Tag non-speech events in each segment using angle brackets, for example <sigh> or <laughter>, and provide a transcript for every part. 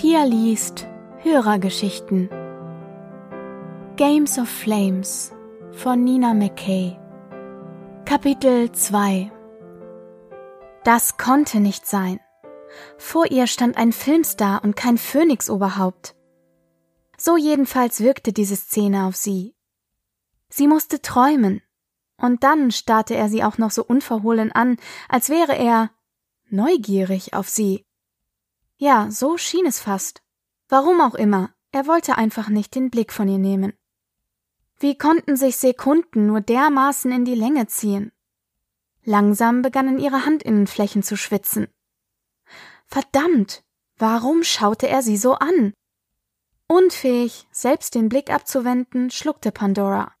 Pia liest Hörergeschichten. Games of Flames von Nina McKay. Kapitel 2 Das konnte nicht sein. Vor ihr stand ein Filmstar und kein Phönixoberhaupt. So jedenfalls wirkte diese Szene auf sie. Sie musste träumen. Und dann starrte er sie auch noch so unverhohlen an, als wäre er neugierig auf sie. Ja, so schien es fast. Warum auch immer, er wollte einfach nicht den Blick von ihr nehmen. Wie konnten sich Sekunden nur dermaßen in die Länge ziehen? Langsam begannen ihre Handinnenflächen zu schwitzen. Verdammt, warum schaute er sie so an? Unfähig, selbst den Blick abzuwenden, schluckte Pandora.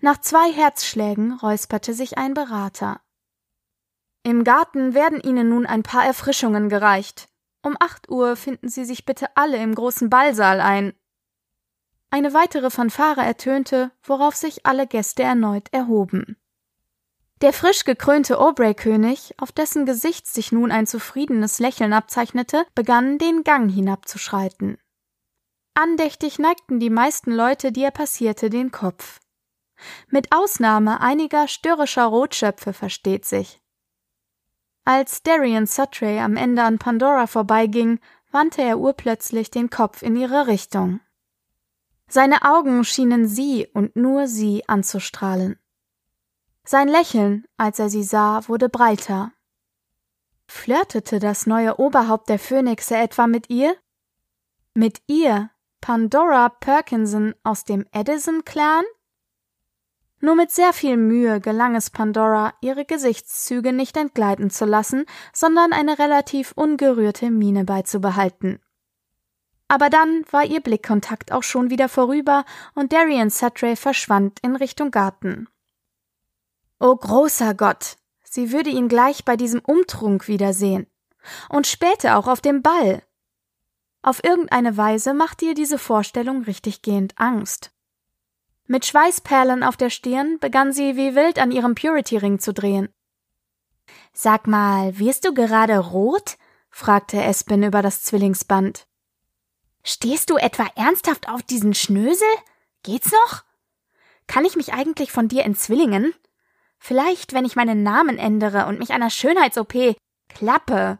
Nach zwei Herzschlägen räusperte sich ein Berater. Im Garten werden Ihnen nun ein paar Erfrischungen gereicht. Um acht Uhr finden Sie sich bitte alle im großen Ballsaal ein. Eine weitere Fanfare ertönte, worauf sich alle Gäste erneut erhoben. Der frisch gekrönte Aubrey-König, auf dessen Gesicht sich nun ein zufriedenes Lächeln abzeichnete, begann den Gang hinabzuschreiten. Andächtig neigten die meisten Leute, die er passierte, den Kopf. Mit Ausnahme einiger störrischer Rotschöpfe versteht sich. Als Darian Sutray am Ende an Pandora vorbeiging, wandte er urplötzlich den Kopf in ihre Richtung. Seine Augen schienen sie und nur sie anzustrahlen. Sein Lächeln, als er sie sah, wurde breiter. Flirtete das neue Oberhaupt der Phönixe etwa mit ihr? Mit ihr, Pandora Perkinson aus dem Edison-Clan? Nur mit sehr viel Mühe gelang es Pandora, ihre Gesichtszüge nicht entgleiten zu lassen, sondern eine relativ ungerührte Miene beizubehalten. Aber dann war ihr Blickkontakt auch schon wieder vorüber und Darian Sutray verschwand in Richtung Garten. Oh großer Gott, sie würde ihn gleich bei diesem Umtrunk wiedersehen. Und später auch auf dem Ball. Auf irgendeine Weise machte ihr diese Vorstellung richtiggehend Angst. Mit Schweißperlen auf der Stirn begann sie wie wild an ihrem Purity-Ring zu drehen. Sag mal, wirst du gerade rot? fragte Espen über das Zwillingsband. Stehst du etwa ernsthaft auf diesen Schnösel? Geht's noch? Kann ich mich eigentlich von dir entzwillingen? Vielleicht, wenn ich meinen Namen ändere und mich einer Schönheits-OP klappe.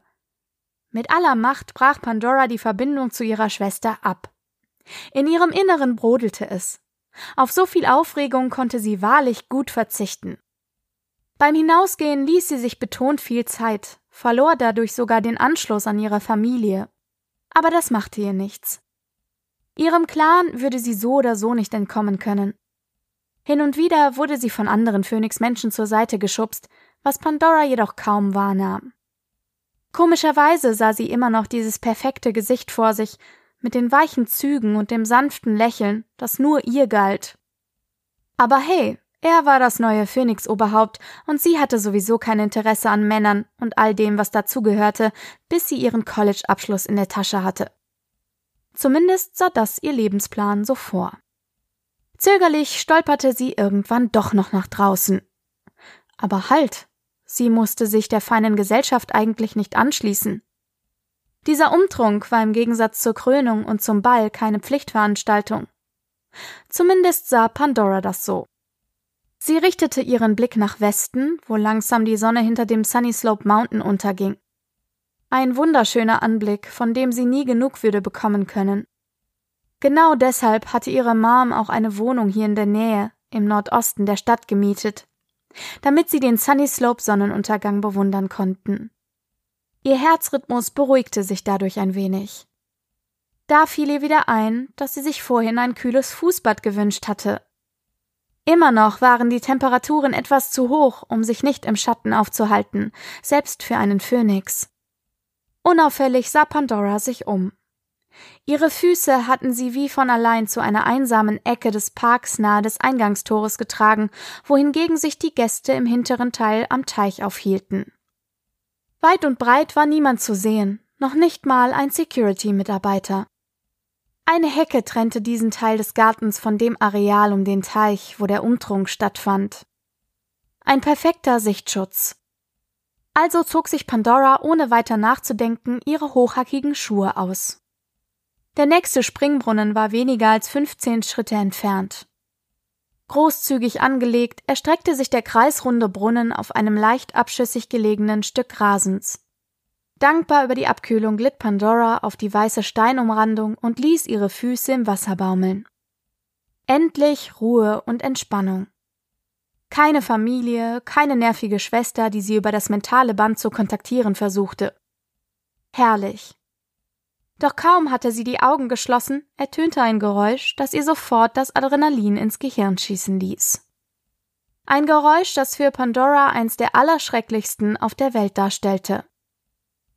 Mit aller Macht brach Pandora die Verbindung zu ihrer Schwester ab. In ihrem Inneren brodelte es. Auf so viel Aufregung konnte sie wahrlich gut verzichten. Beim Hinausgehen ließ sie sich betont viel Zeit, verlor dadurch sogar den Anschluss an ihre Familie. Aber das machte ihr nichts. Ihrem Clan würde sie so oder so nicht entkommen können. Hin und wieder wurde sie von anderen Phönix-Menschen zur Seite geschubst, was Pandora jedoch kaum wahrnahm. Komischerweise sah sie immer noch dieses perfekte Gesicht vor sich, mit den weichen Zügen und dem sanften Lächeln, das nur ihr galt. Aber hey, er war das neue Phönix-Oberhaupt und sie hatte sowieso kein Interesse an Männern und all dem, was dazugehörte, bis sie ihren College-Abschluss in der Tasche hatte. Zumindest sah das ihr Lebensplan so vor. Zögerlich stolperte sie irgendwann doch noch nach draußen. Aber halt, sie musste sich der feinen Gesellschaft eigentlich nicht anschließen. Dieser Umtrunk war im Gegensatz zur Krönung und zum Ball keine Pflichtveranstaltung. Zumindest sah Pandora das so. Sie richtete ihren Blick nach Westen, wo langsam die Sonne hinter dem Sunny Slope Mountain unterging. Ein wunderschöner Anblick, von dem sie nie genug würde bekommen können. Genau deshalb hatte ihre Mom auch eine Wohnung hier in der Nähe, im Nordosten der Stadt gemietet, damit sie den Sunny Slope Sonnenuntergang bewundern konnten. Ihr Herzrhythmus beruhigte sich dadurch ein wenig. Da fiel ihr wieder ein, dass sie sich vorhin ein kühles Fußbad gewünscht hatte. Immer noch waren die Temperaturen etwas zu hoch, um sich nicht im Schatten aufzuhalten, selbst für einen Phönix. Unauffällig sah Pandora sich um. Ihre Füße hatten sie wie von allein zu einer einsamen Ecke des Parks nahe des Eingangstores getragen, wohingegen sich die Gäste im hinteren Teil am Teich aufhielten. Weit und breit war niemand zu sehen, noch nicht mal ein Security-Mitarbeiter. Eine Hecke trennte diesen Teil des Gartens von dem Areal um den Teich, wo der Umtrunk stattfand. Ein perfekter Sichtschutz. Also zog sich Pandora ohne weiter nachzudenken ihre hochhackigen Schuhe aus. Der nächste Springbrunnen war weniger als 15 Schritte entfernt. Großzügig angelegt erstreckte sich der kreisrunde Brunnen auf einem leicht abschüssig gelegenen Stück Rasens. Dankbar über die Abkühlung glitt Pandora auf die weiße Steinumrandung und ließ ihre Füße im Wasser baumeln. Endlich Ruhe und Entspannung. Keine Familie, keine nervige Schwester, die sie über das mentale Band zu kontaktieren versuchte. Herrlich. Doch kaum hatte sie die Augen geschlossen, ertönte ein Geräusch, das ihr sofort das Adrenalin ins Gehirn schießen ließ. Ein Geräusch, das für Pandora eins der allerschrecklichsten auf der Welt darstellte.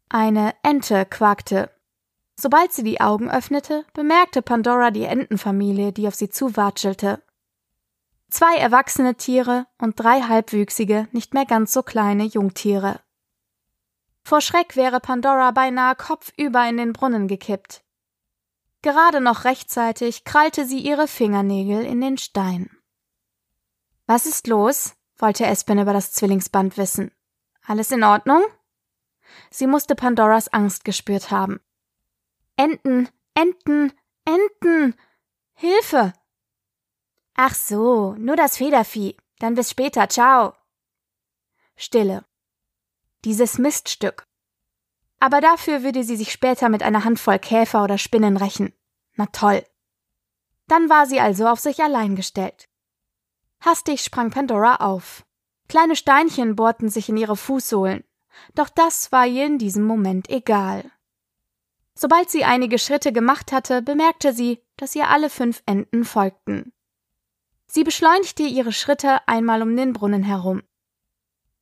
Eine Ente quakte. Sobald sie die Augen öffnete, bemerkte Pandora die Entenfamilie, die auf sie zuwatschelte. Zwei erwachsene Tiere und drei halbwüchsige, nicht mehr ganz so kleine Jungtiere. Vor Schreck wäre Pandora beinahe kopfüber in den Brunnen gekippt. Gerade noch rechtzeitig krallte sie ihre Fingernägel in den Stein. Was ist los? wollte Espen über das Zwillingsband wissen. Alles in Ordnung? Sie musste Pandoras Angst gespürt haben. Enten, Enten, Enten! Hilfe! Ach so, nur das Federvieh. Dann bis später, ciao. Stille dieses Miststück. Aber dafür würde sie sich später mit einer Handvoll Käfer oder Spinnen rächen. Na toll. Dann war sie also auf sich allein gestellt. Hastig sprang Pandora auf. Kleine Steinchen bohrten sich in ihre Fußsohlen, doch das war ihr in diesem Moment egal. Sobald sie einige Schritte gemacht hatte, bemerkte sie, dass ihr alle fünf Enten folgten. Sie beschleunigte ihre Schritte einmal um den Brunnen herum.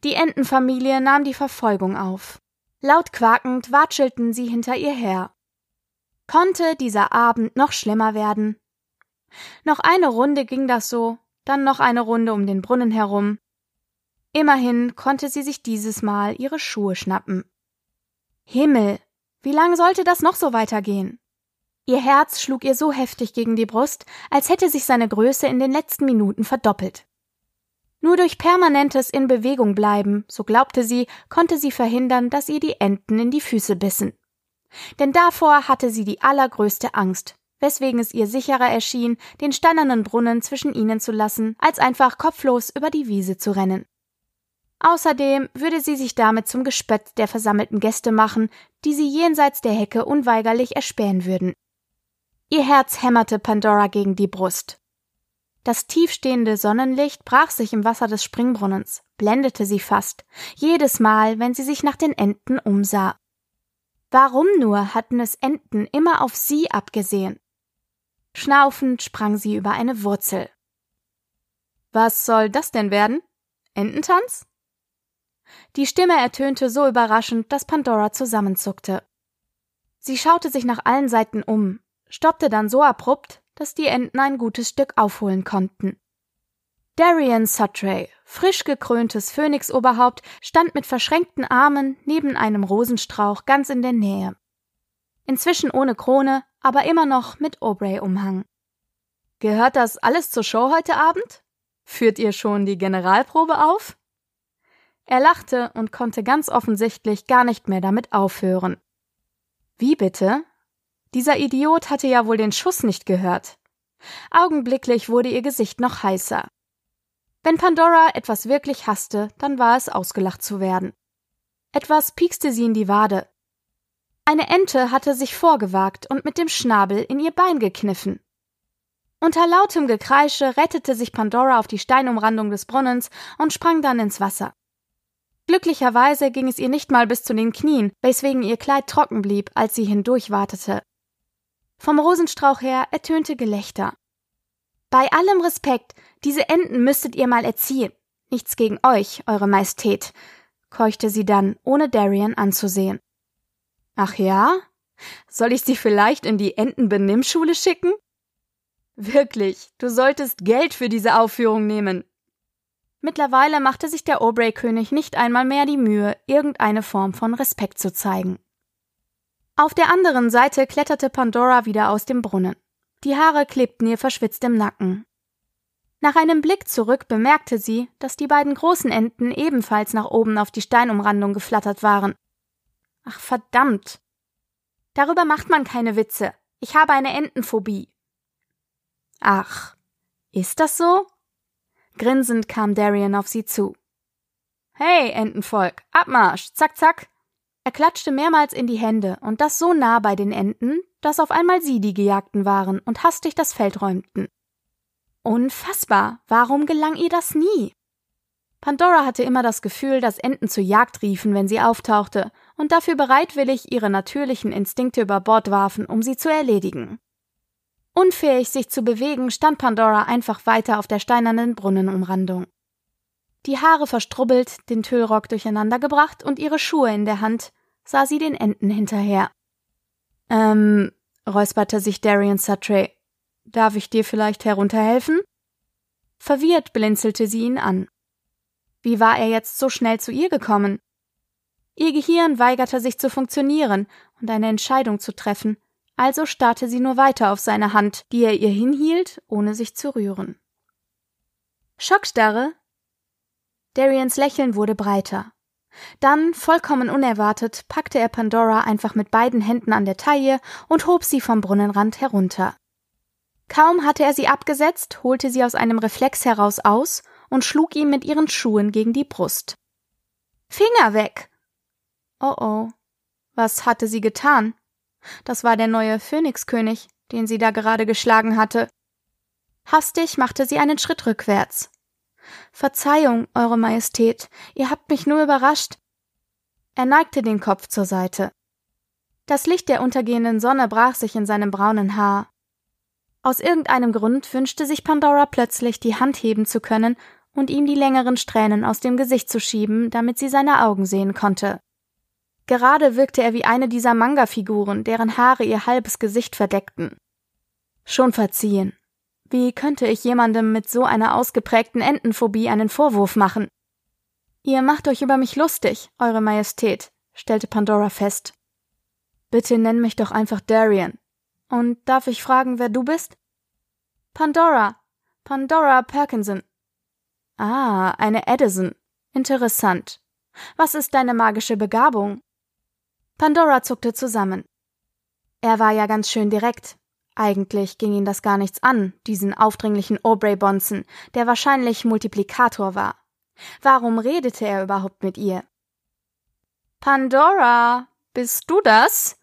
Die Entenfamilie nahm die Verfolgung auf. Laut quakend watschelten sie hinter ihr her. Konnte dieser Abend noch schlimmer werden? Noch eine Runde ging das so, dann noch eine Runde um den Brunnen herum. Immerhin konnte sie sich dieses Mal ihre Schuhe schnappen. Himmel, wie lang sollte das noch so weitergehen? Ihr Herz schlug ihr so heftig gegen die Brust, als hätte sich seine Größe in den letzten Minuten verdoppelt. Nur durch permanentes in Bewegung bleiben, so glaubte sie, konnte sie verhindern, dass ihr die Enten in die Füße bissen. Denn davor hatte sie die allergrößte Angst, weswegen es ihr sicherer erschien, den steinernen Brunnen zwischen ihnen zu lassen, als einfach kopflos über die Wiese zu rennen. Außerdem würde sie sich damit zum Gespött der versammelten Gäste machen, die sie jenseits der Hecke unweigerlich erspähen würden. Ihr Herz hämmerte Pandora gegen die Brust. Das tiefstehende Sonnenlicht brach sich im Wasser des Springbrunnens, blendete sie fast, jedes Mal, wenn sie sich nach den Enten umsah. Warum nur hatten es Enten immer auf sie abgesehen? Schnaufend sprang sie über eine Wurzel. Was soll das denn werden? Ententanz? Die Stimme ertönte so überraschend, dass Pandora zusammenzuckte. Sie schaute sich nach allen Seiten um, stoppte dann so abrupt, dass die Enten ein gutes Stück aufholen konnten. Darian Sutray, frisch gekröntes Phönixoberhaupt, stand mit verschränkten Armen neben einem Rosenstrauch ganz in der Nähe. Inzwischen ohne Krone, aber immer noch mit Aubrey-Umhang. Gehört das alles zur Show heute Abend? Führt ihr schon die Generalprobe auf? Er lachte und konnte ganz offensichtlich gar nicht mehr damit aufhören. Wie bitte? Dieser Idiot hatte ja wohl den Schuss nicht gehört. Augenblicklich wurde ihr Gesicht noch heißer. Wenn Pandora etwas wirklich hasste, dann war es ausgelacht zu werden. Etwas piekste sie in die Wade. Eine Ente hatte sich vorgewagt und mit dem Schnabel in ihr Bein gekniffen. Unter lautem Gekreische rettete sich Pandora auf die Steinumrandung des Brunnens und sprang dann ins Wasser. Glücklicherweise ging es ihr nicht mal bis zu den Knien, weswegen ihr Kleid trocken blieb, als sie hindurch wartete. Vom Rosenstrauch her ertönte Gelächter. Bei allem Respekt, diese Enten müsstet ihr mal erziehen. Nichts gegen euch, Eure Majestät, keuchte sie dann, ohne Darian anzusehen. Ach ja? Soll ich sie vielleicht in die Entenbenimmschule schicken? Wirklich, du solltest Geld für diese Aufführung nehmen. Mittlerweile machte sich der Aubrey-König nicht einmal mehr die Mühe, irgendeine Form von Respekt zu zeigen. Auf der anderen Seite kletterte Pandora wieder aus dem Brunnen. Die Haare klebten ihr verschwitzt im Nacken. Nach einem Blick zurück bemerkte sie, dass die beiden großen Enten ebenfalls nach oben auf die Steinumrandung geflattert waren. Ach verdammt. Darüber macht man keine Witze, Ich habe eine Entenphobie. Ach, ist das so? Grinsend kam Darian auf sie zu. Hey, Entenvolk, Abmarsch, zack, zack. Er klatschte mehrmals in die Hände und das so nah bei den Enten, dass auf einmal sie die Gejagten waren und hastig das Feld räumten. Unfassbar, warum gelang ihr das nie? Pandora hatte immer das Gefühl, dass Enten zur Jagd riefen, wenn sie auftauchte, und dafür bereitwillig ihre natürlichen Instinkte über Bord warfen, um sie zu erledigen. Unfähig, sich zu bewegen, stand Pandora einfach weiter auf der steinernen Brunnenumrandung. Die Haare verstrubbelt, den Tüllrock durcheinandergebracht und ihre Schuhe in der Hand, sah sie den Enten hinterher. Ähm, räusperte sich Darian Sutray. Darf ich dir vielleicht herunterhelfen? Verwirrt blinzelte sie ihn an. Wie war er jetzt so schnell zu ihr gekommen? Ihr Gehirn weigerte sich zu funktionieren und eine Entscheidung zu treffen, also starrte sie nur weiter auf seine Hand, die er ihr hinhielt, ohne sich zu rühren. Schockstarre? Darians Lächeln wurde breiter. Dann, vollkommen unerwartet, packte er Pandora einfach mit beiden Händen an der Taille und hob sie vom Brunnenrand herunter. Kaum hatte er sie abgesetzt, holte sie aus einem Reflex heraus aus und schlug ihm mit ihren Schuhen gegen die Brust. Finger weg! Oh oh. Was hatte sie getan? Das war der neue Phönixkönig, den sie da gerade geschlagen hatte. Hastig machte sie einen Schritt rückwärts. Verzeihung, Eure Majestät, ihr habt mich nur überrascht. Er neigte den Kopf zur Seite. Das Licht der untergehenden Sonne brach sich in seinem braunen Haar. Aus irgendeinem Grund wünschte sich Pandora plötzlich, die Hand heben zu können und ihm die längeren Strähnen aus dem Gesicht zu schieben, damit sie seine Augen sehen konnte. Gerade wirkte er wie eine dieser Manga-Figuren, deren Haare ihr halbes Gesicht verdeckten. Schon verziehen. Wie könnte ich jemandem mit so einer ausgeprägten Entenphobie einen Vorwurf machen? Ihr macht euch über mich lustig, Eure Majestät, stellte Pandora fest. Bitte nenn mich doch einfach Darian. Und darf ich fragen, wer du bist? Pandora. Pandora Perkinson. Ah, eine Edison. Interessant. Was ist deine magische Begabung? Pandora zuckte zusammen. Er war ja ganz schön direkt. Eigentlich ging ihn das gar nichts an, diesen aufdringlichen Aubrey Bonson, der wahrscheinlich Multiplikator war. Warum redete er überhaupt mit ihr? Pandora, bist du das?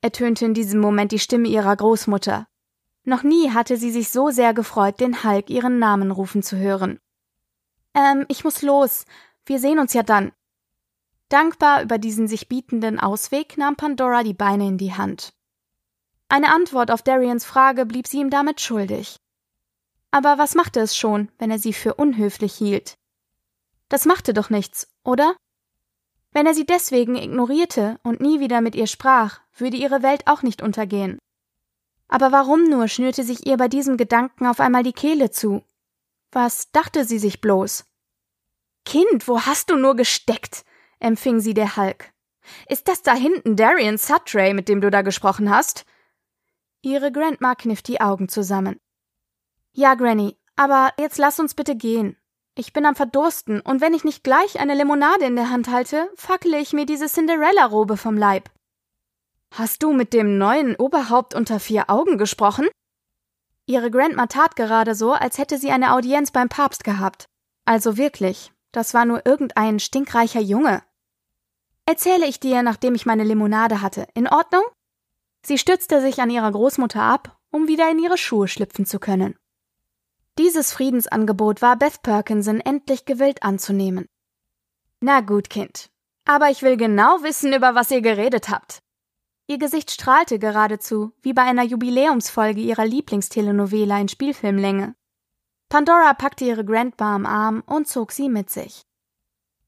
ertönte in diesem Moment die Stimme ihrer Großmutter. Noch nie hatte sie sich so sehr gefreut, den Hulk ihren Namen rufen zu hören. Ähm, ich muss los. Wir sehen uns ja dann. Dankbar über diesen sich bietenden Ausweg nahm Pandora die Beine in die Hand. Eine Antwort auf Darians Frage blieb sie ihm damit schuldig. Aber was machte es schon, wenn er sie für unhöflich hielt? Das machte doch nichts, oder? Wenn er sie deswegen ignorierte und nie wieder mit ihr sprach, würde ihre Welt auch nicht untergehen. Aber warum nur schnürte sich ihr bei diesem Gedanken auf einmal die Kehle zu? Was dachte sie sich bloß? Kind, wo hast du nur gesteckt? empfing sie der Hulk. Ist das da hinten Darian Sutray, mit dem du da gesprochen hast? Ihre Grandma kniff die Augen zusammen. Ja, Granny, aber jetzt lass uns bitte gehen. Ich bin am Verdursten, und wenn ich nicht gleich eine Limonade in der Hand halte, fackele ich mir diese Cinderella-Robe vom Leib. Hast du mit dem neuen Oberhaupt unter vier Augen gesprochen? Ihre Grandma tat gerade so, als hätte sie eine Audienz beim Papst gehabt. Also wirklich, das war nur irgendein stinkreicher Junge. Erzähle ich dir, nachdem ich meine Limonade hatte. In Ordnung? Sie stützte sich an ihrer Großmutter ab, um wieder in ihre Schuhe schlüpfen zu können. Dieses Friedensangebot war Beth Perkinson endlich gewillt anzunehmen. Na gut, Kind. Aber ich will genau wissen, über was ihr geredet habt. Ihr Gesicht strahlte geradezu, wie bei einer Jubiläumsfolge ihrer Lieblingstelenovela in Spielfilmlänge. Pandora packte ihre Grandma am Arm und zog sie mit sich.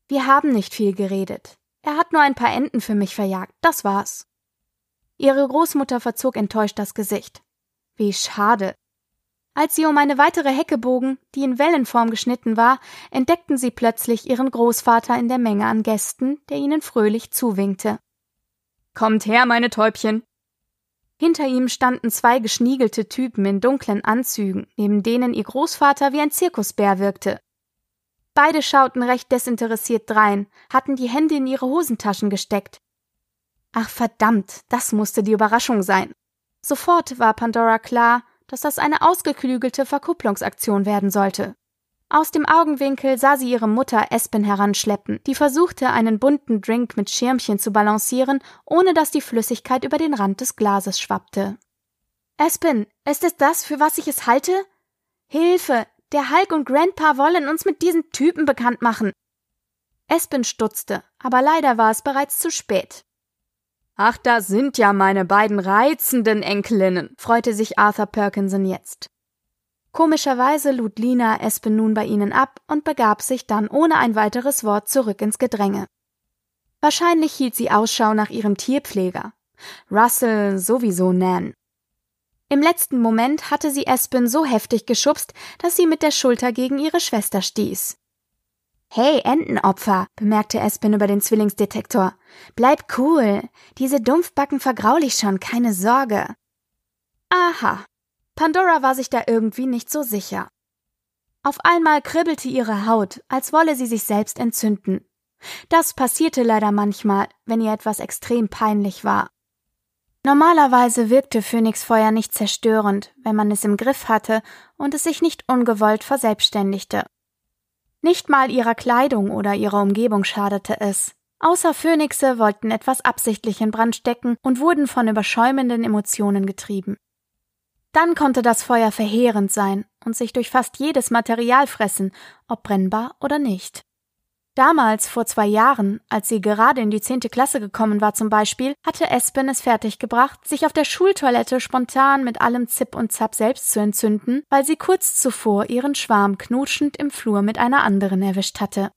Wir haben nicht viel geredet. Er hat nur ein paar Enten für mich verjagt, das war's. Ihre Großmutter verzog enttäuscht das Gesicht. Wie schade. Als sie um eine weitere Hecke bogen, die in Wellenform geschnitten war, entdeckten sie plötzlich ihren Großvater in der Menge an Gästen, der ihnen fröhlich zuwinkte. Kommt her, meine Täubchen. Hinter ihm standen zwei geschniegelte Typen in dunklen Anzügen, neben denen ihr Großvater wie ein Zirkusbär wirkte. Beide schauten recht desinteressiert drein, hatten die Hände in ihre Hosentaschen gesteckt. Ach verdammt, das musste die Überraschung sein. Sofort war Pandora klar, dass das eine ausgeklügelte Verkupplungsaktion werden sollte. Aus dem Augenwinkel sah sie ihre Mutter Espen heranschleppen, die versuchte, einen bunten Drink mit Schirmchen zu balancieren, ohne dass die Flüssigkeit über den Rand des Glases schwappte. Espen, ist es das, für was ich es halte? Hilfe! Der Hulk und Grandpa wollen uns mit diesen Typen bekannt machen. Espen stutzte, aber leider war es bereits zu spät. Ach, da sind ja meine beiden reizenden Enkelinnen, freute sich Arthur Perkinson jetzt. Komischerweise lud Lina Espen nun bei ihnen ab und begab sich dann ohne ein weiteres Wort zurück ins Gedränge. Wahrscheinlich hielt sie Ausschau nach ihrem Tierpfleger. Russell sowieso Nan. Im letzten Moment hatte sie Espen so heftig geschubst, dass sie mit der Schulter gegen ihre Schwester stieß. Hey, Entenopfer, bemerkte Espen über den Zwillingsdetektor. Bleib cool. Diese Dumpfbacken vergraul ich schon, keine Sorge. Aha, Pandora war sich da irgendwie nicht so sicher. Auf einmal kribbelte ihre Haut, als wolle sie sich selbst entzünden. Das passierte leider manchmal, wenn ihr etwas extrem peinlich war. Normalerweise wirkte Phönixfeuer nicht zerstörend, wenn man es im Griff hatte und es sich nicht ungewollt verselbstständigte. Nicht mal ihrer Kleidung oder ihrer Umgebung schadete es. Außer Phönixe wollten etwas absichtlich in Brand stecken und wurden von überschäumenden Emotionen getrieben. Dann konnte das Feuer verheerend sein und sich durch fast jedes Material fressen, ob brennbar oder nicht. Damals, vor zwei Jahren, als sie gerade in die zehnte Klasse gekommen war zum Beispiel, hatte Espen es fertiggebracht, sich auf der Schultoilette spontan mit allem Zip und Zap selbst zu entzünden, weil sie kurz zuvor ihren Schwarm knutschend im Flur mit einer anderen erwischt hatte.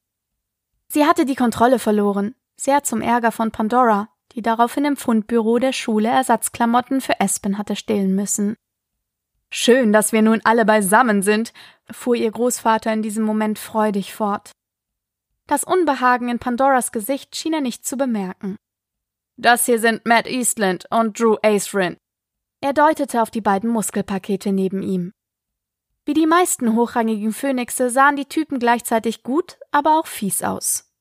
Sie hatte die Kontrolle verloren, sehr zum Ärger von Pandora, die daraufhin im Fundbüro der Schule Ersatzklamotten für Espen hatte stehlen müssen. Schön, dass wir nun alle beisammen sind, fuhr ihr Großvater in diesem Moment freudig fort. Das Unbehagen in Pandoras Gesicht schien er nicht zu bemerken. Das hier sind Matt Eastland und Drew Acerin. Er deutete auf die beiden Muskelpakete neben ihm. Wie die meisten hochrangigen Phönixe sahen die Typen gleichzeitig gut, aber auch fies aus.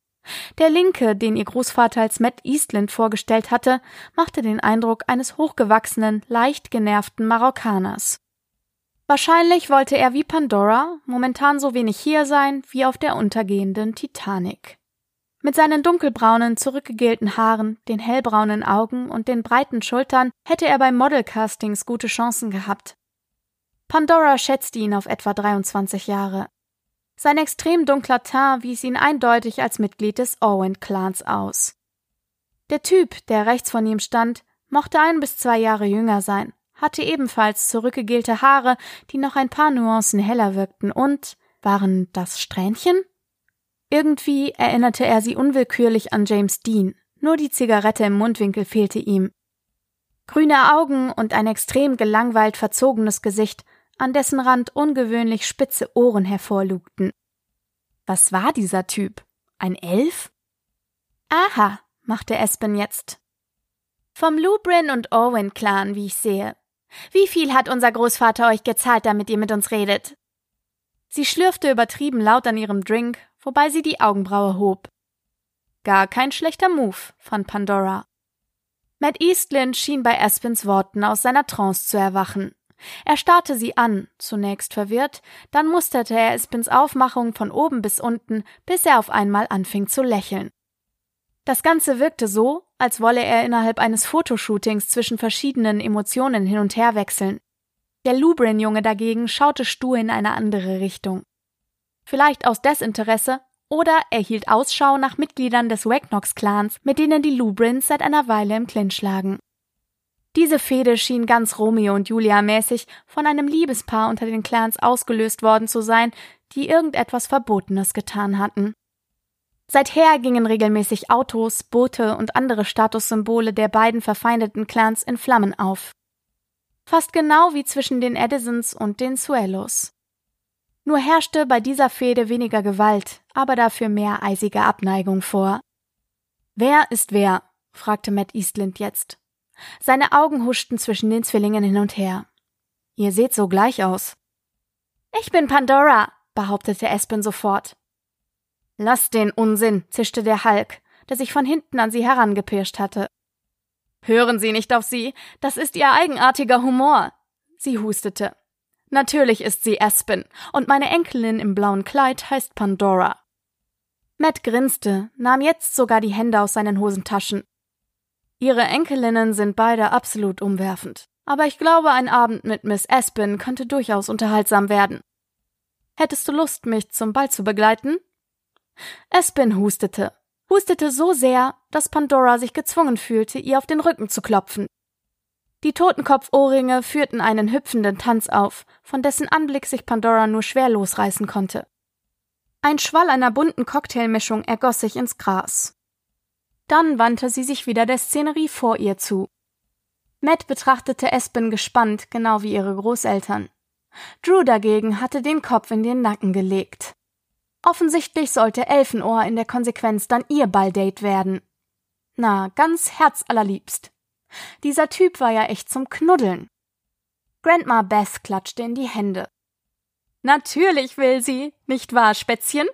Der linke, den ihr Großvater als Matt Eastland vorgestellt hatte, machte den Eindruck eines hochgewachsenen, leicht genervten Marokkaners. Wahrscheinlich wollte er wie Pandora momentan so wenig hier sein wie auf der untergehenden Titanic. Mit seinen dunkelbraunen, zurückgegelten Haaren, den hellbraunen Augen und den breiten Schultern hätte er bei Modelcastings gute Chancen gehabt. Pandora schätzte ihn auf etwa 23 Jahre. Sein extrem dunkler Teint wies ihn eindeutig als Mitglied des Owen-Clans aus. Der Typ, der rechts von ihm stand, mochte ein bis zwei Jahre jünger sein, hatte ebenfalls zurückgegelte Haare, die noch ein paar Nuancen heller wirkten und waren das Strähnchen? Irgendwie erinnerte er sie unwillkürlich an James Dean, nur die Zigarette im Mundwinkel fehlte ihm. Grüne Augen und ein extrem gelangweilt verzogenes Gesicht, an dessen Rand ungewöhnlich spitze Ohren hervorlugten. Was war dieser Typ? Ein Elf? Aha, machte Espen jetzt. Vom Lubrin und Owen Clan, wie ich sehe. Wie viel hat unser Großvater euch gezahlt, damit ihr mit uns redet? Sie schlürfte übertrieben laut an ihrem Drink, wobei sie die Augenbraue hob. Gar kein schlechter Move, fand Pandora. Matt Eastland schien bei Aspens Worten aus seiner Trance zu erwachen. Er starrte sie an, zunächst verwirrt, dann musterte er Aspens Aufmachung von oben bis unten, bis er auf einmal anfing zu lächeln. Das Ganze wirkte so, als wolle er innerhalb eines Fotoshootings zwischen verschiedenen Emotionen hin und her wechseln. Der Lubrin-Junge dagegen schaute stur in eine andere Richtung. Vielleicht aus Desinteresse oder er hielt Ausschau nach Mitgliedern des Wagnox-Clans, mit denen die Lubrins seit einer Weile im Clinch lagen. Diese Fehde schien ganz Romeo und Julia mäßig von einem Liebespaar unter den Clans ausgelöst worden zu sein, die irgendetwas Verbotenes getan hatten. Seither gingen regelmäßig Autos, Boote und andere Statussymbole der beiden verfeindeten Clans in Flammen auf. Fast genau wie zwischen den Edisons und den Suelos. Nur herrschte bei dieser Fehde weniger Gewalt, aber dafür mehr eisige Abneigung vor. Wer ist wer? fragte Matt Eastland jetzt. Seine Augen huschten zwischen den Zwillingen hin und her. Ihr seht so gleich aus. Ich bin Pandora, behauptete Espen sofort. Lass den Unsinn, zischte der Hulk, der sich von hinten an sie herangepirscht hatte. Hören Sie nicht auf sie, das ist ihr eigenartiger Humor. Sie hustete. Natürlich ist sie Aspen, und meine Enkelin im blauen Kleid heißt Pandora. Matt grinste, nahm jetzt sogar die Hände aus seinen Hosentaschen. Ihre Enkelinnen sind beide absolut umwerfend, aber ich glaube, ein Abend mit Miss Aspen könnte durchaus unterhaltsam werden. Hättest du Lust, mich zum Ball zu begleiten? Aspen hustete, hustete so sehr, dass Pandora sich gezwungen fühlte, ihr auf den Rücken zu klopfen. Die Totenkopfohrringe führten einen hüpfenden Tanz auf, von dessen Anblick sich Pandora nur schwer losreißen konnte. Ein Schwall einer bunten Cocktailmischung ergoss sich ins Gras. Dann wandte sie sich wieder der Szenerie vor ihr zu. Matt betrachtete Espen gespannt, genau wie ihre Großeltern. Drew dagegen hatte den Kopf in den Nacken gelegt. Offensichtlich sollte Elfenohr in der Konsequenz dann ihr Balldate werden. Na, ganz herzallerliebst. Dieser Typ war ja echt zum Knuddeln. Grandma Beth klatschte in die Hände. Natürlich will sie, nicht wahr, Spätzchen?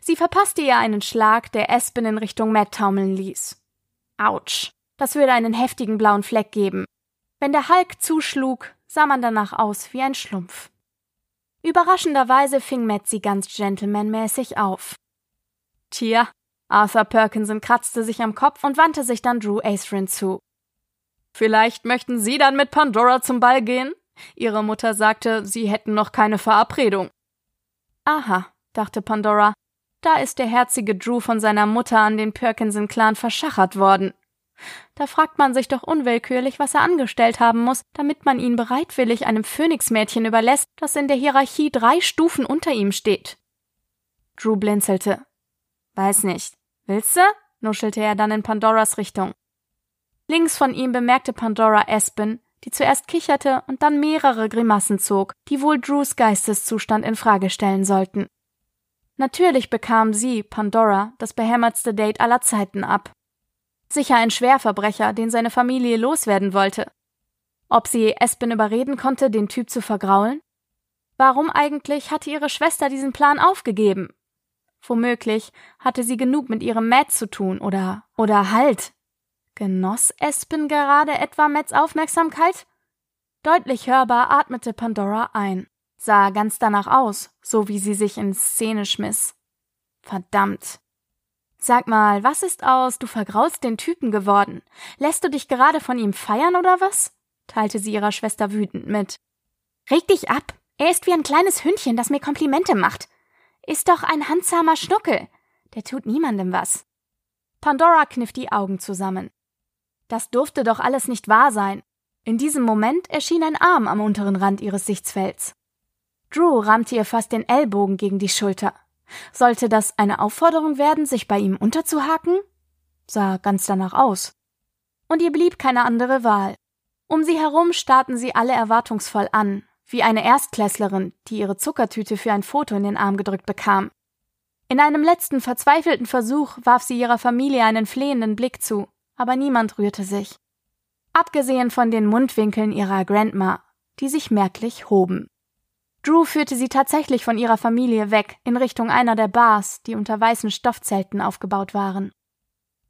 Sie verpasste ihr einen Schlag, der Espen in Richtung Matt taumeln ließ. Autsch, das würde einen heftigen blauen Fleck geben. Wenn der Hulk zuschlug, sah man danach aus wie ein Schlumpf. Überraschenderweise fing sie ganz gentlemanmäßig auf. Tja, Arthur Perkinson kratzte sich am Kopf und wandte sich dann Drew Aithrin zu. Vielleicht möchten Sie dann mit Pandora zum Ball gehen? Ihre Mutter sagte, Sie hätten noch keine Verabredung. Aha, dachte Pandora, da ist der herzige Drew von seiner Mutter an den Perkinson-Clan verschachert worden. Da fragt man sich doch unwillkürlich, was er angestellt haben muss, damit man ihn bereitwillig einem Phönixmädchen überlässt, das in der Hierarchie drei Stufen unter ihm steht. Drew blinzelte. Weiß nicht. Willst du? nuschelte er dann in Pandoras Richtung. Links von ihm bemerkte Pandora Aspen, die zuerst kicherte und dann mehrere Grimassen zog, die wohl Drews Geisteszustand in Frage stellen sollten. Natürlich bekam sie, Pandora, das behämmertste Date aller Zeiten ab. Sicher ein Schwerverbrecher, den seine Familie loswerden wollte. Ob sie Espen überreden konnte, den Typ zu vergraulen? Warum eigentlich hatte ihre Schwester diesen Plan aufgegeben? Womöglich hatte sie genug mit ihrem Matt zu tun oder oder halt. Genoss Espen gerade etwa Mats Aufmerksamkeit? Deutlich hörbar atmete Pandora ein, sah ganz danach aus, so wie sie sich in Szene schmiss. Verdammt. Sag mal, was ist aus, du vergraulst den Typen geworden? Lässt du dich gerade von ihm feiern oder was? teilte sie ihrer Schwester wütend mit. Reg dich ab. Er ist wie ein kleines Hündchen, das mir Komplimente macht. Ist doch ein handsamer Schnuckel. Der tut niemandem was. Pandora kniff die Augen zusammen. Das durfte doch alles nicht wahr sein. In diesem Moment erschien ein Arm am unteren Rand ihres Sichtfelds. Drew rammte ihr fast den Ellbogen gegen die Schulter. Sollte das eine Aufforderung werden, sich bei ihm unterzuhaken? Sah ganz danach aus. Und ihr blieb keine andere Wahl. Um sie herum starrten sie alle erwartungsvoll an, wie eine Erstklässlerin, die ihre Zuckertüte für ein Foto in den Arm gedrückt bekam. In einem letzten verzweifelten Versuch warf sie ihrer Familie einen flehenden Blick zu, aber niemand rührte sich. Abgesehen von den Mundwinkeln ihrer Grandma, die sich merklich hoben. Drew führte sie tatsächlich von ihrer Familie weg in Richtung einer der Bars, die unter weißen Stoffzelten aufgebaut waren.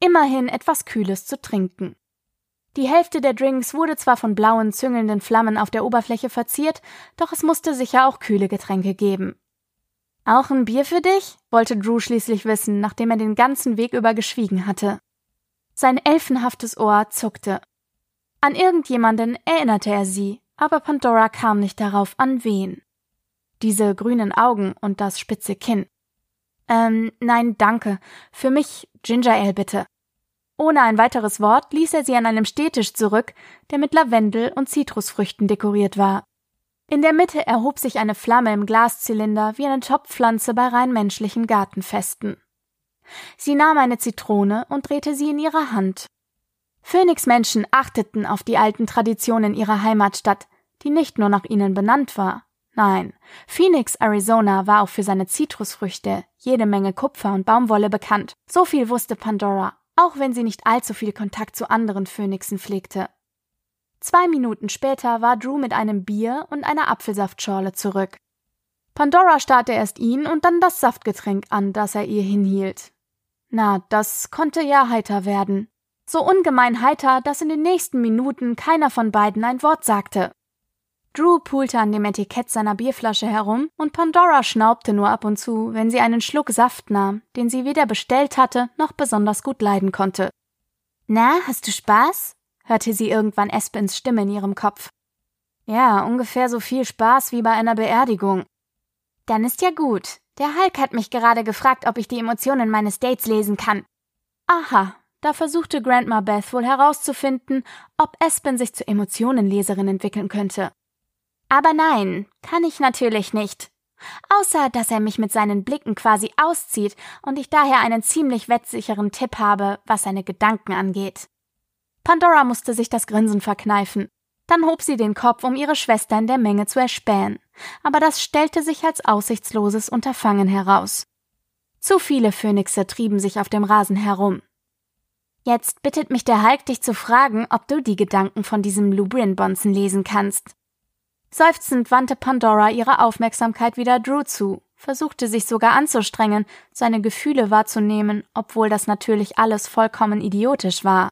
Immerhin etwas Kühles zu trinken. Die Hälfte der Drinks wurde zwar von blauen, züngelnden Flammen auf der Oberfläche verziert, doch es musste sicher auch kühle Getränke geben. Auch ein Bier für dich? wollte Drew schließlich wissen, nachdem er den ganzen Weg über geschwiegen hatte. Sein elfenhaftes Ohr zuckte. An irgendjemanden erinnerte er sie, aber Pandora kam nicht darauf, an wen. Diese grünen Augen und das spitze Kinn. Ähm, nein, danke. Für mich Ginger Ale bitte. Ohne ein weiteres Wort ließ er sie an einem Stehtisch zurück, der mit Lavendel und Zitrusfrüchten dekoriert war. In der Mitte erhob sich eine Flamme im Glaszylinder wie eine Topfpflanze bei rein menschlichen Gartenfesten. Sie nahm eine Zitrone und drehte sie in ihrer Hand. Phönixmenschen achteten auf die alten Traditionen ihrer Heimatstadt, die nicht nur nach ihnen benannt war. Nein, Phoenix, Arizona war auch für seine Zitrusfrüchte, jede Menge Kupfer und Baumwolle bekannt. So viel wusste Pandora, auch wenn sie nicht allzu viel Kontakt zu anderen Phönixen pflegte. Zwei Minuten später war Drew mit einem Bier und einer Apfelsaftschorle zurück. Pandora starrte erst ihn und dann das Saftgetränk an, das er ihr hinhielt. Na, das konnte ja heiter werden. So ungemein heiter, dass in den nächsten Minuten keiner von beiden ein Wort sagte. Drew pulte an dem Etikett seiner Bierflasche herum und Pandora schnaubte nur ab und zu, wenn sie einen Schluck Saft nahm, den sie weder bestellt hatte noch besonders gut leiden konnte. Na, hast du Spaß? hörte sie irgendwann Espins Stimme in ihrem Kopf. Ja, ungefähr so viel Spaß wie bei einer Beerdigung. Dann ist ja gut. Der Hulk hat mich gerade gefragt, ob ich die Emotionen meines Dates lesen kann. Aha, da versuchte Grandma Beth wohl herauszufinden, ob Espen sich zur Emotionenleserin entwickeln könnte. Aber nein, kann ich natürlich nicht. Außer, dass er mich mit seinen Blicken quasi auszieht und ich daher einen ziemlich wettsicheren Tipp habe, was seine Gedanken angeht. Pandora musste sich das Grinsen verkneifen. Dann hob sie den Kopf, um ihre Schwester in der Menge zu erspähen. Aber das stellte sich als aussichtsloses Unterfangen heraus. Zu viele Phönixe trieben sich auf dem Rasen herum. Jetzt bittet mich der Hulk, dich zu fragen, ob du die Gedanken von diesem Lubrian-Bonzen lesen kannst. Seufzend wandte Pandora ihre Aufmerksamkeit wieder Drew zu, versuchte sich sogar anzustrengen, seine Gefühle wahrzunehmen, obwohl das natürlich alles vollkommen idiotisch war.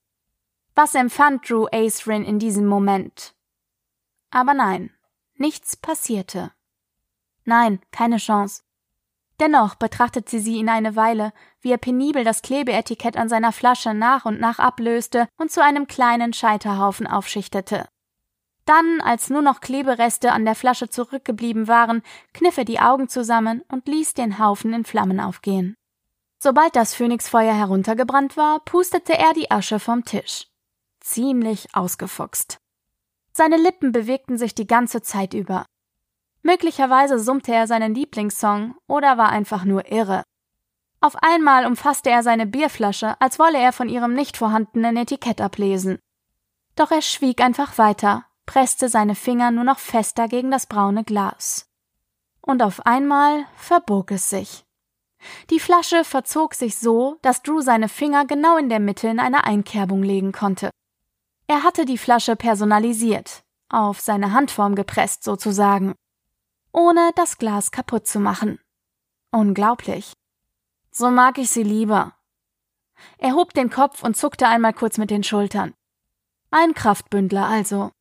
Was empfand Drew Acerin in diesem Moment? Aber nein, nichts passierte. Nein, keine Chance. Dennoch betrachtete sie ihn eine Weile, wie er penibel das Klebeetikett an seiner Flasche nach und nach ablöste und zu einem kleinen Scheiterhaufen aufschichtete. Dann, als nur noch Klebereste an der Flasche zurückgeblieben waren, kniff er die Augen zusammen und ließ den Haufen in Flammen aufgehen. Sobald das Phönixfeuer heruntergebrannt war, pustete er die Asche vom Tisch. Ziemlich ausgefuchst. Seine Lippen bewegten sich die ganze Zeit über. Möglicherweise summte er seinen Lieblingssong oder war einfach nur irre. Auf einmal umfasste er seine Bierflasche, als wolle er von ihrem nicht vorhandenen Etikett ablesen. Doch er schwieg einfach weiter presste seine Finger nur noch fester gegen das braune Glas. Und auf einmal verbog es sich. Die Flasche verzog sich so, dass Drew seine Finger genau in der Mitte in eine Einkerbung legen konnte. Er hatte die Flasche personalisiert, auf seine Handform gepresst sozusagen, ohne das Glas kaputt zu machen. Unglaublich. So mag ich sie lieber. Er hob den Kopf und zuckte einmal kurz mit den Schultern. Ein Kraftbündler also.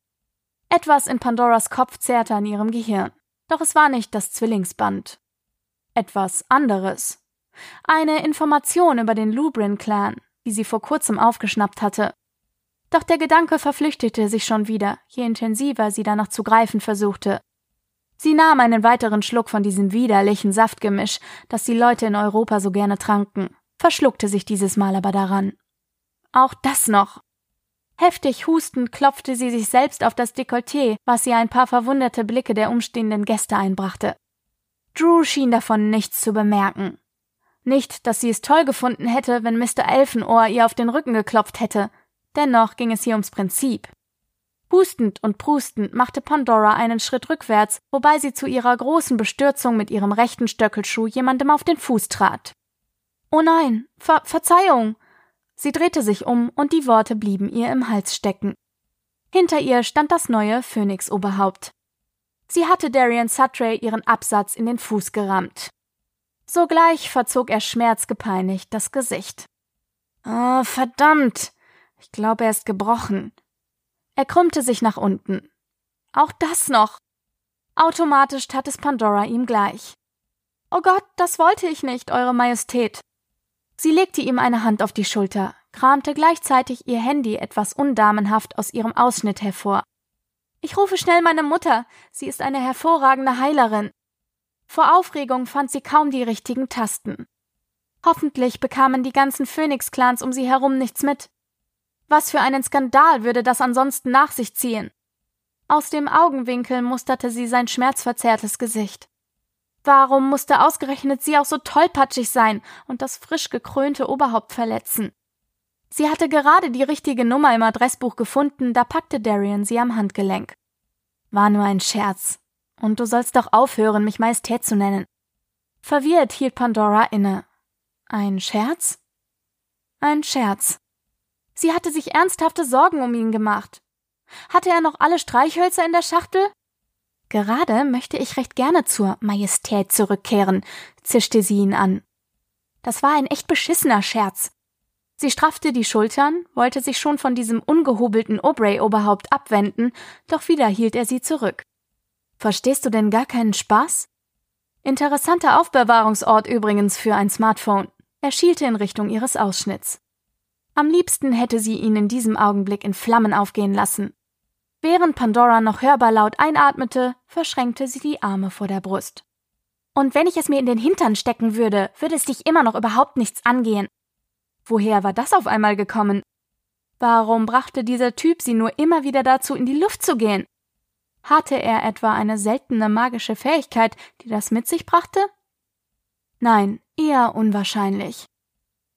Etwas in Pandoras Kopf zerrte an ihrem Gehirn. Doch es war nicht das Zwillingsband. Etwas anderes. Eine Information über den Lubrin-Clan, die sie vor kurzem aufgeschnappt hatte. Doch der Gedanke verflüchtete sich schon wieder, je intensiver sie danach zu greifen versuchte. Sie nahm einen weiteren Schluck von diesem widerlichen Saftgemisch, das die Leute in Europa so gerne tranken, verschluckte sich dieses Mal aber daran. Auch das noch. Heftig hustend klopfte sie sich selbst auf das Dekolleté, was ihr ein paar verwunderte Blicke der umstehenden Gäste einbrachte. Drew schien davon nichts zu bemerken. Nicht, dass sie es toll gefunden hätte, wenn Mr. Elfenohr ihr auf den Rücken geklopft hätte. Dennoch ging es hier ums Prinzip. Hustend und prustend machte Pandora einen Schritt rückwärts, wobei sie zu ihrer großen Bestürzung mit ihrem rechten Stöckelschuh jemandem auf den Fuß trat. Oh nein, Ver Verzeihung, Sie drehte sich um und die Worte blieben ihr im Hals stecken. Hinter ihr stand das neue Phönix-Oberhaupt. Sie hatte Darian Sutray ihren Absatz in den Fuß gerammt. Sogleich verzog er schmerzgepeinigt das Gesicht. Oh, verdammt! Ich glaube, er ist gebrochen. Er krümmte sich nach unten. Auch das noch. Automatisch tat es Pandora ihm gleich. Oh Gott, das wollte ich nicht, Eure Majestät. Sie legte ihm eine Hand auf die Schulter, kramte gleichzeitig ihr Handy etwas undamenhaft aus ihrem Ausschnitt hervor. Ich rufe schnell meine Mutter. Sie ist eine hervorragende Heilerin. Vor Aufregung fand sie kaum die richtigen Tasten. Hoffentlich bekamen die ganzen Phoenix-Clans um sie herum nichts mit. Was für einen Skandal würde das ansonsten nach sich ziehen? Aus dem Augenwinkel musterte sie sein schmerzverzerrtes Gesicht. Warum musste ausgerechnet sie auch so tollpatschig sein und das frisch gekrönte Oberhaupt verletzen? Sie hatte gerade die richtige Nummer im Adressbuch gefunden, da packte Darian sie am Handgelenk. War nur ein Scherz. Und du sollst doch aufhören, mich Majestät zu nennen. Verwirrt hielt Pandora inne. Ein Scherz? Ein Scherz. Sie hatte sich ernsthafte Sorgen um ihn gemacht. Hatte er noch alle Streichhölzer in der Schachtel? Gerade möchte ich recht gerne zur Majestät zurückkehren, zischte sie ihn an. Das war ein echt beschissener Scherz. Sie straffte die Schultern, wollte sich schon von diesem ungehobelten Aubrey-Oberhaupt abwenden, doch wieder hielt er sie zurück. Verstehst du denn gar keinen Spaß? Interessanter Aufbewahrungsort übrigens für ein Smartphone. Er schielte in Richtung ihres Ausschnitts. Am liebsten hätte sie ihn in diesem Augenblick in Flammen aufgehen lassen. Während Pandora noch hörbar laut einatmete, verschränkte sie die Arme vor der Brust. Und wenn ich es mir in den Hintern stecken würde, würde es dich immer noch überhaupt nichts angehen. Woher war das auf einmal gekommen? Warum brachte dieser Typ sie nur immer wieder dazu, in die Luft zu gehen? Hatte er etwa eine seltene magische Fähigkeit, die das mit sich brachte? Nein, eher unwahrscheinlich.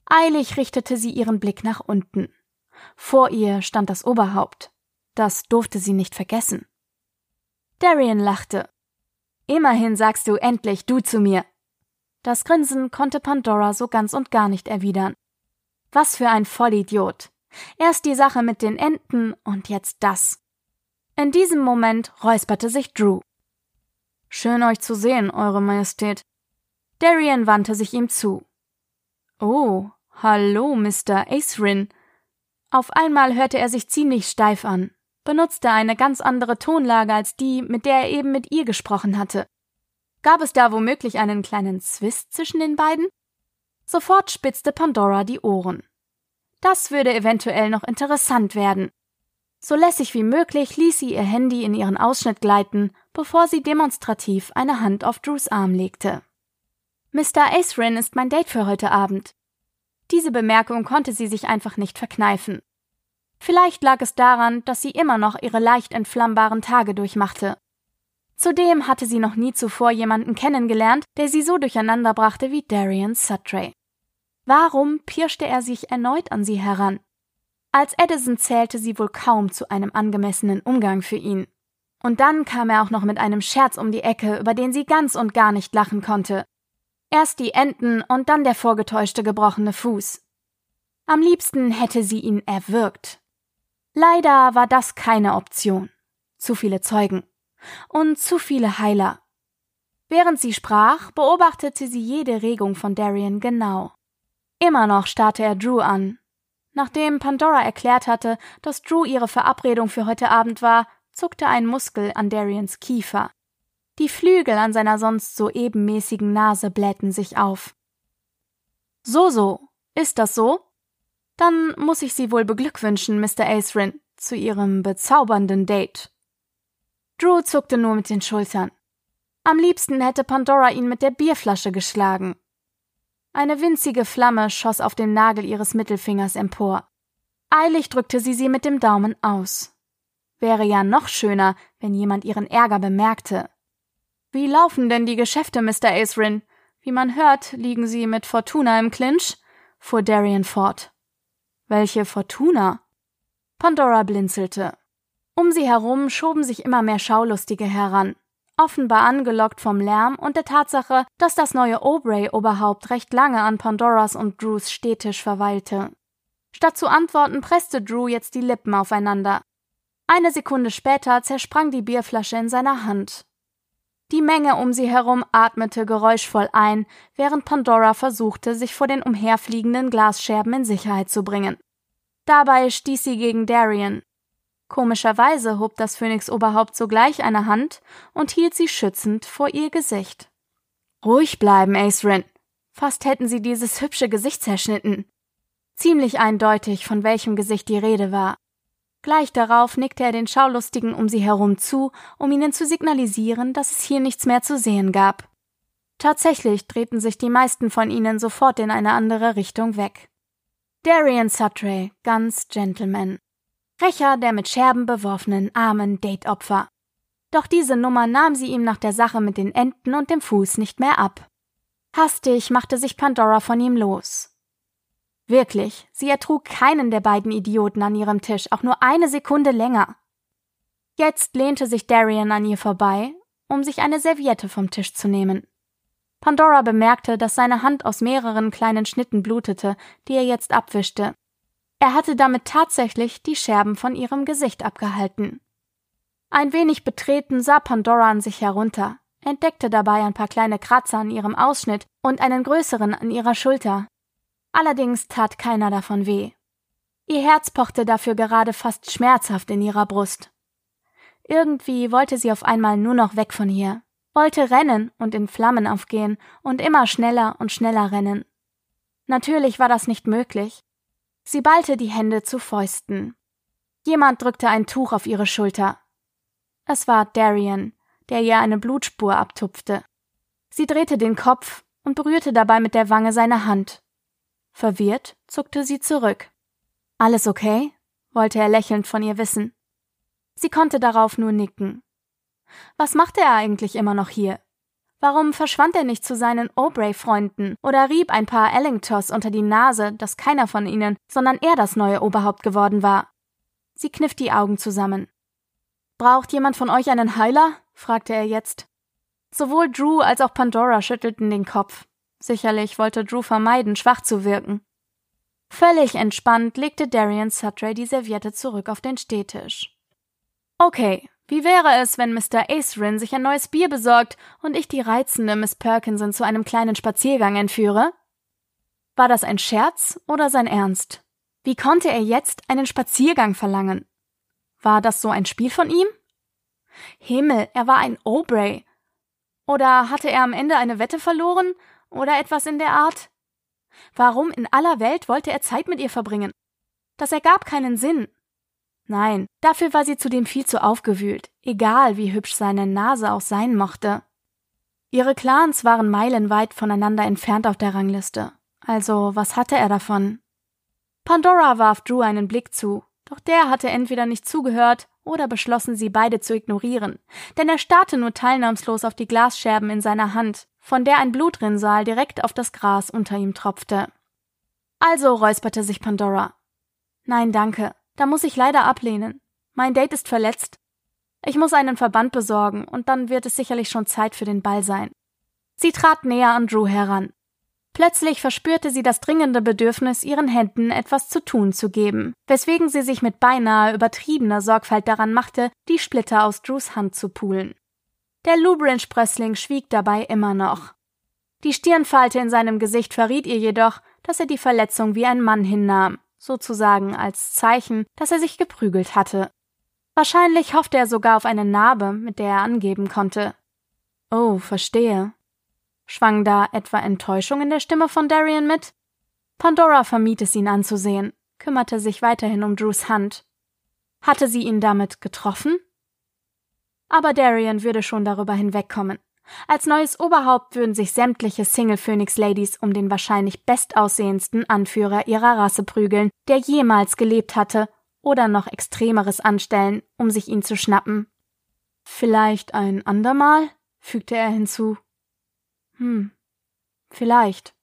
Eilig richtete sie ihren Blick nach unten. Vor ihr stand das Oberhaupt. Das durfte sie nicht vergessen. Darian lachte. Immerhin sagst du endlich du zu mir. Das Grinsen konnte Pandora so ganz und gar nicht erwidern. Was für ein Vollidiot. Erst die Sache mit den Enten und jetzt das. In diesem Moment räusperte sich Drew. Schön euch zu sehen, Eure Majestät. Darian wandte sich ihm zu. Oh, hallo, Mr. Acerin. Auf einmal hörte er sich ziemlich steif an, benutzte eine ganz andere Tonlage als die, mit der er eben mit ihr gesprochen hatte. Gab es da womöglich einen kleinen Zwist zwischen den beiden? Sofort spitzte Pandora die Ohren. Das würde eventuell noch interessant werden. So lässig wie möglich ließ sie ihr Handy in ihren Ausschnitt gleiten, bevor sie demonstrativ eine Hand auf Drews Arm legte. Mr. Acerin ist mein Date für heute Abend. Diese Bemerkung konnte sie sich einfach nicht verkneifen. Vielleicht lag es daran, dass sie immer noch ihre leicht entflammbaren Tage durchmachte. Zudem hatte sie noch nie zuvor jemanden kennengelernt, der sie so durcheinander brachte wie Darian Sutray. Warum pirschte er sich erneut an sie heran? Als Edison zählte sie wohl kaum zu einem angemessenen Umgang für ihn. Und dann kam er auch noch mit einem Scherz um die Ecke, über den sie ganz und gar nicht lachen konnte. Erst die Enten und dann der vorgetäuschte gebrochene Fuß. Am liebsten hätte sie ihn erwürgt. Leider war das keine Option. Zu viele Zeugen. Und zu viele Heiler. Während sie sprach, beobachtete sie jede Regung von Darian genau. Immer noch starrte er Drew an, Nachdem Pandora erklärt hatte, dass Drew ihre Verabredung für heute Abend war, zuckte ein Muskel an Darians Kiefer. Die Flügel an seiner sonst so ebenmäßigen Nase blähten sich auf. So, so. Ist das so? Dann muss ich Sie wohl beglückwünschen, Mr. Acerin, zu Ihrem bezaubernden Date. Drew zuckte nur mit den Schultern. Am liebsten hätte Pandora ihn mit der Bierflasche geschlagen. Eine winzige Flamme schoss auf dem Nagel ihres Mittelfingers empor. Eilig drückte sie sie mit dem Daumen aus. Wäre ja noch schöner, wenn jemand ihren Ärger bemerkte. Wie laufen denn die Geschäfte, Mr. Acerin? Wie man hört, liegen Sie mit Fortuna im Clinch? fuhr Darian fort. Welche Fortuna? Pandora blinzelte. Um sie herum schoben sich immer mehr Schaulustige heran offenbar angelockt vom Lärm und der Tatsache, dass das neue Aubrey-Oberhaupt recht lange an Pandoras und Drews Stehtisch verweilte. Statt zu antworten, presste Drew jetzt die Lippen aufeinander. Eine Sekunde später zersprang die Bierflasche in seiner Hand. Die Menge um sie herum atmete geräuschvoll ein, während Pandora versuchte, sich vor den umherfliegenden Glasscherben in Sicherheit zu bringen. Dabei stieß sie gegen Darian, Komischerweise hob das Phönixoberhaupt sogleich eine Hand und hielt sie schützend vor ihr Gesicht. Ruhig bleiben, Acerin. Fast hätten sie dieses hübsche Gesicht zerschnitten. Ziemlich eindeutig, von welchem Gesicht die Rede war. Gleich darauf nickte er den Schaulustigen um sie herum zu, um ihnen zu signalisieren, dass es hier nichts mehr zu sehen gab. Tatsächlich drehten sich die meisten von ihnen sofort in eine andere Richtung weg. Darian Sutray, ganz Gentleman. Rächer der mit Scherben beworfenen armen Dateopfer. Doch diese Nummer nahm sie ihm nach der Sache mit den Enten und dem Fuß nicht mehr ab. Hastig machte sich Pandora von ihm los. Wirklich, sie ertrug keinen der beiden Idioten an ihrem Tisch auch nur eine Sekunde länger. Jetzt lehnte sich Darian an ihr vorbei, um sich eine Serviette vom Tisch zu nehmen. Pandora bemerkte, dass seine Hand aus mehreren kleinen Schnitten blutete, die er jetzt abwischte. Er hatte damit tatsächlich die Scherben von ihrem Gesicht abgehalten. Ein wenig betreten sah Pandora an sich herunter, entdeckte dabei ein paar kleine Kratzer an ihrem Ausschnitt und einen größeren an ihrer Schulter. Allerdings tat keiner davon weh. Ihr Herz pochte dafür gerade fast schmerzhaft in ihrer Brust. Irgendwie wollte sie auf einmal nur noch weg von hier, wollte rennen und in Flammen aufgehen und immer schneller und schneller rennen. Natürlich war das nicht möglich. Sie ballte die Hände zu Fäusten. Jemand drückte ein Tuch auf ihre Schulter. Es war Darian, der ihr eine Blutspur abtupfte. Sie drehte den Kopf und berührte dabei mit der Wange seine Hand. Verwirrt zuckte sie zurück. Alles okay? wollte er lächelnd von ihr wissen. Sie konnte darauf nur nicken. Was machte er eigentlich immer noch hier? Warum verschwand er nicht zu seinen Aubrey-Freunden oder rieb ein paar Ellingtons unter die Nase, dass keiner von ihnen, sondern er das neue Oberhaupt geworden war? Sie kniff die Augen zusammen. Braucht jemand von euch einen Heiler? fragte er jetzt. Sowohl Drew als auch Pandora schüttelten den Kopf. Sicherlich wollte Drew vermeiden, schwach zu wirken. Völlig entspannt legte Darian Sutray die Serviette zurück auf den Stehtisch. Okay, wie wäre es, wenn Mr. Acerin sich ein neues Bier besorgt und ich die reizende Miss Perkinson zu einem kleinen Spaziergang entführe? War das ein Scherz oder sein Ernst? Wie konnte er jetzt einen Spaziergang verlangen? War das so ein Spiel von ihm? Himmel, er war ein Aubrey. Oder hatte er am Ende eine Wette verloren oder etwas in der Art? Warum in aller Welt wollte er Zeit mit ihr verbringen? Das ergab keinen Sinn. Nein, dafür war sie zudem viel zu aufgewühlt, egal wie hübsch seine Nase auch sein mochte. Ihre Clans waren meilenweit voneinander entfernt auf der Rangliste. Also, was hatte er davon? Pandora warf Drew einen Blick zu, doch der hatte entweder nicht zugehört oder beschlossen, sie beide zu ignorieren, denn er starrte nur teilnahmslos auf die Glasscherben in seiner Hand, von der ein Blutrinsal direkt auf das Gras unter ihm tropfte. Also räusperte sich Pandora. Nein, danke, da muss ich leider ablehnen. Mein Date ist verletzt. Ich muss einen Verband besorgen, und dann wird es sicherlich schon Zeit für den Ball sein. Sie trat näher an Drew heran. Plötzlich verspürte sie das dringende Bedürfnis, ihren Händen etwas zu tun zu geben, weswegen sie sich mit beinahe übertriebener Sorgfalt daran machte, die Splitter aus Drews Hand zu pulen. Der Lubridge-Sprössling schwieg dabei immer noch. Die Stirnfalte in seinem Gesicht verriet ihr jedoch, dass er die Verletzung wie ein Mann hinnahm, sozusagen als Zeichen, dass er sich geprügelt hatte. Wahrscheinlich hoffte er sogar auf eine Narbe, mit der er angeben konnte. Oh, verstehe. Schwang da etwa Enttäuschung in der Stimme von Darian mit? Pandora vermied es, ihn anzusehen, kümmerte sich weiterhin um Drews Hand. Hatte sie ihn damit getroffen? Aber Darian würde schon darüber hinwegkommen. Als neues Oberhaupt würden sich sämtliche Single Phoenix Ladies um den wahrscheinlich bestaussehendsten Anführer ihrer Rasse prügeln, der jemals gelebt hatte, oder noch Extremeres anstellen, um sich ihn zu schnappen. Vielleicht ein andermal? fügte er hinzu. Hm, vielleicht.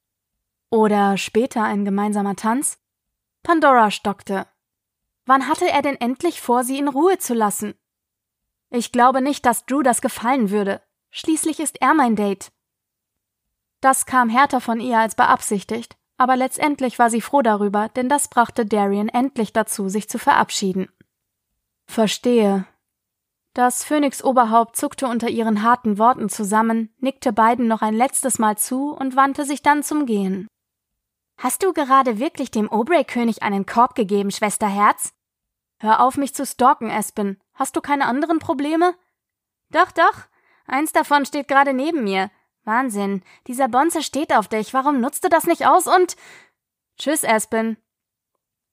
Oder später ein gemeinsamer Tanz? Pandora stockte. Wann hatte er denn endlich vor, sie in Ruhe zu lassen? Ich glaube nicht, dass Drew das gefallen würde. Schließlich ist er mein Date. Das kam härter von ihr als beabsichtigt, aber letztendlich war sie froh darüber, denn das brachte Darian endlich dazu, sich zu verabschieden. Verstehe. Das Phönix-Oberhaupt zuckte unter ihren harten Worten zusammen, nickte beiden noch ein letztes Mal zu und wandte sich dann zum Gehen. Hast du gerade wirklich dem Obrey-König einen Korb gegeben, Schwesterherz? Hör auf, mich zu stalken, Aspen. Hast du keine anderen Probleme? Doch, doch. Eins davon steht gerade neben mir. Wahnsinn. Dieser Bonze steht auf dich. Warum nutzt du das nicht aus und. Tschüss, Aspen.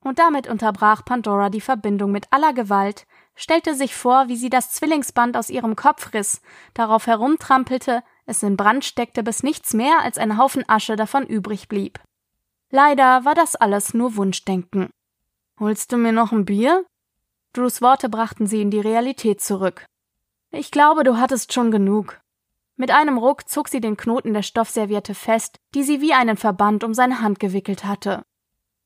Und damit unterbrach Pandora die Verbindung mit aller Gewalt, stellte sich vor, wie sie das Zwillingsband aus ihrem Kopf riss, darauf herumtrampelte, es in Brand steckte, bis nichts mehr als ein Haufen Asche davon übrig blieb. Leider war das alles nur Wunschdenken. Holst du mir noch ein Bier? Drews Worte brachten sie in die Realität zurück. Ich glaube, du hattest schon genug. Mit einem Ruck zog sie den Knoten der Stoffserviette fest, die sie wie einen Verband um seine Hand gewickelt hatte.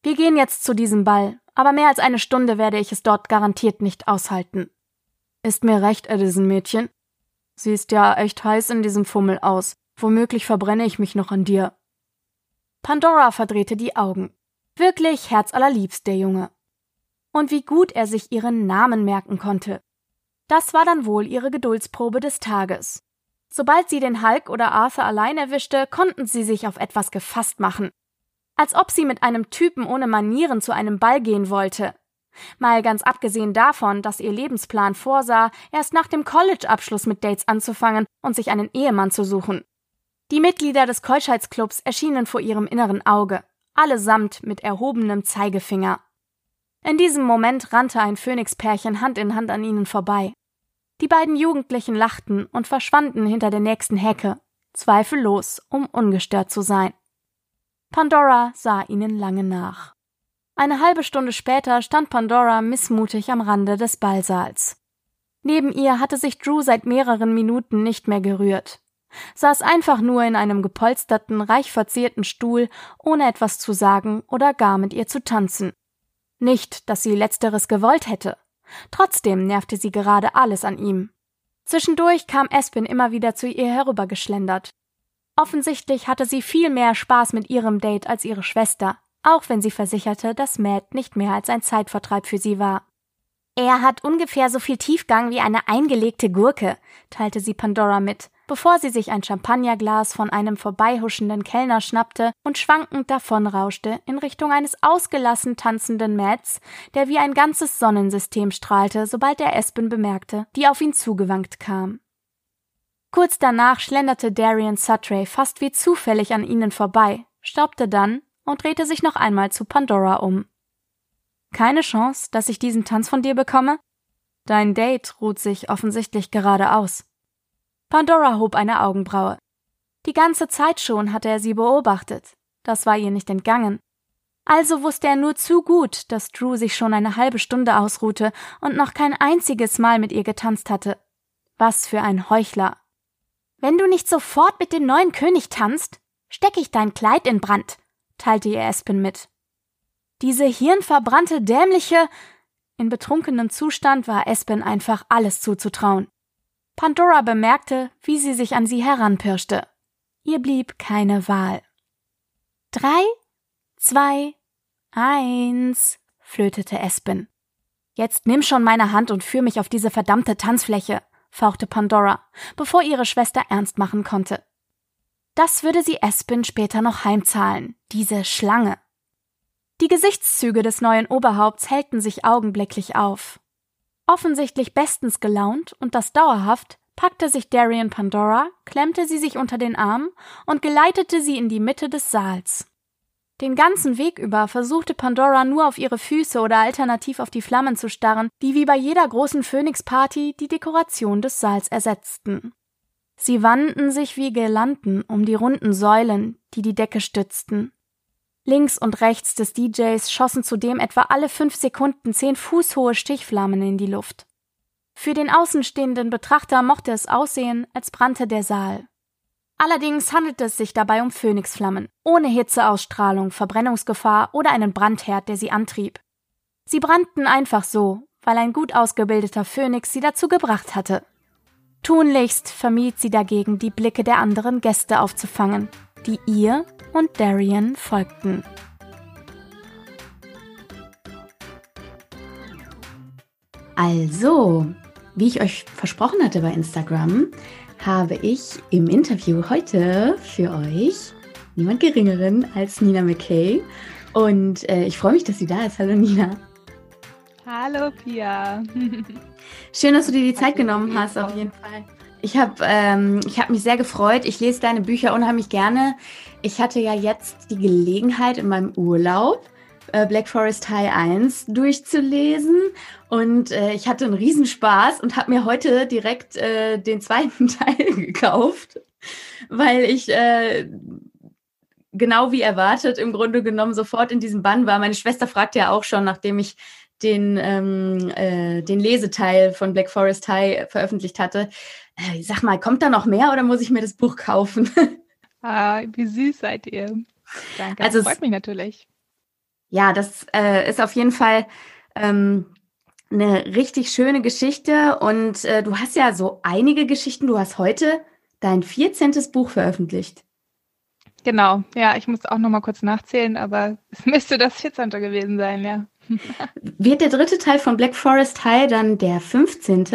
Wir gehen jetzt zu diesem Ball, aber mehr als eine Stunde werde ich es dort garantiert nicht aushalten. Ist mir recht, Edison Mädchen. Siehst ja echt heiß in diesem Fummel aus. Womöglich verbrenne ich mich noch an dir. Pandora verdrehte die Augen. Wirklich herzallerliebst, der Junge und wie gut er sich ihren Namen merken konnte. Das war dann wohl ihre Geduldsprobe des Tages. Sobald sie den Hulk oder Arthur allein erwischte, konnten sie sich auf etwas gefasst machen. Als ob sie mit einem Typen ohne Manieren zu einem Ball gehen wollte. Mal ganz abgesehen davon, dass ihr Lebensplan vorsah, erst nach dem College-Abschluss mit Dates anzufangen und sich einen Ehemann zu suchen. Die Mitglieder des Keuschheitsclubs erschienen vor ihrem inneren Auge, allesamt mit erhobenem Zeigefinger. In diesem Moment rannte ein Phönixpärchen Hand in Hand an ihnen vorbei. Die beiden Jugendlichen lachten und verschwanden hinter der nächsten Hecke, zweifellos, um ungestört zu sein. Pandora sah ihnen lange nach. Eine halbe Stunde später stand Pandora missmutig am Rande des Ballsaals. Neben ihr hatte sich Drew seit mehreren Minuten nicht mehr gerührt, saß einfach nur in einem gepolsterten, reich verzierten Stuhl, ohne etwas zu sagen oder gar mit ihr zu tanzen. Nicht, dass sie letzteres gewollt hätte. Trotzdem nervte sie gerade alles an ihm. Zwischendurch kam Espin immer wieder zu ihr herübergeschlendert. Offensichtlich hatte sie viel mehr Spaß mit ihrem Date als ihre Schwester, auch wenn sie versicherte, dass Matt nicht mehr als ein Zeitvertreib für sie war. Er hat ungefähr so viel Tiefgang wie eine eingelegte Gurke, teilte sie Pandora mit, bevor sie sich ein Champagnerglas von einem vorbeihuschenden Kellner schnappte und schwankend davonrauschte in Richtung eines ausgelassen tanzenden Mats, der wie ein ganzes Sonnensystem strahlte, sobald er Espen bemerkte, die auf ihn zugewankt kam. Kurz danach schlenderte Darian Sutray fast wie zufällig an ihnen vorbei, stoppte dann und drehte sich noch einmal zu Pandora um. Keine Chance, dass ich diesen Tanz von dir bekomme? Dein Date ruht sich offensichtlich gerade aus. Pandora hob eine Augenbraue. Die ganze Zeit schon hatte er sie beobachtet. Das war ihr nicht entgangen. Also wusste er nur zu gut, dass Drew sich schon eine halbe Stunde ausruhte und noch kein einziges Mal mit ihr getanzt hatte. Was für ein Heuchler. Wenn du nicht sofort mit dem neuen König tanzt, stecke ich dein Kleid in Brand, teilte ihr Espen mit. Diese hirnverbrannte, dämliche. In betrunkenem Zustand war Espen einfach alles zuzutrauen. Pandora bemerkte, wie sie sich an sie heranpirschte. Ihr blieb keine Wahl. Drei, zwei, eins, flötete Espen. Jetzt nimm schon meine Hand und führ mich auf diese verdammte Tanzfläche, fauchte Pandora, bevor ihre Schwester ernst machen konnte. Das würde sie Espen später noch heimzahlen, diese Schlange. Die Gesichtszüge des neuen Oberhaupts hellten sich augenblicklich auf. Offensichtlich bestens gelaunt und das dauerhaft, packte sich Darian Pandora, klemmte sie sich unter den Arm und geleitete sie in die Mitte des Saals. Den ganzen Weg über versuchte Pandora nur auf ihre Füße oder alternativ auf die Flammen zu starren, die wie bei jeder großen Phönix-Party die Dekoration des Saals ersetzten. Sie wandten sich wie Girlanden um die runden Säulen, die die Decke stützten. Links und rechts des DJs schossen zudem etwa alle fünf Sekunden zehn Fuß hohe Stichflammen in die Luft. Für den außenstehenden Betrachter mochte es aussehen, als brannte der Saal. Allerdings handelte es sich dabei um Phönixflammen, ohne Hitzeausstrahlung, Verbrennungsgefahr oder einen Brandherd, der sie antrieb. Sie brannten einfach so, weil ein gut ausgebildeter Phönix sie dazu gebracht hatte. Tunlichst vermied sie dagegen, die Blicke der anderen Gäste aufzufangen, die ihr und Darian folgten. Also, wie ich euch versprochen hatte bei Instagram, habe ich im Interview heute für euch niemand Geringeren als Nina McKay. Und äh, ich freue mich, dass sie da ist. Hallo Nina. Hallo Pia. <laughs> Schön, dass du dir die Zeit genommen hast, auf jeden Fall. Ich habe ähm, hab mich sehr gefreut. Ich lese deine Bücher unheimlich gerne. Ich hatte ja jetzt die Gelegenheit in meinem Urlaub Black Forest High 1 durchzulesen und äh, ich hatte einen Riesenspaß und habe mir heute direkt äh, den zweiten <laughs> Teil gekauft, weil ich äh, genau wie erwartet im Grunde genommen sofort in diesem Bann war. Meine Schwester fragte ja auch schon, nachdem ich den, ähm, äh, den Leseteil von Black Forest High veröffentlicht hatte. Äh, sag mal, kommt da noch mehr oder muss ich mir das Buch kaufen? <laughs> ah, wie süß seid ihr. Danke, also, das freut mich natürlich. Ja, das äh, ist auf jeden Fall ähm, eine richtig schöne Geschichte und äh, du hast ja so einige Geschichten. Du hast heute dein 14. Buch veröffentlicht. Genau, ja, ich muss auch noch mal kurz nachzählen, aber <laughs> es müsste das 14. gewesen sein, ja. <laughs> Wird der dritte Teil von Black Forest High dann der 15.?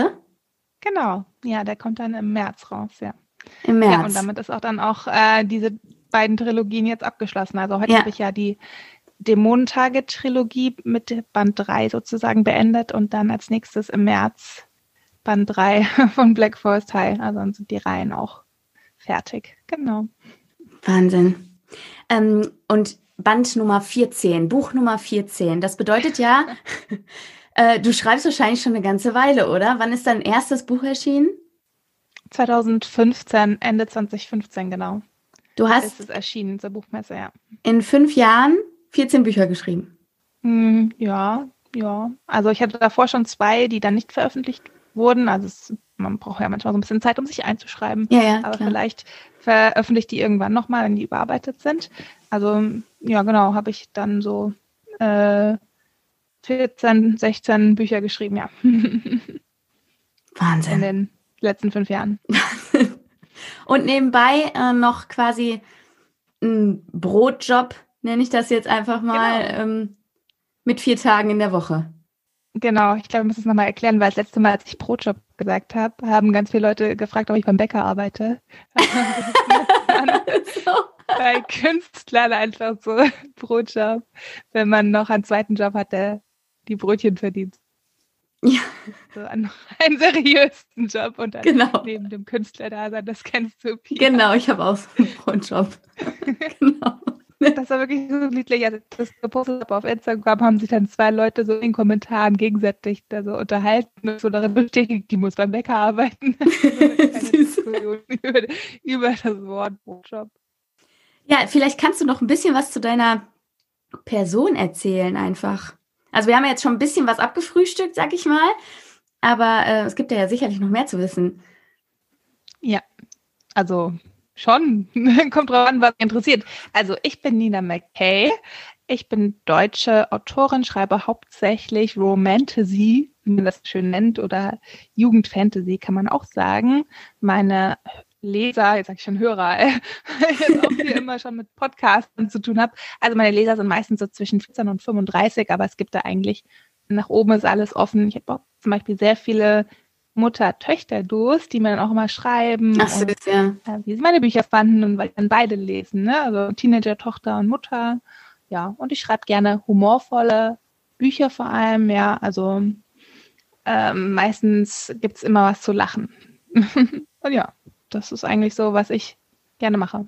Genau, ja, der kommt dann im März raus, ja. Im März. Ja, und damit ist auch dann auch äh, diese beiden Trilogien jetzt abgeschlossen. Also heute ja. habe ich ja die Dämonentage-Trilogie mit Band 3 sozusagen beendet und dann als nächstes im März Band 3 <laughs> von Black Forest High. Also dann sind die Reihen auch fertig. Genau. Wahnsinn. Ähm, und Band Nummer 14, Buch Nummer 14, das bedeutet ja, <laughs> äh, du schreibst wahrscheinlich schon eine ganze Weile, oder? Wann ist dein erstes Buch erschienen? 2015, Ende 2015, genau. Du hast. Ist es erschienen zur Buchmesse, ja. In fünf Jahren 14 Bücher geschrieben. Hm, ja, ja. Also ich hatte davor schon zwei, die dann nicht veröffentlicht wurden. Also es, man braucht ja manchmal so ein bisschen Zeit, um sich einzuschreiben. Ja, ja, Aber klar. vielleicht veröffentlicht die irgendwann nochmal, wenn die überarbeitet sind. Also ja, genau, habe ich dann so äh, 14, 16 Bücher geschrieben, ja. <laughs> Wahnsinn. In den letzten fünf Jahren. <laughs> Und nebenbei äh, noch quasi ein Brotjob, nenne ich das jetzt einfach mal, genau. ähm, mit vier Tagen in der Woche. Genau, ich glaube, ich muss es nochmal erklären, weil das letzte Mal, als ich Brotjob gesagt habe, haben ganz viele Leute gefragt, ob ich beim Bäcker arbeite. <laughs> so. Bei Künstlern einfach so Brotjob, wenn man noch einen zweiten Job hat, der die Brötchen verdient. Ja. So einen, einen seriösen Job und dann genau. neben dem Künstler da sein, das kennst du. Pia. Genau, ich habe auch so einen Brotjob. <laughs> genau. Das war wirklich so niedlich. Also das gepostet habe auf Instagram, haben sich dann zwei Leute so in Kommentaren gegenseitig da so unterhalten und so darin bestätigt, die muss beim Bäcker arbeiten. <laughs> <laughs> über, über das Wort Brotjob. Ja, vielleicht kannst du noch ein bisschen was zu deiner Person erzählen, einfach. Also wir haben ja jetzt schon ein bisschen was abgefrühstückt, sag ich mal. Aber äh, es gibt ja sicherlich noch mehr zu wissen. Ja, also schon. <laughs> Kommt drauf an, was interessiert. Also ich bin Nina McKay. Ich bin deutsche Autorin, schreibe hauptsächlich Romantasy, wie man das schön nennt, oder Jugendfantasy kann man auch sagen. Meine Leser, jetzt sage ich schon Hörer, <laughs> jetzt auch hier immer schon mit Podcasten zu tun habe. Also meine Leser sind meistens so zwischen 14 und 35, aber es gibt da eigentlich, nach oben ist alles offen. Ich habe auch zum Beispiel sehr viele Mutter-Töchter-Duos, die mir dann auch immer schreiben, Ach, und, ja. äh, wie sie meine Bücher fanden und weil dann beide lesen, ne? Also Teenager-Tochter und Mutter. Ja, und ich schreibe gerne humorvolle Bücher vor allem, ja. Also ähm, meistens gibt's immer was zu lachen. <laughs> und ja das ist eigentlich so, was ich gerne mache.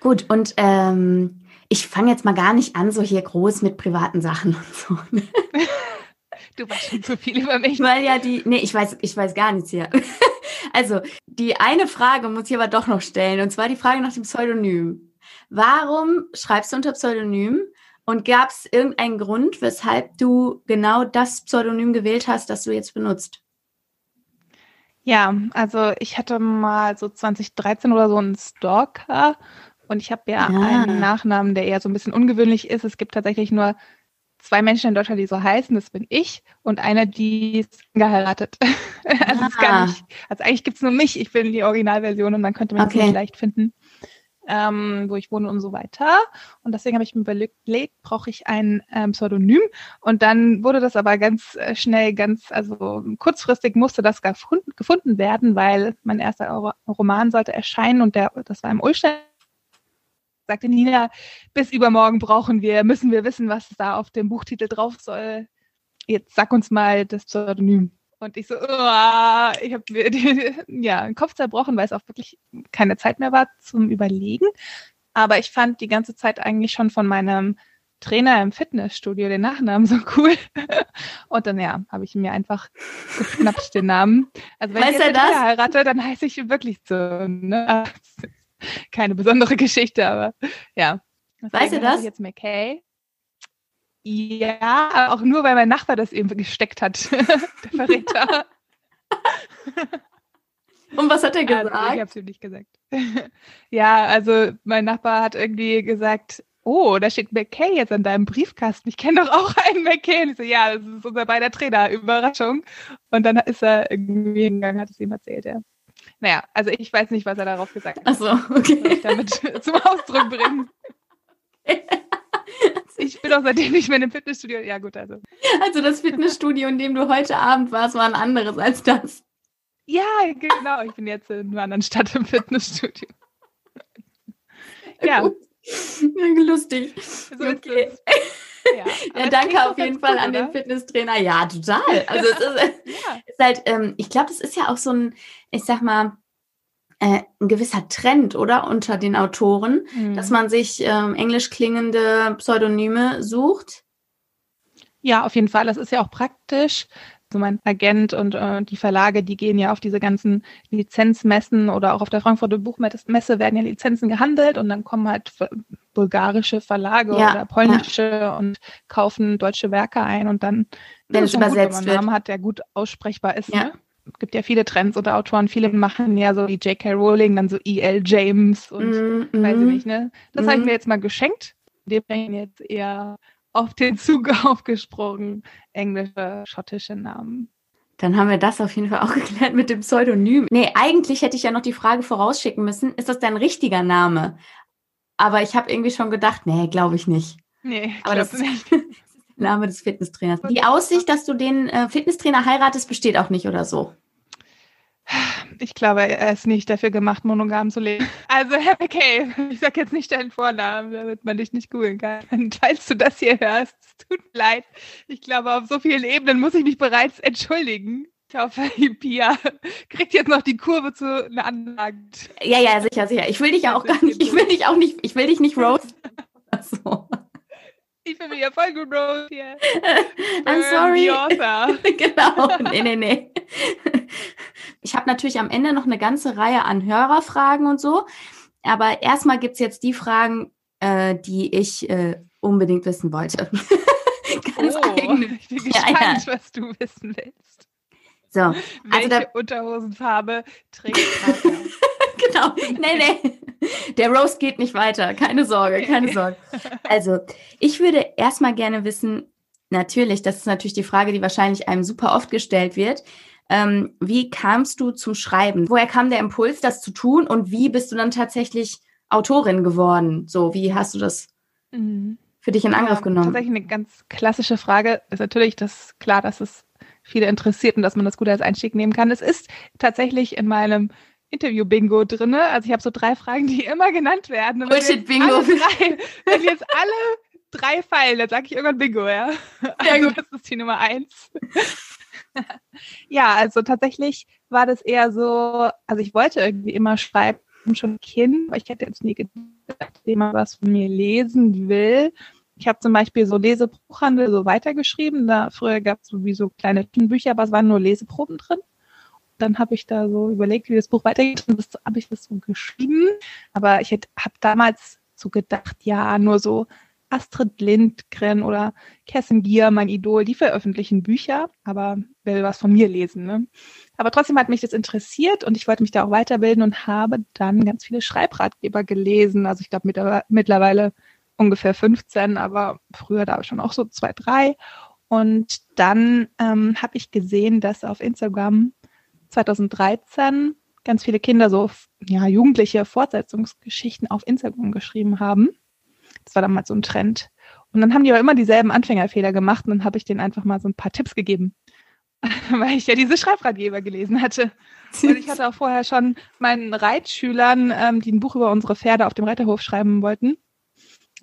Gut, und ähm, ich fange jetzt mal gar nicht an, so hier groß mit privaten Sachen und so. <laughs> Du weißt schon so viel über mich. Weil ja die, nee, ich weiß, ich weiß gar nichts hier. <laughs> Also, die eine Frage muss ich aber doch noch stellen, und zwar die Frage nach dem Pseudonym. Warum schreibst du unter Pseudonym? Und gab es irgendeinen Grund, weshalb du genau das Pseudonym gewählt hast, das du jetzt benutzt? Ja, also ich hatte mal so 2013 oder so einen Stalker und ich habe ja, ja, einen Nachnamen, der eher so ein bisschen ungewöhnlich ist. Es gibt tatsächlich nur zwei Menschen in Deutschland, die so heißen. Das bin ich und einer, die ist geheiratet. <laughs> also, ah. gar nicht, also eigentlich gibt's nur mich. Ich bin die Originalversion und man könnte mich okay. nicht leicht finden ähm, wo ich wohne und so weiter. Und deswegen habe ich mir überlegt, brauche ich ein ähm, Pseudonym. Und dann wurde das aber ganz äh, schnell, ganz, also kurzfristig musste das gefunden, gefunden werden, weil mein erster Roman sollte erscheinen und der, das war im Ulstein sagte Nina, bis übermorgen brauchen wir, müssen wir wissen, was da auf dem Buchtitel drauf soll. Jetzt sag uns mal das Pseudonym. Und ich so, ich habe mir die, <laughs> ja, den Kopf zerbrochen, weil es auch wirklich keine Zeit mehr war zum Überlegen. Aber ich fand die ganze Zeit eigentlich schon von meinem Trainer im Fitnessstudio den Nachnamen so cool. <laughs> Und dann, ja, habe ich mir einfach geschnappt den Namen. Also wenn weißt ich jetzt das? heirate, dann heiße ich wirklich so. Ne? Keine besondere <laughs> Geschichte, aber ja. Weißt du das? Jetzt McKay. Ja, auch nur, weil mein Nachbar das eben gesteckt hat, <laughs> der Verräter. <laughs> Und was hat er gesagt? Also, ich habe es ihm nicht gesagt. ja, also mein Nachbar hat irgendwie gesagt, oh, da steht McKay jetzt an deinem Briefkasten. Ich kenne doch auch einen McKay. Und ich so, ja, das ist unser beider Trainer. Überraschung. Und dann ist er irgendwie hingegangen, hat es ihm erzählt, ja. Naja, also ich weiß nicht, was er darauf gesagt hat. Ach so, okay. Ich damit <laughs> zum Ausdruck bringen. Ich bin auch seitdem nicht mehr in einem Fitnessstudio. Ja, gut, also. Also das Fitnessstudio, in dem du heute Abend warst, war ein anderes als das. Ja, genau. Ich bin jetzt in einer anderen Stadt im Fitnessstudio. ja. Lustig. So okay. Ja, <laughs> ja danke auf jeden Fall gut, an den Fitnesstrainer. Ja, total. Also es ist, <laughs> ja. ist halt, ähm, ich glaube, das ist ja auch so ein, ich sag mal, äh, ein gewisser Trend, oder? Unter den Autoren, mhm. dass man sich ähm, englisch klingende Pseudonyme sucht. Ja, auf jeden Fall. Das ist ja auch praktisch. So mein Agent und äh, die Verlage, die gehen ja auf diese ganzen Lizenzmessen oder auch auf der Frankfurter Buchmesse werden ja Lizenzen gehandelt und dann kommen halt bulgarische Verlage ja, oder polnische ja. und kaufen deutsche Werke ein und dann wenn es übersetzt gut, wenn man einen Namen hat, der gut aussprechbar ist. Ja. Ne? Es gibt ja viele Trends oder Autoren, viele machen ja so wie J.K. Rowling, dann so E.L. James und mm, weiß ich mm. nicht, ne? Das mm. habe ich mir jetzt mal geschenkt. Bin ich jetzt eher auf den Zug <laughs> aufgesprungen, englische, schottische Namen. Dann haben wir das auf jeden Fall auch <laughs> geklärt mit dem Pseudonym. Nee, eigentlich hätte ich ja noch die Frage vorausschicken müssen, ist das dein richtiger Name? Aber ich habe irgendwie schon gedacht, nee, glaube ich nicht. Nee, aber das nicht. <laughs> ist der Name des Fitnesstrainers. Die Aussicht, dass du den äh, Fitnesstrainer heiratest, besteht auch nicht oder so. Ich glaube, er ist nicht dafür gemacht, monogam zu leben. Also, <laughs> Herr McKay, ich sage jetzt nicht deinen Vornamen, damit man dich nicht googeln kann. Falls du das hier hörst, es tut mir leid. Ich glaube, auf so vielen Ebenen muss ich mich bereits entschuldigen. Ich hoffe, <laughs> Pia kriegt jetzt noch die Kurve zu einer anderen. Ja, ja, sicher, sicher. Ich will dich ja auch gar nicht, ich will dich auch nicht, ich will dich nicht roasten. <laughs> so. Ich bin ja voll gut roast hier. <laughs> I'm sorry. <laughs> genau. Nee, nee, nee. Ich habe natürlich am Ende noch eine ganze Reihe an Hörerfragen und so. Aber erstmal gibt es jetzt die Fragen, äh, die ich äh, unbedingt wissen wollte. <laughs> Ganz oh, eigene. Ich bin gespannt, ja, ja. was du wissen willst. So, also Welche da, Unterhosenfarbe trägt genau. Nee, nee. Der Roast geht nicht weiter. Keine Sorge, keine Sorge. Also, ich würde erstmal gerne wissen, natürlich, das ist natürlich die Frage, die wahrscheinlich einem super oft gestellt wird. Ähm, wie kamst du zum Schreiben? Woher kam der Impuls, das zu tun? Und wie bist du dann tatsächlich Autorin geworden? So, wie hast du das mhm. für dich in Angriff ja, genommen? Tatsächlich eine ganz klassische Frage. Ist natürlich das klar, dass es viele interessiert und dass man das gut als Einstieg nehmen kann. Es ist tatsächlich in meinem Interview-Bingo drin. Also ich habe so drei Fragen, die immer genannt werden. Bullshit-Bingo. Wenn jetzt alle drei fallen, dann sage ich irgendwann Bingo, ja. Also das ist die Nummer eins. ja, also tatsächlich war das eher so, also ich wollte irgendwie immer schreiben, schon Kind, aber ich hätte jetzt nie gedacht, dass jemand was von mir lesen will. Ich habe zum Beispiel so Lesebuchhandel so weitergeschrieben. Da früher gab es sowieso kleine Bücher, aber es waren nur Leseproben drin dann habe ich da so überlegt, wie das Buch weitergeht und das habe ich das so geschrieben. Aber ich habe damals so gedacht, ja, nur so Astrid Lindgren oder Kerstin Gier, mein Idol, die veröffentlichen Bücher, aber will was von mir lesen. Ne? Aber trotzdem hat mich das interessiert und ich wollte mich da auch weiterbilden und habe dann ganz viele Schreibratgeber gelesen. Also ich glaube mittlerweile ungefähr 15, aber früher da schon auch so zwei, drei. Und dann ähm, habe ich gesehen, dass auf Instagram 2013 ganz viele Kinder so, ja, jugendliche Fortsetzungsgeschichten auf Instagram geschrieben haben. Das war damals so ein Trend. Und dann haben die aber immer dieselben Anfängerfehler gemacht und dann habe ich denen einfach mal so ein paar Tipps gegeben, <laughs> weil ich ja diese Schreibratgeber gelesen hatte. Und ich <laughs> hatte auch vorher schon meinen Reitschülern, ähm, die ein Buch über unsere Pferde auf dem Reiterhof schreiben wollten,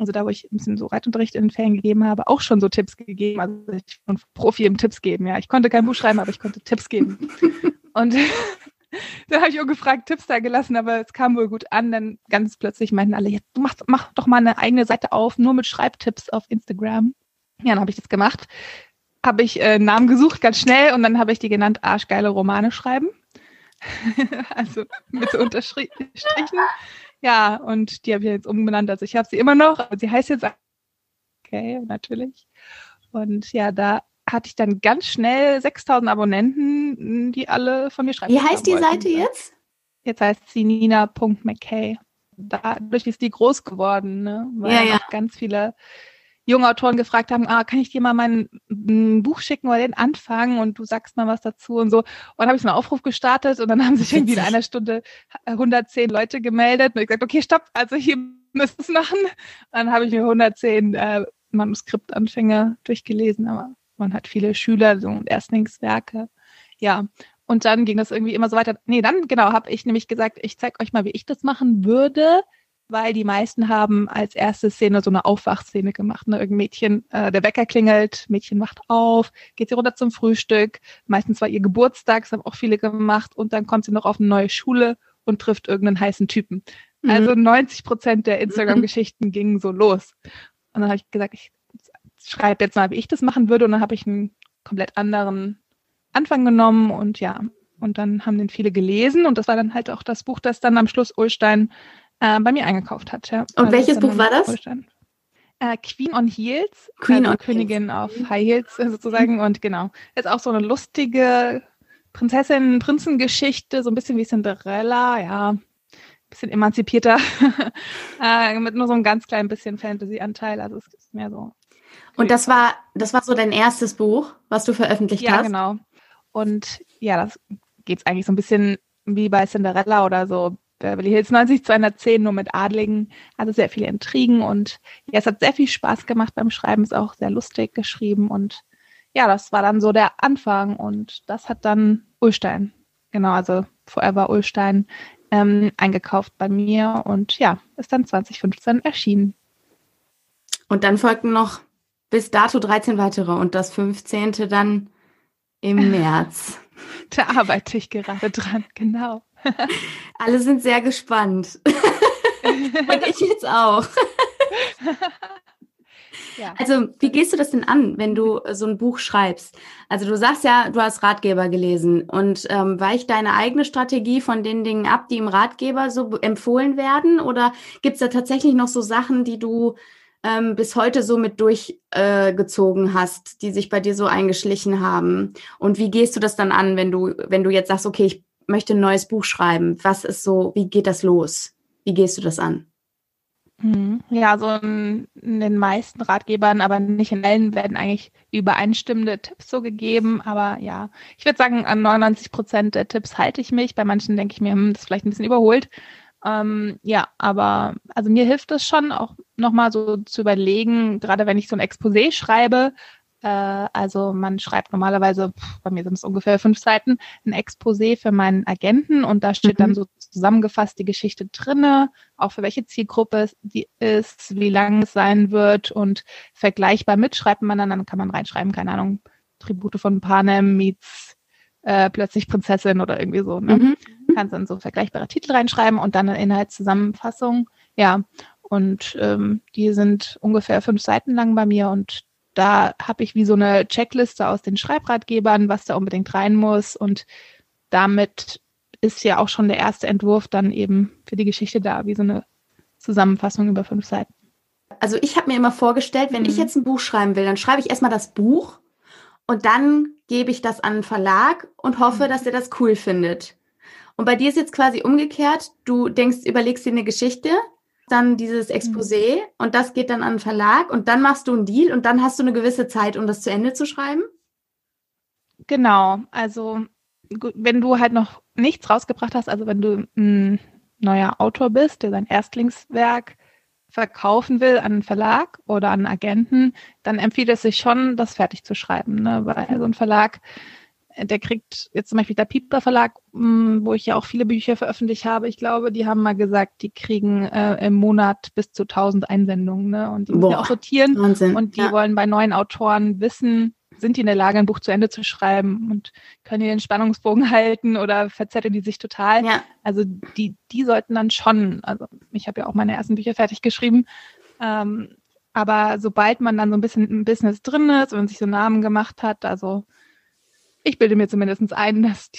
also da, wo ich ein bisschen so Reitunterricht in den Ferien gegeben habe, auch schon so Tipps gegeben. Also ich bin Profi im Tipps geben, ja. Ich konnte kein Buch schreiben, aber ich konnte Tipps geben. <laughs> Und <laughs> da habe ich auch gefragt, Tipps da gelassen, aber es kam wohl gut an. Dann ganz plötzlich meinten alle, ja, du mach, mach doch mal eine eigene Seite auf, nur mit Schreibtipps auf Instagram. Ja, dann habe ich das gemacht. Habe ich äh, Namen gesucht, ganz schnell, und dann habe ich die genannt Arschgeile Romane schreiben. <laughs> also mit so Unterstrichen. Ja, und die habe ich jetzt umbenannt. Also ich habe sie immer noch, aber sie heißt jetzt okay, natürlich. Und ja, da hatte ich dann ganz schnell 6000 Abonnenten, die alle von mir schreiben. Wie heißt die Seite jetzt? Jetzt heißt sie nina.mckay. Dadurch ist die groß geworden, ne? weil ja, ja. ganz viele junge Autoren gefragt haben, ah, kann ich dir mal mein Buch schicken oder den anfangen und du sagst mal was dazu und so. Und dann habe ich so einen Aufruf gestartet und dann haben sich irgendwie in einer Stunde 110 Leute gemeldet und ich gesagt, okay, stopp, also hier müssen es machen. dann habe ich mir 110 äh, Manuskriptanfänger durchgelesen, aber man hat viele Schüler, so Erstlingswerke. Ja, und dann ging das irgendwie immer so weiter. Nee, dann genau, habe ich nämlich gesagt, ich zeige euch mal, wie ich das machen würde, weil die meisten haben als erste Szene so eine Aufwachszene gemacht. Ne? Irgendein Mädchen, äh, der Wecker klingelt, Mädchen wacht auf, geht sie runter zum Frühstück. Meistens war ihr Geburtstag, das haben auch viele gemacht. Und dann kommt sie noch auf eine neue Schule und trifft irgendeinen heißen Typen. Mhm. Also 90 Prozent der Instagram-Geschichten gingen so los. Und dann habe ich gesagt, ich schreibe jetzt mal, wie ich das machen würde. Und dann habe ich einen komplett anderen Anfang genommen und ja, und dann haben den viele gelesen und das war dann halt auch das Buch, das dann am Schluss Ulstein äh, bei mir eingekauft hat. Ja. Und also welches Buch war das? Äh, Queen on Heels, Queen also on Königin Heels. auf High Heels sozusagen und genau. Ist auch so eine lustige Prinzessin, Prinzengeschichte, so ein bisschen wie Cinderella, ja, bisschen emanzipierter, <laughs> äh, mit nur so einem ganz kleinen bisschen Fantasy-Anteil. Also es ist mehr so. Und das war, das war so dein erstes Buch, was du veröffentlicht ja, hast? Ja, genau. Und ja, das geht es eigentlich so ein bisschen wie bei Cinderella oder so Beverly Hills 90 210 nur mit Adligen. Also sehr viele Intrigen und ja, es hat sehr viel Spaß gemacht beim Schreiben, ist auch sehr lustig geschrieben und ja, das war dann so der Anfang und das hat dann Ulstein, genau, also Forever Ulstein ähm, eingekauft bei mir und ja, ist dann 2015 erschienen. Und dann folgten noch bis dato 13 weitere und das 15. dann im <laughs> März. Da arbeite ich gerade dran, genau. <laughs> Alle sind sehr gespannt. <laughs> Und ich jetzt auch. Ja. Also, wie gehst du das denn an, wenn du so ein Buch schreibst? Also, du sagst ja, du hast Ratgeber gelesen und ähm, weicht deine eigene Strategie von den Dingen ab, die im Ratgeber so empfohlen werden? Oder gibt es da tatsächlich noch so Sachen, die du ähm, bis heute so mit durchgezogen äh, hast, die sich bei dir so eingeschlichen haben? Und wie gehst du das dann an, wenn du, wenn du jetzt sagst, okay, ich möchte ein neues Buch schreiben? Was ist so, wie geht das los? Wie gehst du das an? Mhm. Ja, so in, in, den meisten Ratgebern, aber nicht in allen, werden eigentlich übereinstimmende Tipps so gegeben. Aber ja, ich würde sagen, an 99 Prozent der Tipps halte ich mich. Bei manchen denke ich mir, hm, das ist vielleicht ein bisschen überholt. Ähm, ja, aber also mir hilft es schon auch nochmal so zu überlegen, gerade wenn ich so ein Exposé schreibe, äh, also man schreibt normalerweise, pff, bei mir sind es ungefähr fünf Seiten, ein Exposé für meinen Agenten und da steht mhm. dann so zusammengefasst die Geschichte drinne, auch für welche Zielgruppe die ist, wie lang es sein wird und vergleichbar mitschreibt man dann, dann kann man reinschreiben, keine Ahnung, Tribute von Panem meets äh, plötzlich Prinzessin oder irgendwie so. Ne? Mhm kannst dann so vergleichbare Titel reinschreiben und dann eine Inhaltszusammenfassung. Ja, und ähm, die sind ungefähr fünf Seiten lang bei mir und da habe ich wie so eine Checkliste aus den Schreibratgebern, was da unbedingt rein muss und damit ist ja auch schon der erste Entwurf dann eben für die Geschichte da, wie so eine Zusammenfassung über fünf Seiten. Also ich habe mir immer vorgestellt, wenn mhm. ich jetzt ein Buch schreiben will, dann schreibe ich erstmal das Buch und dann gebe ich das an einen Verlag und hoffe, mhm. dass er das cool findet. Und bei dir ist jetzt quasi umgekehrt, du denkst, überlegst dir eine Geschichte, dann dieses mhm. Exposé mhm. und das geht dann an den Verlag und dann machst du einen Deal und dann hast du eine gewisse Zeit, um das zu Ende zu schreiben? Genau, also wenn du halt noch nichts rausgebracht hast, also wenn du ein neuer Autor bist, der sein Erstlingswerk verkaufen will an einen Verlag oder an einen Agenten, dann empfiehlt es sich schon, das fertig zu schreiben, ne? weil so ein Verlag der kriegt jetzt zum Beispiel der Piper Verlag, hm, wo ich ja auch viele Bücher veröffentlicht habe. Ich glaube, die haben mal gesagt, die kriegen äh, im Monat bis zu 1000 Einsendungen. Ne? Und die müssen ja auch sortieren. Wahnsinn. Und die ja. wollen bei neuen Autoren wissen, sind die in der Lage, ein Buch zu Ende zu schreiben und können die den Spannungsbogen halten oder verzetteln die sich total? Ja. Also die, die sollten dann schon, also ich habe ja auch meine ersten Bücher fertig geschrieben, ähm, aber sobald man dann so ein bisschen im Business drin ist und sich so Namen gemacht hat, also ich bilde mir zumindest ein, dass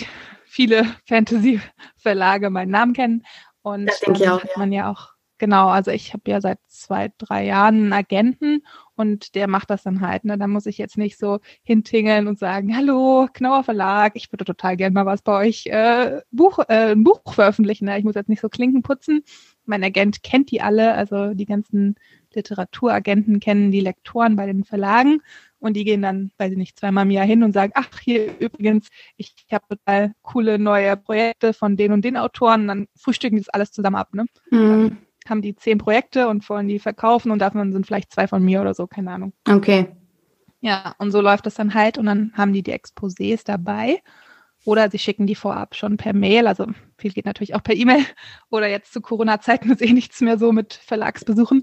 viele Fantasy-Verlage meinen Namen kennen. Und das denke ich auch, hat man ja auch, genau, also ich habe ja seit zwei, drei Jahren einen Agenten und der macht das dann halt. Ne? Da muss ich jetzt nicht so hintingeln und sagen, hallo, Knauer Verlag, ich würde total gerne mal was bei euch äh, Buch, äh, ein Buch veröffentlichen. Ne? Ich muss jetzt nicht so Klinken putzen. Mein Agent kennt die alle, also die ganzen Literaturagenten kennen die Lektoren bei den Verlagen und die gehen dann, weiß ich nicht, zweimal im Jahr hin und sagen, ach, hier übrigens, ich habe total coole neue Projekte von den und den Autoren. Und dann frühstücken die das alles zusammen ab, ne? Mhm. haben die zehn Projekte und wollen die verkaufen und davon sind vielleicht zwei von mir oder so, keine Ahnung. Okay. Ja, und so läuft das dann halt und dann haben die die Exposés dabei. Oder sie schicken die vorab schon per Mail, also viel geht natürlich auch per E-Mail. Oder jetzt zu Corona-Zeiten ist eh nichts mehr so mit Verlagsbesuchen.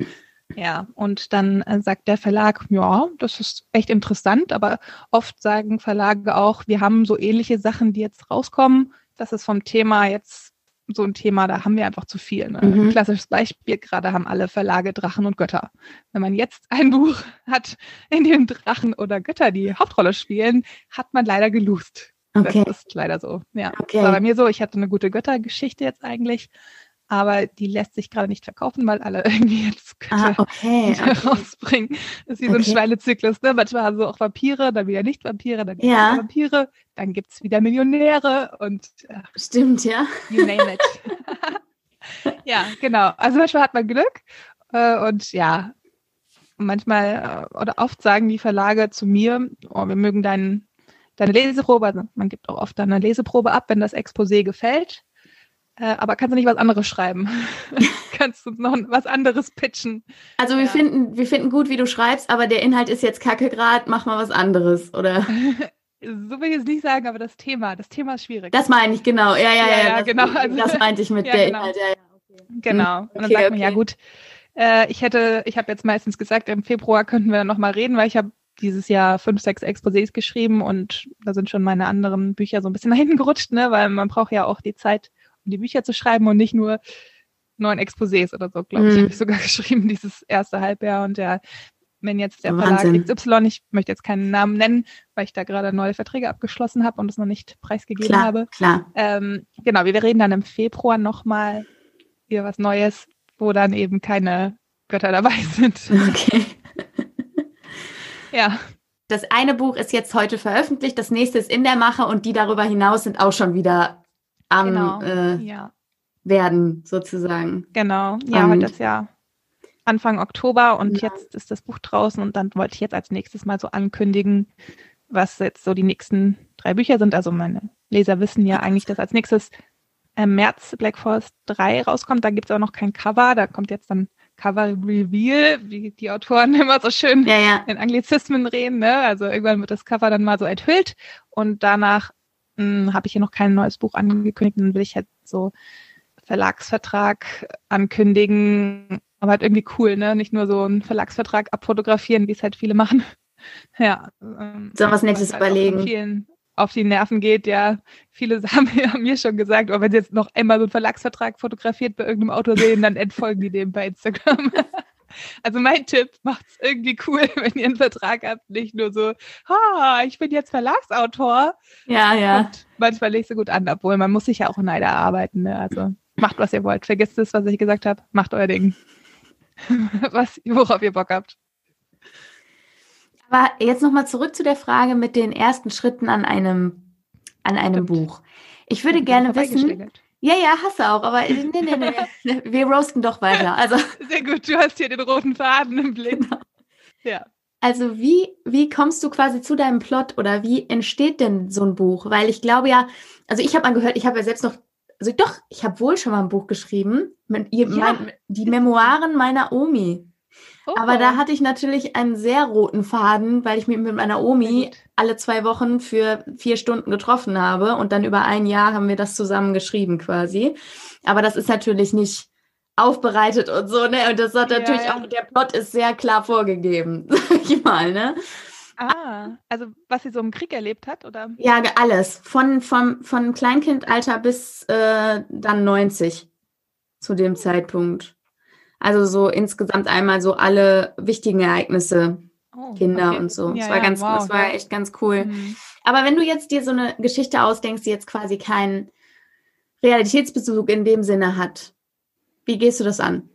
Ja, und dann äh, sagt der Verlag, ja, das ist echt interessant, aber oft sagen Verlage auch, wir haben so ähnliche Sachen, die jetzt rauskommen. Das ist vom Thema jetzt so ein Thema, da haben wir einfach zu viel. Ne? Mhm. Ein klassisches Beispiel, gerade haben alle Verlage Drachen und Götter. Wenn man jetzt ein Buch <laughs> hat, in dem Drachen oder Götter die Hauptrolle spielen, hat man leider gelust. Okay. Das ist leider so. Ja. Okay. Das war bei mir so, ich hatte eine gute Göttergeschichte jetzt eigentlich, aber die lässt sich gerade nicht verkaufen, weil alle <laughs> irgendwie jetzt ah, okay, <laughs> okay. rausbringen. Das ist wie so ein Schweinezyklus. Ne? Manchmal haben sie auch Vampire, dann wieder nicht Vampire, dann ja. Vampire, dann gibt es wieder Millionäre und äh, Stimmt, ja. You name it. <laughs> ja, genau. Also manchmal hat man Glück äh, und ja, manchmal äh, oder oft sagen die Verlage zu mir, oh, wir mögen deinen deine Leseprobe, also man gibt auch oft dann eine Leseprobe ab, wenn das Exposé gefällt. Äh, aber kannst du nicht was anderes schreiben? <laughs> <laughs> kannst du noch was anderes pitchen? Also wir ja. finden, wir finden gut, wie du schreibst, aber der Inhalt ist jetzt kacke gerade, mach mal was anderes, oder? <laughs> so will ich es nicht sagen, aber das Thema, das Thema ist schwierig. Das meine ich, genau. Ja, ja, ja. ja, das, genau. Also, das meinte ich mit ja, der genau. Inhalt. Ja, ja, okay. Genau. Und dann okay, sagt man, okay. ja gut, äh, ich hätte, ich habe jetzt meistens gesagt, im Februar könnten wir dann nochmal reden, weil ich habe dieses Jahr fünf, sechs Exposés geschrieben und da sind schon meine anderen Bücher so ein bisschen nach hinten gerutscht, ne, weil man braucht ja auch die Zeit, die Bücher zu schreiben und nicht nur neun Exposés oder so, glaube ich, mhm. habe ich sogar <laughs> geschrieben, dieses erste Halbjahr. Und ja, wenn jetzt der Wahnsinn. Verlag XY, ich möchte jetzt keinen Namen nennen, weil ich da gerade neue Verträge abgeschlossen habe und es noch nicht preisgegeben klar, habe. Klar. Ähm, genau, wir reden dann im Februar nochmal über was Neues, wo dann eben keine Götter dabei <laughs> sind. Okay. ja. Das eine Buch ist jetzt heute veröffentlicht, das nächste ist in der Mache und die darüber hinaus sind auch schon wieder am genau, äh, ja. werden, sozusagen. Genau, ja, um, heute ist ja Anfang Oktober und ja. jetzt ist das Buch draußen und dann wollte ich jetzt als nächstes mal so ankündigen, was jetzt so die nächsten drei Bücher sind. Also meine Leser wissen ja eigentlich, dass als nächstes im März Black Forest 3 rauskommt. Da gibt es auch noch kein Cover, da kommt jetzt dann Cover Reveal, wie die Autoren <laughs> immer so schön ja, ja. in Anglizismen reden. Ne? Also irgendwann wird das Cover dann mal so enthüllt und danach habe ich hier noch kein neues Buch angekündigt, dann will ich halt so Verlagsvertrag ankündigen, aber halt irgendwie cool, ne? Nicht nur so einen Verlagsvertrag abfotografieren, wie es halt viele machen. <laughs> Ja. Ähm, Sollen wir was Nettes halt überlegen? Vielen auf die Nerven geht, ja. Viele <laughs> haben mir schon gesagt, oh, wenn sie jetzt noch einmal so einen Verlagsvertrag fotografiert bei irgendeinem Autor sehen, dann entfolgen die dem bei Instagram. <laughs> Also mein Tipp, macht's irgendwie cool, <laughs> wenn ihr einen Vertrag habt, nicht nur so, ha, ich bin jetzt Verlagsautor. Ja, ja. Und manchmal nicht so gut an, obwohl man muss sich ja auch in Neid erarbeiten. Ne? Also macht, was ihr wollt. Vergesst es, was ich gesagt habe. Macht euer Ding. <laughs> was, worauf ihr Bock habt. Aber jetzt nochmal zurück zu der Frage mit den ersten Schritten an einem, an einem Buch. Ich würde gerne wissen, ja, ja, hast du auch, aber nee, nee, nee, <laughs> nee. wir roasten doch weiter. Also, <laughs> Sehr gut, du hast hier den roten Faden im Blick. Genau. Ja. Also wie, wie kommst du quasi zu deinem Plot oder wie entsteht denn so ein Buch? Weil ich glaube ja, also ich habe angehört, ich habe ja selbst noch, also doch, ich habe wohl schon mal ein Buch geschrieben, mit, ja. mein, die Memoiren meiner Omi. Oh. Aber da hatte ich natürlich einen sehr roten Faden, weil ich mich mit meiner Omi alle zwei Wochen für vier Stunden getroffen habe und dann über ein Jahr haben wir das zusammen geschrieben quasi. Aber das ist natürlich nicht aufbereitet und so, ne? Und das hat ja, natürlich ja. auch, der Plot ist sehr klar vorgegeben, <laughs> sag ich mal, ne? Ah, also was sie so im Krieg erlebt hat, oder? Ja, alles. Von, von, von Kleinkindalter bis äh, dann 90 zu dem Zeitpunkt. Also so insgesamt einmal so alle wichtigen Ereignisse, oh, Kinder okay. und so. Ja, das war ja, ganz, wow, das war echt ganz cool. Mhm. Aber wenn du jetzt dir so eine Geschichte ausdenkst, die jetzt quasi keinen Realitätsbezug in dem Sinne hat, wie gehst du das an?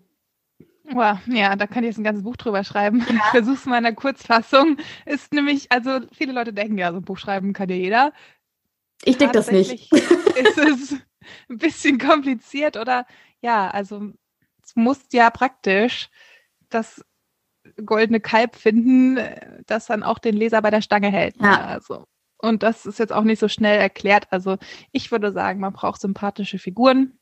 Wow, ja, da kann ich jetzt ein ganzes Buch drüber schreiben. Ja. Ich versuche es mal in der Kurzfassung. Ist nämlich, also viele Leute denken ja, so ein Buch schreiben kann ja jeder. Ich denke das nicht. ist es <laughs> ein bisschen kompliziert oder ja, also es muss ja praktisch das goldene Kalb finden, das dann auch den Leser bei der Stange hält. Ja. Also. Und das ist jetzt auch nicht so schnell erklärt. Also ich würde sagen, man braucht sympathische Figuren,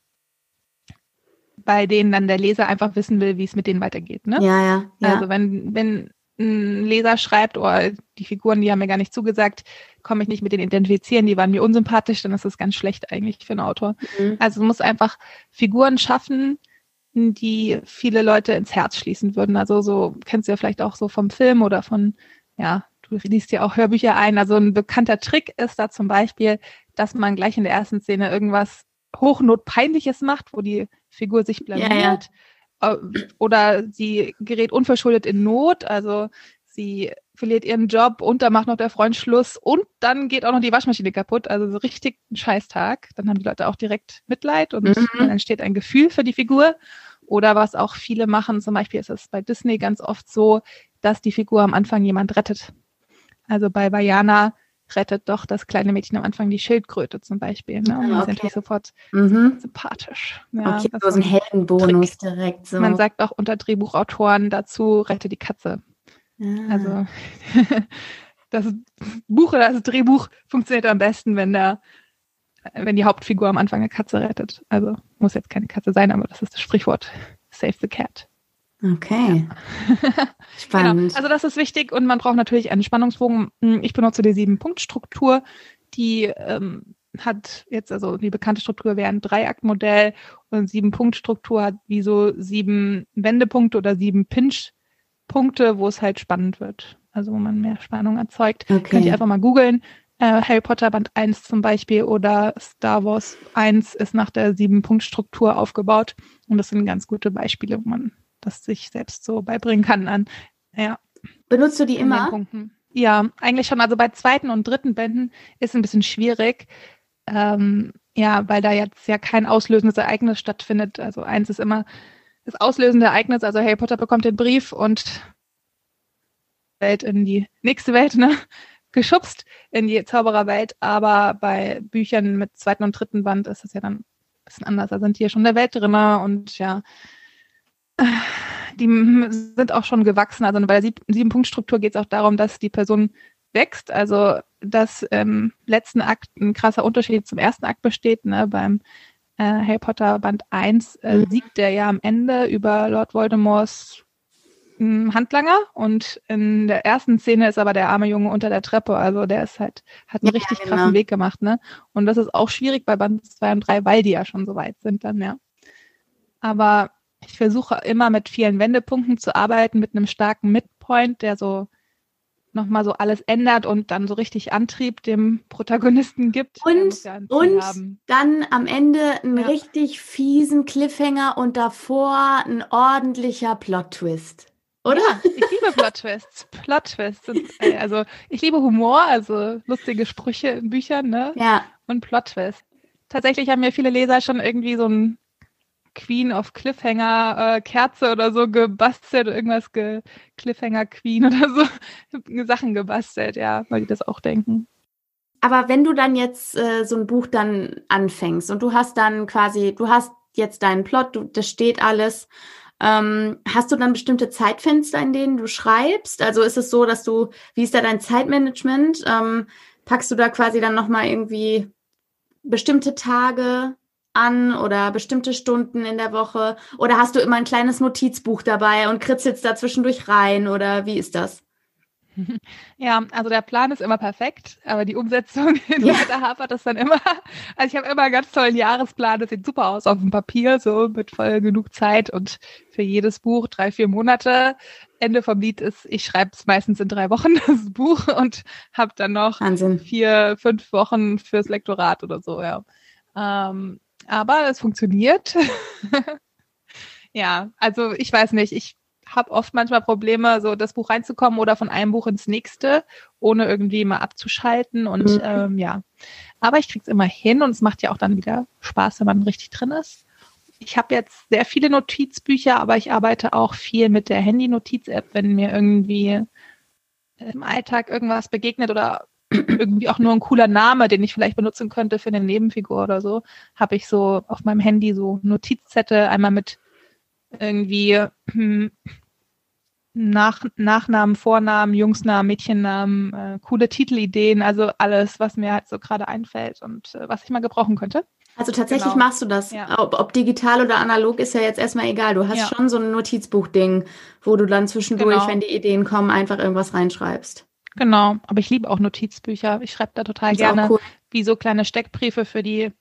bei denen dann der Leser einfach wissen will, wie es mit denen weitergeht. Ne? Ja, ja, ja. Also wenn, wenn ein Leser schreibt, oh, die Figuren, die haben mir gar nicht zugesagt, komme ich nicht mit denen identifizieren, die waren mir unsympathisch, dann ist das ganz schlecht eigentlich für einen Autor. Mhm. Also du musst einfach Figuren schaffen, die viele Leute ins Herz schließen würden. Also so kennst du ja vielleicht auch so vom Film oder von, ja, du liest ja auch Hörbücher ein. Also ein bekannter Trick ist da zum Beispiel, dass man gleich in der ersten Szene irgendwas hochnotpeinliches macht, wo die Figur sich blamiert. Ja, ja. Äh, oder sie gerät unverschuldet in Not, also sie verliert ihren Job und da macht noch der Freund Schluss und dann geht auch noch die Waschmaschine kaputt, also so richtig ein Scheißtag. Dann haben die Leute auch direkt Mitleid und mhm. dann entsteht ein Gefühl für die Figur. Oder was auch viele machen, zum Beispiel ist es bei Disney ganz oft so, dass die Figur am Anfang jemand rettet. Also bei Vajana rettet doch das kleine Mädchen am Anfang die Schildkröte zum Beispiel. Ne? Und ah, okay. natürlich sofort mhm. sympathisch. Ja, okay, so ein Heldenbonus direkt. So. Man sagt auch unter Drehbuchautoren dazu, rette die Katze. Ah. Also <laughs> das Buch oder das Drehbuch funktioniert am besten, wenn der wenn die Hauptfigur am Anfang eine Katze rettet. Also muss jetzt keine Katze sein, aber das ist das Sprichwort Save the Cat. Okay. Ja. <laughs> Spannend. Genau. Also das ist wichtig und man braucht natürlich einen Spannungsbogen. Ich benutze die sieben-Punkt-Struktur, die ähm, hat jetzt, also die bekannte Struktur wäre ein Dreiaktmodell und Sieben-Punkt-Struktur hat wie so sieben Wendepunkte oder sieben Pinch-Punkte, wo es halt spannend wird. Also wo man mehr Spannung erzeugt. Okay. Könnt ihr einfach mal googeln. Äh, Harry Potter Band 1 zum Beispiel oder Star Wars 1 ist nach der Sieben-Punkt-Struktur aufgebaut. Und das sind ganz gute Beispiele, wo man das sich selbst so beibringen kann an. Ja. Benutzt du die immer? Ja, eigentlich schon. Also bei zweiten und dritten Bänden ist es ein bisschen schwierig. Ähm, ja, weil da jetzt ja kein auslösendes Ereignis stattfindet. Also eins ist immer das auslösende Ereignis, also Harry Potter bekommt den Brief und Welt in die nächste Welt, ne? <laughs> Geschubst in die Zaubererwelt, aber bei Büchern mit zweiten und dritten Band ist es ja dann ein bisschen anders. Da sind die ja schon in der Welt drin und ja, die sind auch schon gewachsen. Also bei der Sieben-Punkt-Struktur geht es auch darum, dass die Person wächst. Also dass im letzten Akt ein krasser Unterschied zum ersten Akt besteht. Ne? Beim äh, Harry Potter Band 1 äh, mhm. siegt der ja am Ende über Lord Voldemorts hm, Handlanger und in der ersten Szene ist aber der arme Junge unter der Treppe. Also der ist halt, hat einen ja, richtig genau. krassen Weg gemacht, ne? Und das ist auch schwierig bei Band 2 und 3, weil die ja schon so weit sind dann, ja. Aber ich versuche immer mit vielen Wendepunkten zu arbeiten, mit einem starken Midpoint, der so nochmal so alles ändert und dann so richtig Antrieb dem Protagonisten gibt. Und, ja und dann am Ende einen ja. richtig fiesen Cliffhanger und davor ein ordentlicher Plot-Twist. Oder? Ja, ich liebe Plot-Twists. <laughs> Plot-Twists. Äh, also ich liebe Humor, also lustige Sprüche in Büchern, ne? Ja. Und Plot-Twists. Tatsächlich haben mir viele Leser schon irgendwie so ein Queen of Cliffhanger äh, Kerze oder so gebastelt, irgendwas ge Cliffhanger Queen <laughs> oder so Sachen gebastelt, ja, weil die das auch denken. Aber wenn du dann jetzt äh, so ein Buch dann anfängst und du hast dann quasi, du hast jetzt deinen Plot, du, das steht alles, ähm, hast du dann bestimmte Zeitfenster, in denen du schreibst? Also ist es so, dass du, wie ist da dein Zeitmanagement? Ähm, packst du da quasi dann nochmal irgendwie bestimmte Tage an oder bestimmte Stunden in der Woche? Oder hast du immer ein kleines Notizbuch dabei und kritzelst da zwischendurch rein oder wie ist das? <laughs> Ja, also der Plan ist immer perfekt, aber die Umsetzung, <laughs> ja. da hapert es dann immer. Also ich habe immer einen ganz tollen Jahresplan, das sieht super aus auf dem Papier, so mit voll genug Zeit und für jedes Buch drei, vier Monate. Ende vom Lied ist, ich schreibe es meistens in drei Wochen, <laughs> das Buch, und habe dann noch Wahnsinn. vier, fünf Wochen fürs Lektorat oder so, ja. Ähm, aber es funktioniert. <laughs> ja, also ich weiß nicht, ich habe oft manchmal Probleme, so das Buch reinzukommen oder von einem Buch ins nächste, ohne irgendwie mal abzuschalten und mhm. ähm, ja. Aber ich krieg's immer hin und es macht ja auch dann wieder Spaß, wenn man richtig drin ist. Ich habe jetzt sehr viele Notizbücher, aber ich arbeite auch viel mit der Handy-Notiz-App, wenn mir irgendwie im Alltag irgendwas begegnet oder irgendwie auch nur ein cooler Name, den ich vielleicht benutzen könnte für eine Nebenfigur oder so, habe ich so auf meinem Handy so Notizzettel einmal mit irgendwie hm, Nach, Nachnamen, Vornamen, Jungsnamen, Mädchennamen, äh, coole Titelideen, also alles, was mir halt so gerade einfällt und äh, was ich mal gebrauchen könnte. Also tatsächlich genau. machst du das. Ja. Ob, ob, digital oder analog ist ja jetzt erstmal egal. Du hast ja. schon so ein Notizbuch-Ding, wo du dann zwischendurch, genau. wenn die Ideen kommen, einfach irgendwas reinschreibst. Genau, aber ich liebe auch Notizbücher. Ich schreibe da total gerne cool. wie so kleine Steckbriefe für die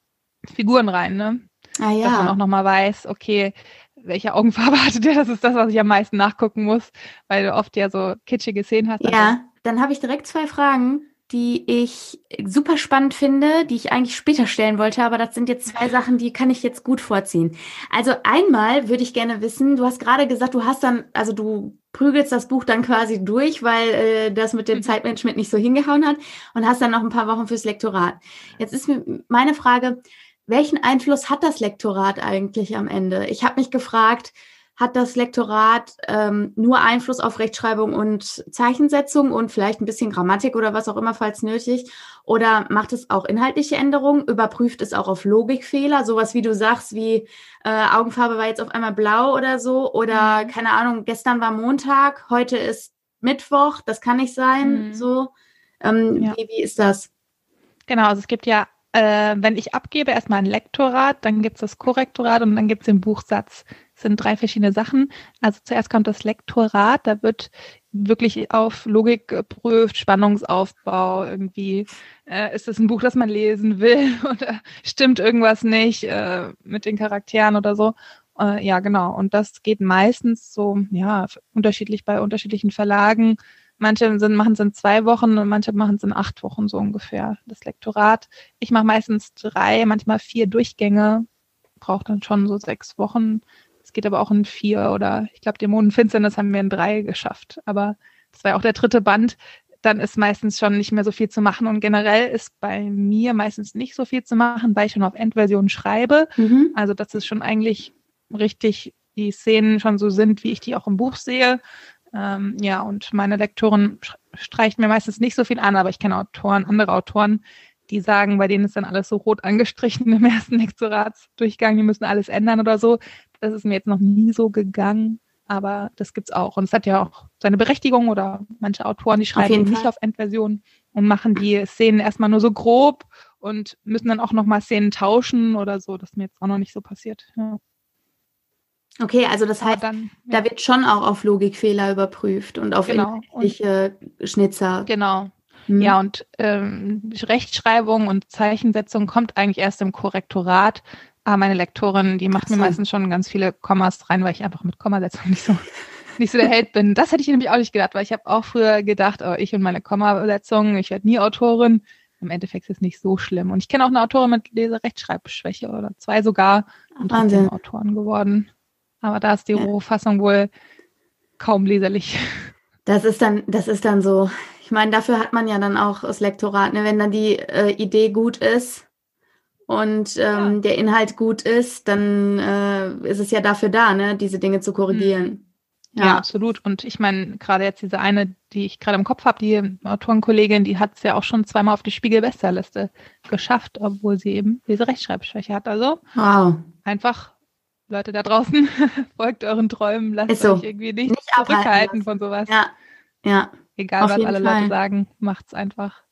Figuren rein, ne? Ah ja. Dass man auch nochmal weiß, okay, welche Augenfarbe <laughs> hatte der? Das ist das, was ich am meisten nachgucken muss, weil du oft ja so kitschige Szenen hast. Ja, dann habe ich direkt zwei Fragen die ich super spannend finde, die ich eigentlich später stellen wollte, aber das sind jetzt zwei Sachen, die kann ich jetzt gut vorziehen. Also einmal würde ich gerne wissen, du hast gerade gesagt, du hast dann, also du prügelst das Buch dann quasi durch, weil äh, das mit dem mhm. Zeitmanagement nicht so hingehauen hat und hast dann noch ein paar Wochen fürs Lektorat. Jetzt ist meine Frage, welchen Einfluss hat das Lektorat eigentlich am Ende? Ich habe mich gefragt, hat das Lektorat ähm, nur Einfluss auf Rechtschreibung und Zeichensetzung und vielleicht ein bisschen Grammatik oder was auch immer, falls nötig? Oder macht es auch inhaltliche Änderungen? Überprüft es auch auf Logikfehler? Sowas wie du sagst, wie äh, Augenfarbe war jetzt auf einmal blau oder so? Oder mhm. keine Ahnung, gestern war Montag, heute ist Mittwoch, das kann nicht sein. Mhm. So, ähm, ja. wie, wie ist das? Genau, also es gibt ja äh, wenn ich abgebe, erstmal ein Lektorat, dann gibt es das Korrektorat und dann gibt es den Buchsatz sind drei verschiedene Sachen. Also zuerst kommt das Lektorat, da wird wirklich auf Logik geprüft, Spannungsaufbau, irgendwie äh, ist es ein Buch, das man lesen will <laughs> oder stimmt irgendwas nicht äh, mit den Charakteren oder so. Äh, ja, genau. Und das geht meistens so, ja, unterschiedlich bei unterschiedlichen Verlagen. Manche sind, machen es in zwei Wochen und manche machen es in acht Wochen so ungefähr, das Lektorat. Ich mache meistens drei, manchmal vier Durchgänge, braucht dann schon so sechs Wochen es geht aber auch in vier oder ich glaube, Dämonenfinsternis haben wir in drei geschafft. Aber das war ja auch der dritte Band. Dann ist meistens schon nicht mehr so viel zu machen. Und generell ist bei mir meistens nicht so viel zu machen, weil ich schon auf Endversion schreibe. Mhm. Also, dass es schon eigentlich richtig die Szenen schon so sind, wie ich die auch im Buch sehe. Ähm, ja, und meine Lektoren streichen mir meistens nicht so viel an, aber ich kenne Autoren, andere Autoren, die sagen, bei denen ist dann alles so rot angestrichen im ersten Lektoratsdurchgang, die müssen alles ändern oder so. Das ist mir jetzt noch nie so gegangen, aber das gibt's auch. Und es hat ja auch seine Berechtigung oder manche Autoren, die schreiben nicht Fall. auf Endversion und machen die Szenen erstmal nur so grob und müssen dann auch nochmal Szenen tauschen oder so. Das ist mir jetzt auch noch nicht so passiert. Ja. Okay, also das heißt, dann, ja. da wird schon auch auf Logikfehler überprüft und auf genau. inhaltliche Schnitzer. Genau. Mhm. Ja, und ähm, Rechtschreibung und Zeichensetzung kommt eigentlich erst im Korrektorat, aber meine Lektorin, die macht so. mir meistens schon ganz viele Kommas rein, weil ich einfach mit Kommasetzung <laughs> nicht so nicht so der Held bin. Das hätte ich nämlich auch nicht gedacht, weil ich habe auch früher gedacht, oh, ich und meine Kommasetzung, ich werde nie Autorin. Im Endeffekt ist es nicht so schlimm. Und ich kenne auch eine Autorin mit Leserechtschreibschwäche oder zwei sogar und Wahnsinn. Autoren geworden. Aber da ist die ja. Rohfassung wohl kaum leserlich. Das ist dann, das ist dann so. Ich meine, dafür hat man ja dann auch das Lektorat, ne? wenn dann die äh, Idee gut ist, und ähm, ja. der Inhalt gut ist, dann äh, ist es ja dafür da, ne, diese Dinge zu korrigieren. Mhm. Ja. ja. absolut. Und ich meine, gerade jetzt diese eine, die ich gerade im Kopf habe, die Autorenkollegin, die hat es ja auch schon zweimal auf die Spiegel-Bestsellerliste geschafft, obwohl sie eben diese Rechtschreibschwäche hat. Also wow. einfach, Leute da draußen, <laughs> folgt euren Träumen, lasst so. euch irgendwie nicht, nicht zurückhalten von sowas. Ja, ja. Egal, was alle Fall. Leute sagen, macht's einfach.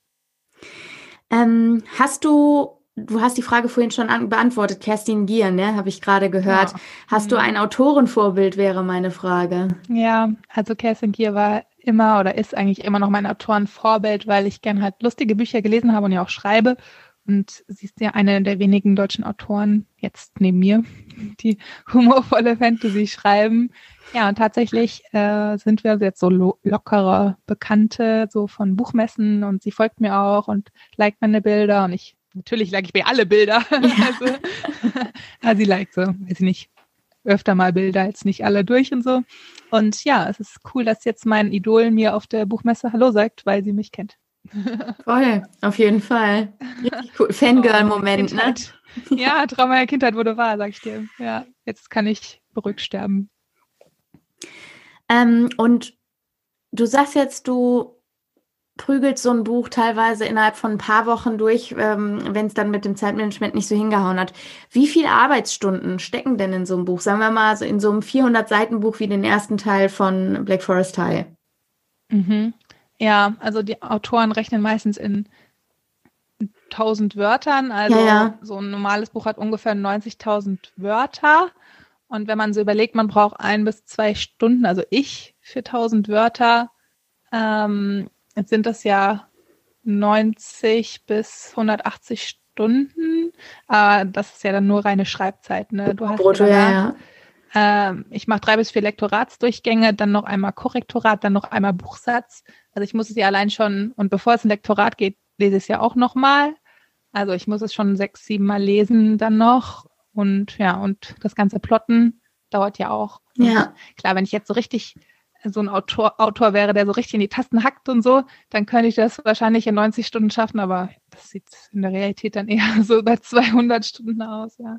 Ähm, hast du Du hast die Frage vorhin schon an, beantwortet, Kerstin Gier, ne? Habe ich gerade gehört. Ja. Hast du mhm. ein Autorenvorbild, wäre meine Frage. Ja, also Kerstin Gier war immer oder ist eigentlich immer noch mein Autorenvorbild, weil ich gern halt lustige Bücher gelesen habe und ja auch schreibe. Und sie ist ja eine der wenigen deutschen Autoren, jetzt neben mir, die humorvolle Fantasy schreiben. Ja, und tatsächlich äh, sind wir jetzt so lo lockere Bekannte, so von Buchmessen und sie folgt mir auch und liked meine Bilder und ich natürlich like ich mir alle Bilder. <laughs> <laughs> Ja. also, also sie liked so, weiß ich nicht, öfter mal Bilder, jetzt nicht alle durch und so. Und ja, es ist cool, dass jetzt mein Idol mir auf der Buchmesse Hallo sagt, weil sie mich kennt. <laughs> Voll, auf jeden Fall. Richtig cool. Fangirl-Moment, oh, ne? Ja, Trauma der Kindheit wurde wahr, sag ich dir. Ja, jetzt kann ich beruhigt sterben. Ähm, und du sagst jetzt, du prügelt so ein Buch teilweise innerhalb von ein paar Wochen durch, ähm, wenn es dann mit dem Zeitmanagement nicht so hingehauen hat. Wie viele Arbeitsstunden stecken denn in so einem Buch? Sagen wir mal so in so einem 400 Seiten Buch wie den ersten Teil von Black Forest High. Mhm. Ja, also die Autoren rechnen meistens in 1000 Wörtern. Also ja, ja. so ein normales Buch hat ungefähr 90.000 Wörter. Und wenn man so überlegt, man braucht ein bis zwei Stunden, also ich für 1000 Wörter, ähm, jetzt sind das ja 90 bis 180 Stunden. Aber das ist ja dann nur reine Schreibzeit. Ne? Du hast Brutto, ja, ja. Ähm, ich mache drei bis vier Lektoratsdurchgänge, dann noch einmal Korrektorat, dann noch einmal Buchsatz. Also ich muss es ja allein schon, und bevor es ein Lektorat geht, lese ich es ja auch nochmal. Also ich muss es schon sechs, sieben Mal lesen dann noch. Und ja, und das ganze Plotten dauert ja auch. Ja. Klar, wenn ich jetzt so richtig so ein Autor, Autor wäre, der so richtig in die Tasten hackt und so, dann könnte ich das wahrscheinlich in 90 Stunden schaffen, aber das sieht in der Realität dann eher <laughs> so bei 200 Stunden aus, ja.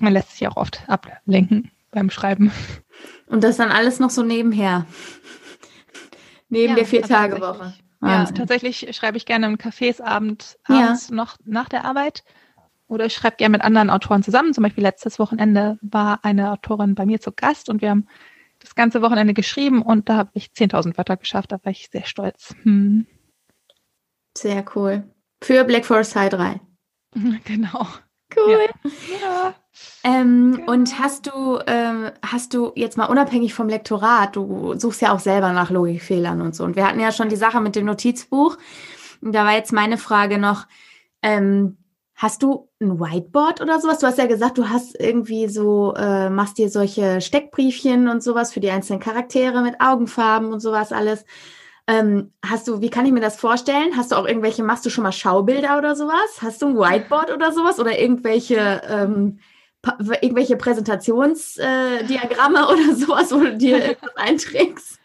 Man lässt sich auch oft ablenken beim Schreiben. Und das dann alles noch so nebenher. Neben ja, der Vier-Tage-Woche. Ja, tatsächlich schreibe ich gerne im Cafés abend, abends ja. noch nach der Arbeit. Oder ich schreibe gerne mit anderen Autoren zusammen. Zum Beispiel letztes Wochenende war eine Autorin bei mir zu Gast und wir haben das ganze Wochenende geschrieben und da habe ich 10.000 Wörter geschafft. Da war ich sehr stolz. Hm. Sehr cool. Für Black Forest High 3. <laughs> Genau. Cool. Ja. ja. Ähm, genau. Und hast du, ähm, hast du jetzt mal unabhängig vom Lektorat, du suchst ja auch selber nach Logikfehlern und so. Und wir hatten ja schon die Sache mit dem Notizbuch. Und da war jetzt meine Frage noch, ähm, hast du ein Whiteboard oder sowas? Du hast ja gesagt, du hast irgendwie so, äh, machst dir solche Steckbriefchen und sowas für die einzelnen Charaktere mit Augenfarben und sowas alles. Ähm, hast du, wie kann ich mir das vorstellen? Hast du auch irgendwelche, machst du schon mal Schaubilder oder sowas? Hast du ein Whiteboard oder sowas? Oder irgendwelche, ähm, irgendwelche Präsentationsdiagramme äh, <laughs> oder sowas, wo du dir irgendwas <laughs> einträgst?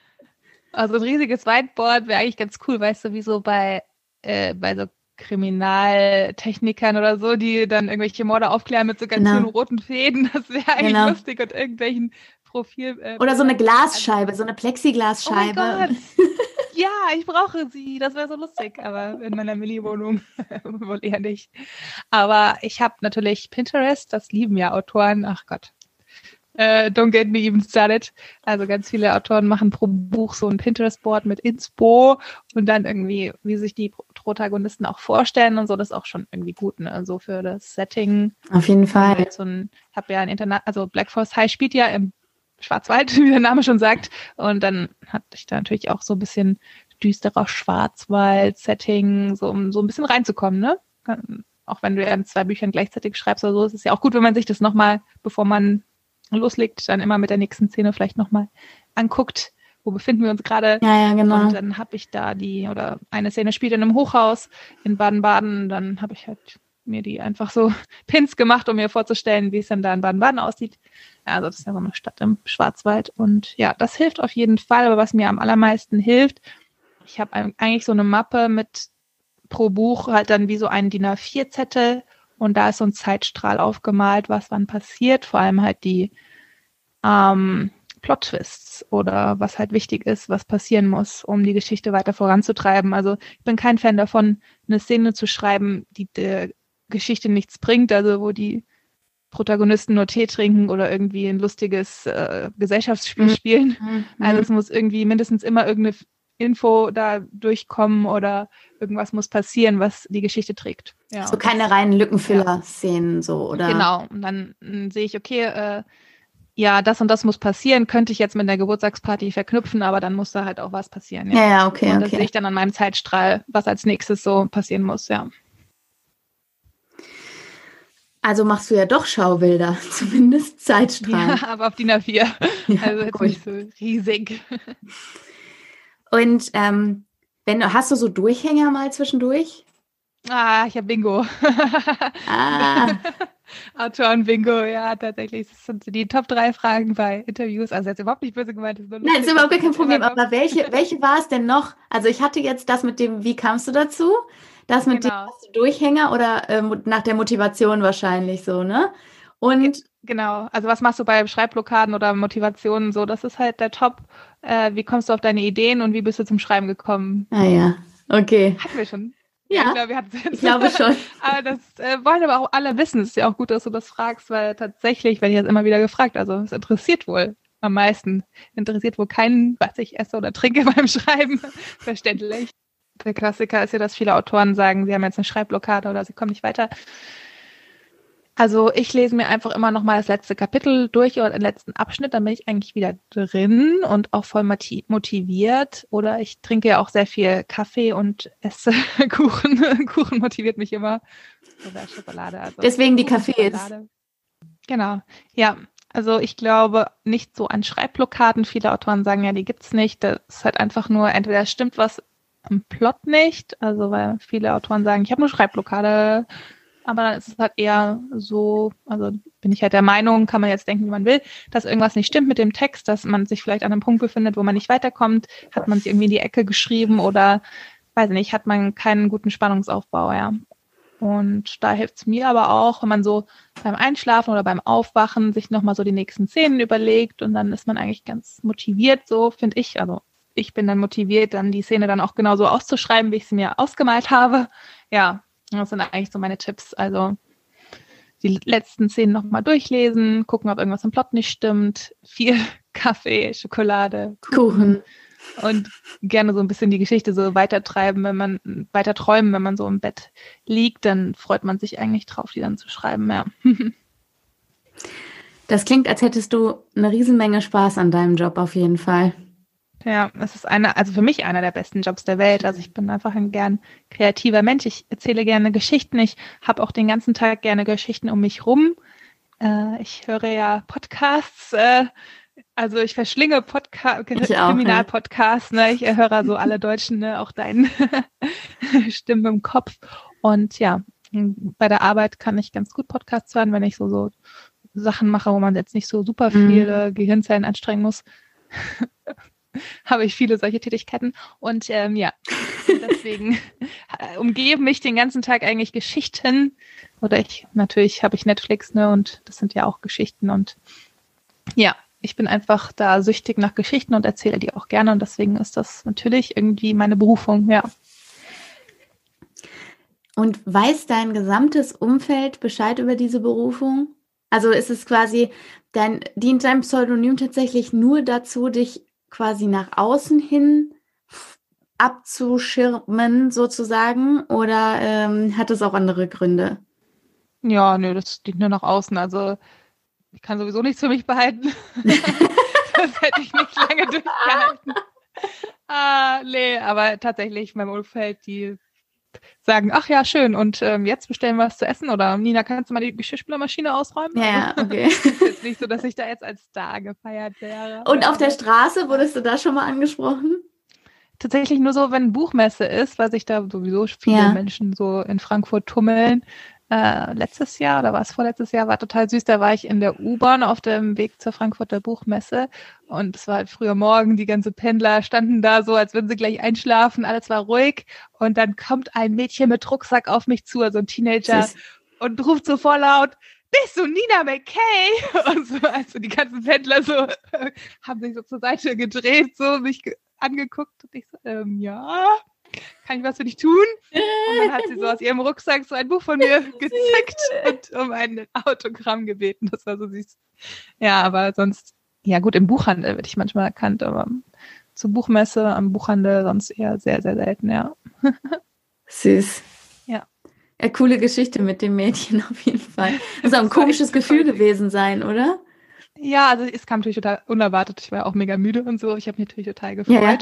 Also ein riesiges Whiteboard wäre eigentlich ganz cool, weißt du, wie so bei, äh, bei so Kriminaltechnikern oder so, die dann irgendwelche Morde aufklären mit so ganz genau. roten Fäden. Das wäre eigentlich genau. lustig und irgendwelchen Profil. Äh, oder so eine Glasscheibe, so eine Plexiglasscheibe. Oh mein Gott. <laughs> ja, ich brauche sie. Das wäre so lustig, aber in meiner Milli-Wohnung <laughs> wohl eher nicht. Aber ich habe natürlich Pinterest, das lieben ja Autoren. Ach Gott. Uh, don't get me even started. Also ganz viele Autoren machen pro Buch so ein Pinterest-Board mit Inspo und dann irgendwie, wie sich die Protagonisten auch vorstellen und so, das ist auch schon irgendwie gut, ne? Also für das Setting. Auf jeden Fall. So ein, hab ja ein Internet, also Black Force High spielt ja im Schwarzwald, <laughs> wie der Name schon sagt. Und dann hatte ich da natürlich auch so ein bisschen düsterer Schwarzwald-Setting, so um so ein bisschen reinzukommen, ne? Auch wenn du ja in zwei Büchern gleichzeitig schreibst oder so, ist es ja auch gut, wenn man sich das nochmal, bevor man loslegt, dann immer mit der nächsten Szene vielleicht nochmal anguckt, wo befinden wir uns gerade. Ja, ja, genau. Und dann habe ich da die, oder eine Szene spielt in einem Hochhaus in Baden-Baden, dann habe ich halt mir die einfach so <laughs> Pins gemacht, um mir vorzustellen, wie es dann da in Baden-Baden aussieht. Also das ist ja so eine Stadt im Schwarzwald. Und ja, das hilft auf jeden Fall. Aber was mir am allermeisten hilft, ich habe eigentlich so eine Mappe mit pro Buch halt dann wie so einen DIN A4-Zettel und da ist so ein Zeitstrahl aufgemalt, was wann passiert. Vor allem halt die ähm, Plot-Twists oder was halt wichtig ist, was passieren muss, um die Geschichte weiter voranzutreiben. Also ich bin kein Fan davon, eine Szene zu schreiben, die der Geschichte nichts bringt, also wo die Protagonisten nur Tee trinken oder irgendwie ein lustiges äh, Gesellschaftsspiel mhm. spielen. Mhm. Also es muss irgendwie mindestens immer irgendeine Info da durchkommen oder irgendwas muss passieren, was die Geschichte trägt. Ja, so keine reinen Lückenfüller-Szenen so, oder? Genau. Und dann äh, sehe ich, okay, äh, ja, das und das muss passieren, könnte ich jetzt mit der Geburtstagsparty verknüpfen, aber dann muss da halt auch was passieren. Ja, ja, ja okay. Und das okay. sehe ich dann an meinem Zeitstrahl, was als nächstes so passieren muss, ja. Also machst du ja doch Schaubilder, <laughs> zumindest Zeitstrahlen. Ja, aber auf DIN A4. Ja, also jetzt cool. nicht so riesig. Und ähm, wenn hast du so Durchhänger mal zwischendurch? Ah, ich habe Bingo. <laughs> Ah. <laughs> Autoren-Bingo, ja, tatsächlich. Das sind die Top 3 Fragen bei Interviews. Also jetzt überhaupt nicht böse gemeint. Ist Nein, ist überhaupt kein Problem. Aber welche, welche war es denn noch? Also ich hatte jetzt das mit dem, wie kamst du dazu? Das mit genau. dem Durchhänger oder äh, nach der Motivation wahrscheinlich so, ne? Und genau, also was machst du bei Schreibblockaden oder Motivationen so? Das ist halt der Top. Äh, wie kommst du auf deine Ideen und wie bist du zum Schreiben gekommen? Ah ja, okay. Hatten wir schon. Ja, ich glaube, ich glaube schon. <laughs> aber das äh, wollen aber auch alle wissen. Es ist ja auch gut, dass du das fragst, weil tatsächlich werde ich jetzt immer wieder gefragt. Also es interessiert wohl am meisten. Interessiert wohl keinen, was ich esse oder trinke <laughs> beim Schreiben. Verständlich. Der Klassiker ist ja, dass viele Autoren sagen, sie haben jetzt eine Schreibblockade oder sie kommen nicht weiter. Also ich lese mir einfach immer noch mal das letzte Kapitel durch oder den letzten Abschnitt, dann bin ich eigentlich wieder drin und auch voll motiviert. Oder ich trinke ja auch sehr viel Kaffee und esse <laughs> Kuchen. Kuchen motiviert mich immer. Oder Schokolade. Also Deswegen die Kaffees. Genau. Ja, also ich glaube nicht so an Schreibblockaden. Viele Autoren sagen ja, die gibt's nicht. Das ist halt einfach nur, entweder stimmt was am Plot nicht, also weil viele Autoren sagen, ich habe eine Schreibblockade, aber dann ist es halt eher so, also bin ich halt der Meinung, kann man jetzt denken, wie man will, dass irgendwas nicht stimmt mit dem Text, dass man sich vielleicht an einem Punkt befindet, wo man nicht weiterkommt, hat man sich irgendwie in die Ecke geschrieben oder weiß nicht, hat man keinen guten Spannungsaufbau, ja. Und da hilft es mir aber auch, wenn man so beim Einschlafen oder beim Aufwachen sich nochmal so die nächsten Szenen überlegt und dann ist man eigentlich ganz motiviert, so finde ich. Also ich bin dann motiviert, dann die Szene dann auch genauso auszuschreiben, wie ich sie mir ausgemalt habe. Ja, das sind eigentlich so meine Tipps. Also die letzten Szenen nochmal durchlesen, gucken, ob irgendwas im Plot nicht stimmt. Viel <laughs> Kaffee, Schokolade, Kuchen. Kuchen. Und gerne so ein bisschen die Geschichte so weitertreiben, wenn man weiter träumen, wenn man so im Bett liegt, dann freut man sich eigentlich drauf, die dann zu schreiben, ja. <laughs> Das klingt, als hättest du eine Riesenmenge Spaß an deinem Job auf jeden Fall. Ja, es ist einer, also für mich einer der besten Jobs der Welt. Also ich bin einfach ein gern kreativer Mensch. Ich erzähle gerne Geschichten. Ich habe auch den ganzen Tag gerne Geschichten um mich rum. Äh, ich höre ja Podcasts. Äh, also ich verschlinge Podca Kriminalpodcasts. Ne? Ich höre so alle Deutschen, ne? auch deine <laughs> Stimmen im Kopf. Und ja, bei der Arbeit kann ich ganz gut Podcasts hören, wenn ich so, so Sachen mache, wo man jetzt nicht so super mhm. viele mhm. Gehirnzellen anstrengen muss. <laughs> <laughs> habe ich viele solche Tätigkeiten. Und ähm, ja, deswegen <laughs> umgeben mich den ganzen Tag eigentlich Geschichten. Oder ich, natürlich habe ich Netflix, ne, und das sind ja auch Geschichten. Und ja, ich bin einfach da süchtig nach Geschichten und erzähle die auch gerne. Und deswegen ist das natürlich irgendwie meine Berufung, ja. Und weiß dein gesamtes Umfeld Bescheid über diese Berufung? Also ist es quasi, dein, dient dein Pseudonym tatsächlich nur dazu, dich quasi nach außen hin abzuschirmen sozusagen oder ähm, hat es auch andere Gründe? Ja, nö, das dient nur nach außen. Also ich kann sowieso nichts für mich behalten. das hätte ich nicht lange durchgehalten. <laughs> Ah, nee, aber tatsächlich, mein Umfeld, die sagen, ach ja, schön, und ähm, jetzt bestellen wir was zu essen oder Nina, kannst du mal die Geschirrspülermaschine ausräumen? Ja, okay. <laughs> ist jetzt nicht so, dass ich da jetzt als Star gefeiert wäre. Und auf der Straße wurdest du da schon mal angesprochen? Tatsächlich nur so, wenn Buchmesse ist, weil sich da sowieso viele ja. Menschen so in Frankfurt tummeln, äh, letztes Jahr oder war es vorletztes Jahr, war total süß. Da war ich in der U-Bahn auf dem Weg zur Frankfurter Buchmesse und es war halt früher Morgen, die ganze Pendler standen da so, als würden sie gleich einschlafen, alles war ruhig und dann kommt ein Mädchen mit Rucksack auf mich zu, also ein Teenager süß. und ruft so vorlaut, bist du Nina McKay? <laughs> Und so, also die ganzen Pendler so <laughs> haben sich so zur Seite gedreht, so mich angeguckt und ich so, ähm, ja kann ich was für dich tun? Und dann hat sie so <laughs> aus ihrem Rucksack so ein Buch von mir <laughs> gezickt und um ein Autogramm gebeten. Das war so süß. Ja, aber sonst, ja gut, im Buchhandel werde ich manchmal erkannt, aber zur Buchmesse, am Buchhandel sonst eher sehr, sehr selten, ja. <laughs> Süß. Ja. ja. Coole Geschichte mit dem Mädchen auf jeden Fall. Das auch ein komisches Gefühl gewesen sein, oder? Ja, also es kam natürlich total unerwartet. Ich war ja auch mega müde und so. Ich habe mich natürlich total gefreut. Ja, ja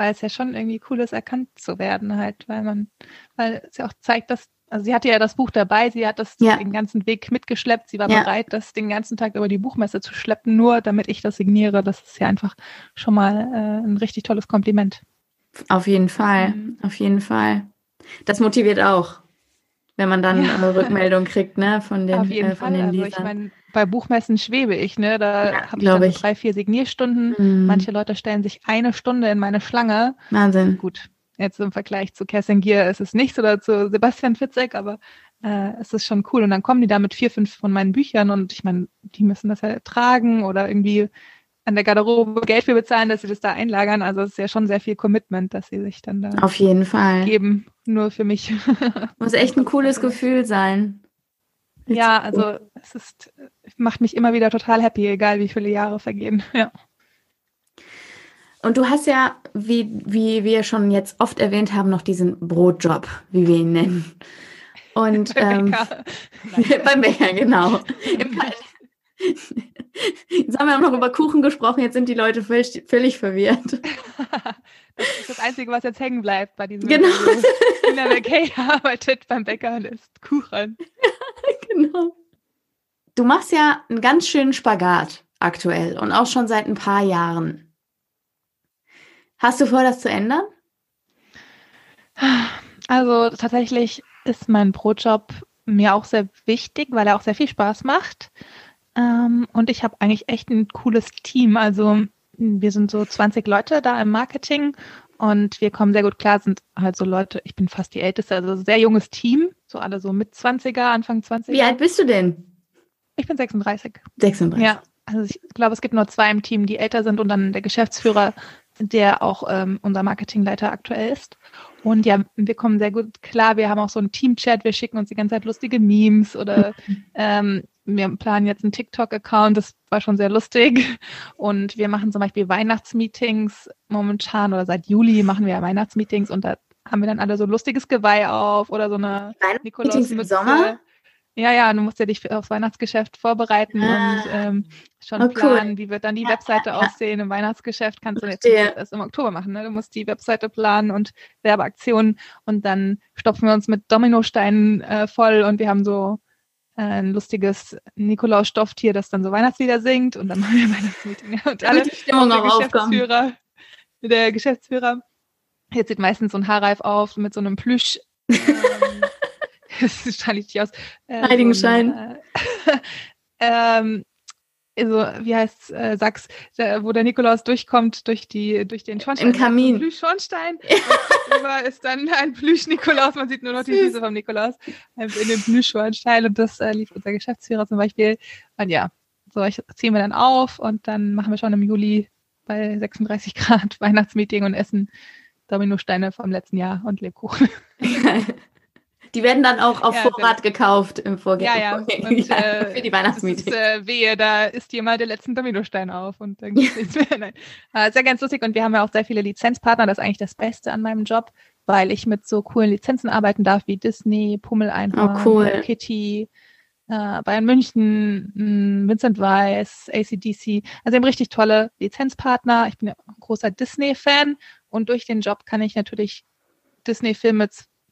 weil es ja schon irgendwie cool ist, erkannt zu werden halt, weil man, weil es ja auch zeigt, dass, also sie hatte ja das Buch dabei, sie hat das ja. den ganzen Weg mitgeschleppt, sie war ja. bereit, das den ganzen Tag über die Buchmesse zu schleppen, nur damit ich das signiere. Das ist ja einfach schon mal äh, ein richtig tolles Kompliment. Auf jeden Fall, mhm. auf jeden Fall. Das motiviert auch, wenn man dann ja. eine Rückmeldung kriegt, ne, von den, auf jeden äh, von Fall. den Lesern. Also ich mein, bei Buchmessen schwebe ich, ne? Da ja, habe ich dann ich. drei, vier Signierstunden. Mhm. Manche Leute stellen sich eine Stunde in meine Schlange. Wahnsinn. Gut, jetzt im Vergleich zu Kerstin Gier ist es nichts oder zu Sebastian Fitzek, aber äh, es ist schon cool. Und dann kommen die da mit vier, fünf von meinen Büchern und ich meine, die müssen das ja tragen oder irgendwie an der Garderobe Geld für bezahlen, dass sie das da einlagern. Also es ist ja schon sehr viel Commitment, dass sie sich dann da auf jeden Fall geben, nur für mich. <laughs> Muss echt ein cooles Gefühl sein. Ja, also es ist, macht mich immer wieder total happy, egal wie viele Jahre vergehen. <laughs> Ja. Und du hast ja, wie, wie wir schon jetzt oft erwähnt haben, noch diesen Brotjob, wie wir ihn nennen. Und <laughs> beim Bäcker, ähm, <laughs> beim Bäcker genau. Jetzt haben wir auch noch über Kuchen gesprochen, jetzt sind die Leute völlig, völlig verwirrt. Das ist das Einzige, was jetzt hängen bleibt bei diesem Genau. Tina McKay arbeitet beim Bäcker und isst Kuchen. Genau. Du machst ja einen ganz schönen Spagat aktuell und auch schon seit ein paar Jahren. Hast du vor, das zu ändern? Also tatsächlich ist mein Brotjob mir auch sehr wichtig, weil er auch sehr viel Spaß macht. Ähm, und ich habe eigentlich echt ein cooles Team. Also wir sind so 20 Leute da im Marketing und wir kommen sehr gut klar, sind halt so Leute, ich bin fast die Älteste, also sehr junges Team, so alle so mit 20er, Anfang 20er. Wie alt bist du denn? Ich bin 36. 36. Ja, also ich glaube, es gibt nur zwei im Team, die älter sind und dann der Geschäftsführer, der auch ähm, unser Marketingleiter aktuell ist. Und ja, wir kommen sehr gut klar. Wir haben auch so einen Team-Chat, wir schicken uns die ganze Zeit lustige Memes oder <laughs> ähm, wir planen jetzt einen TikTok-Account, das war schon sehr lustig. Und wir machen zum Beispiel Weihnachtsmeetings momentan oder seit Juli machen wir Weihnachtsmeetings und da haben wir dann alle so ein lustiges Geweih auf oder so eine Nikolaus im Sommer. Ja, ja, du musst ja dich aufs Weihnachtsgeschäft vorbereiten ah. und ähm, schon oh, planen, cool. wie wird dann die ja, Webseite ja, aussehen. Im Weihnachtsgeschäft kannst du jetzt erst im Oktober machen. Ne? Du musst die Webseite planen und Werbeaktionen und dann stopfen wir uns mit Dominosteinen äh, voll und wir haben so ein lustiges Nikolaus-Stofftier, das dann so Weihnachtslieder singt und dann <laughs> machen wir Weihnachtsmeeting. Und alle die Stimmung der Geschäftsführer, der Geschäftsführer, jetzt sieht meistens so ein Haarreif auf mit so einem Plüsch. <laughs> ähm, <laughs> das sieht nicht aus. Äh, Heiligenschein. So äh, ähm, also wie heißt äh, Sachs, der, wo der Nikolaus durchkommt durch die durch den Schornstein. Im Kamin. Plüschschornstein. Ja. <laughs> ist dann ein Plüsch-Nikolaus. Man sieht nur noch die Füße vom Nikolaus in dem Plüschschornstein und das äh, lief unser Geschäftsführer zum Beispiel. Und ja, so ich, ziehen wir dann auf und dann machen wir schon im Juli bei 36 Grad <laughs> Weihnachtsmeeting und essen Dominosteine vom letzten Jahr und Lebkuchen. <laughs> Die werden dann auch auf ja, Vorrat gekauft im Vorgehen. Ja, ja. <laughs> Und, äh, für die Weihnachtsmeeting. Äh, wehe, da isst jemand der letzten Dominostein auf und dann geht's nichts mehr. Nein. Äh, ist ja ganz lustig und wir haben ja auch sehr viele Lizenzpartner. Das ist eigentlich das Beste an meinem Job, weil ich mit so coolen Lizenzen arbeiten darf wie Disney, Pummel Einhorn, oh, cool. Kitty, äh, Bayern München, mh, hm, Vincent Weiss, ACDC. Also eben richtig tolle Lizenzpartner. Ich bin ja ein großer Disney-Fan und durch den Job kann ich natürlich Disney-Filme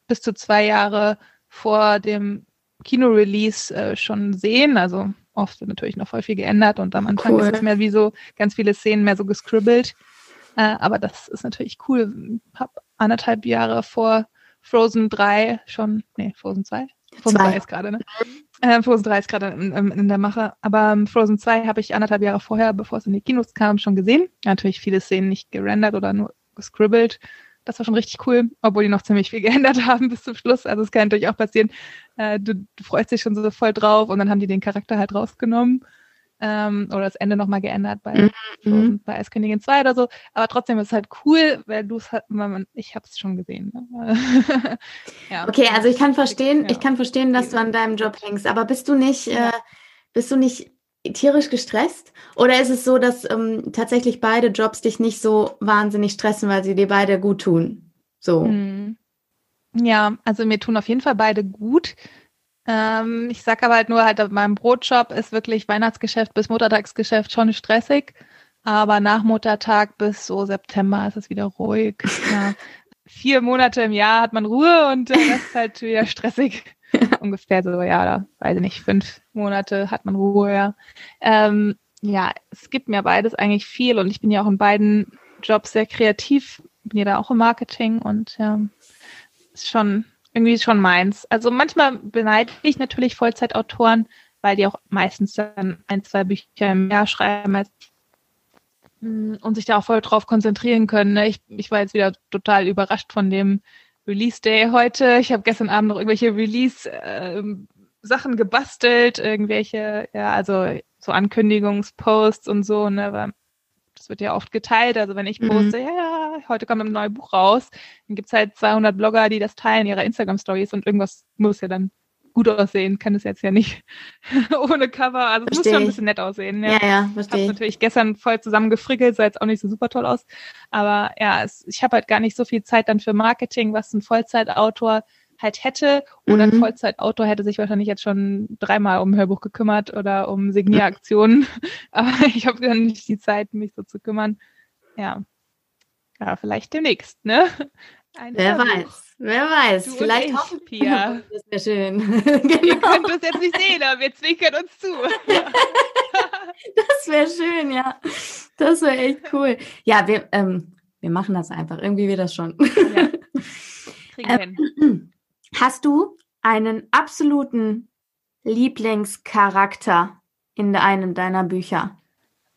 bis zu zwei Jahre vor dem Kino-Release äh, schon sehen. Also oft wird natürlich noch voll viel geändert und am Anfang cool. ist es mehr wie so ganz viele Szenen mehr so gescribbelt. Äh, aber das ist natürlich cool. Hab anderthalb Jahre vor Frozen 3 schon, nee, Frozen 2? Frozen 2 ist gerade, ne? Äh, Frozen 3 ist gerade in, in, der Mache. Aber ähm, Frozen 2 habe ich anderthalb Jahre vorher, bevor es in die Kinos kam, schon gesehen. Natürlich viele Szenen nicht gerendert oder nur gescribbelt. Das war schon richtig cool, obwohl die noch ziemlich viel <laughs> geändert haben bis zum Schluss. Also es kann natürlich auch passieren, äh, du, du, freust dich schon so voll drauf und dann haben die den Charakter halt rausgenommen. Ähm, oder das Ende nochmal geändert bei, mhm. bei Eiskönigin 2 oder so. Aber trotzdem ist es halt cool, weil du es halt, man, ich habe es schon gesehen. Ne? <laughs> ja. Okay, also ich kann verstehen, ich kann verstehen, dass du an deinem Job hängst, aber bist du nicht, äh, bist du nicht tierisch gestresst? Oder ist es so, dass ähm, tatsächlich beide Jobs dich nicht so wahnsinnig stressen, weil sie dir beide gut tun? So. Hm. Ja, also mir tun auf jeden Fall beide gut. Ähm, ich sage aber halt nur, halt, mein Brotjob ist wirklich Weihnachtsgeschäft bis Muttertagsgeschäft schon stressig. Aber nach Muttertag bis so September ist es wieder ruhig. Ja. <laughs> Vier Monate im Jahr hat man Ruhe und dann ist halt wieder stressig. <laughs> ungefähr so, ja, da, weiß ich nicht, fünf Monate hat man Ruhe, ja. Ähm, ja, es gibt mir beides eigentlich viel und ich bin ja auch in beiden Jobs sehr kreativ, bin ja da auch im Marketing und ja, ist schon irgendwie schon meins. Also manchmal beneide ich natürlich Vollzeitautoren, weil die auch meistens dann ein, zwei Bücher im Jahr schreiben mm, und sich da auch voll drauf konzentrieren können. Ne? Ich, ich war jetzt wieder total überrascht von dem Release Day heute. Ich habe gestern Abend noch irgendwelche Release äh, Sachen gebastelt, irgendwelche, ja, also so Ankündigungsposts und so, ne, weil das wird ja oft geteilt. Also wenn ich mhm. poste, mhm. ja, ja, heute kommt ein neues Buch raus, dann gibt's halt 200 Blogger, die das teilen, ihre Instagram-Stories und irgendwas muss ja dann gut aussehen, kann es jetzt ja nicht <laughs> ohne Cover. Also es muss schon ein bisschen nett aussehen. Ja, ja, ja verstehe. Ich natürlich gestern voll zusammengefrickelt, sah jetzt auch nicht so super toll aus. Aber ja, es, ich habe halt gar nicht so viel Zeit dann für Marketing, was ein Vollzeitautor halt hätte. Oder mhm. ein Vollzeitautor hätte sich wahrscheinlich jetzt schon dreimal um ein Hörbuch gekümmert oder um Signieraktionen. <laughs> Aber ich habe dann nicht die Zeit, mich so zu kümmern. Ja. Ja, vielleicht demnächst, ne? Ein wer Hörbuch. weiß, wer weiß. Du vielleicht hoffen wir. Das wäre schön. <laughs> genau. Ihr könnt das jetzt nicht sehen, aber wir zwinkern uns zu. <laughs> das wäre schön, ja. Das wäre echt cool. Ja, wir, ähm, wir machen das einfach. Irgendwie wird das schon. Ja. <laughs> Kriegen ähm, hin. Hast du einen absoluten Lieblingscharakter in einem deiner Bücher?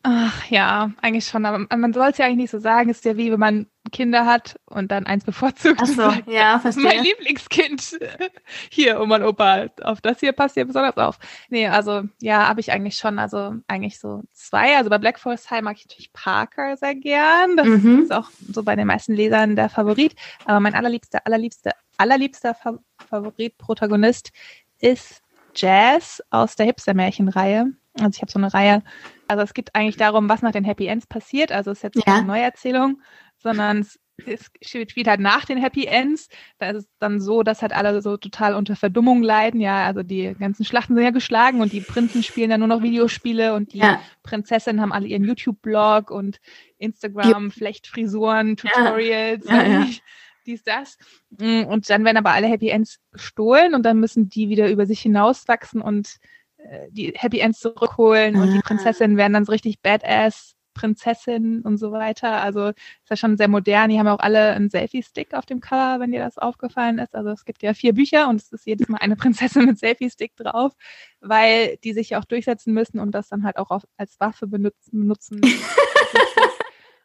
Ach ja, eigentlich schon. Aber man soll es ja eigentlich nicht so sagen. Es ist ja wie, wenn man Kinder hat und dann eins bevorzugt. Ach so, ja, verstehe. Mein Lieblingskind. <laughs> Hier, oh mein Opa, auf das hier passt ja besonders auf. Nee, also ja, habe ich eigentlich schon. Also eigentlich so zwei. Also bei Black Forest High mag ich natürlich Parker sehr gern. Das mhm. ist auch so bei den meisten Lesern der Favorit. Aber mein allerliebster, allerliebster, allerliebster Fa Favorit-Protagonist ist Jazz aus der Hipster-Märchenreihe. Also ich habe so eine Reihe, also es geht eigentlich darum, was nach den Happy Ends passiert. Also es ist jetzt keine Neuerzählung, sondern es, es spielt halt nach den Happy Ends. Da ist es dann so, dass halt alle so total unter Verdummung leiden. Ja, also die ganzen Schlachten sind ja geschlagen und die Prinzen spielen dann nur noch Videospiele und die ja. Prinzessinnen haben alle ihren YouTube-Blog und Instagram, Flechtfrisuren, Tutorials. Ja. Ja, <laughs> dies, das. Mm, und dann werden aber alle Happy Ends gestohlen und dann müssen die wieder über sich hinauswachsen und äh, die Happy Ends zurückholen und die ah. Prinzessinnen werden dann so richtig Badass Prinzessin und so weiter. Also ist ja schon sehr modern. Die haben ja auch alle einen Selfie-Stick auf dem Cover, wenn dir das aufgefallen ist. Also es gibt ja vier Bücher und es ist jedes Mal eine <laughs> Prinzessin mit Selfie-Stick drauf, weil die sich ja auch durchsetzen müssen und das dann halt auch auf, als Waffe benutzen. benutzen. <laughs>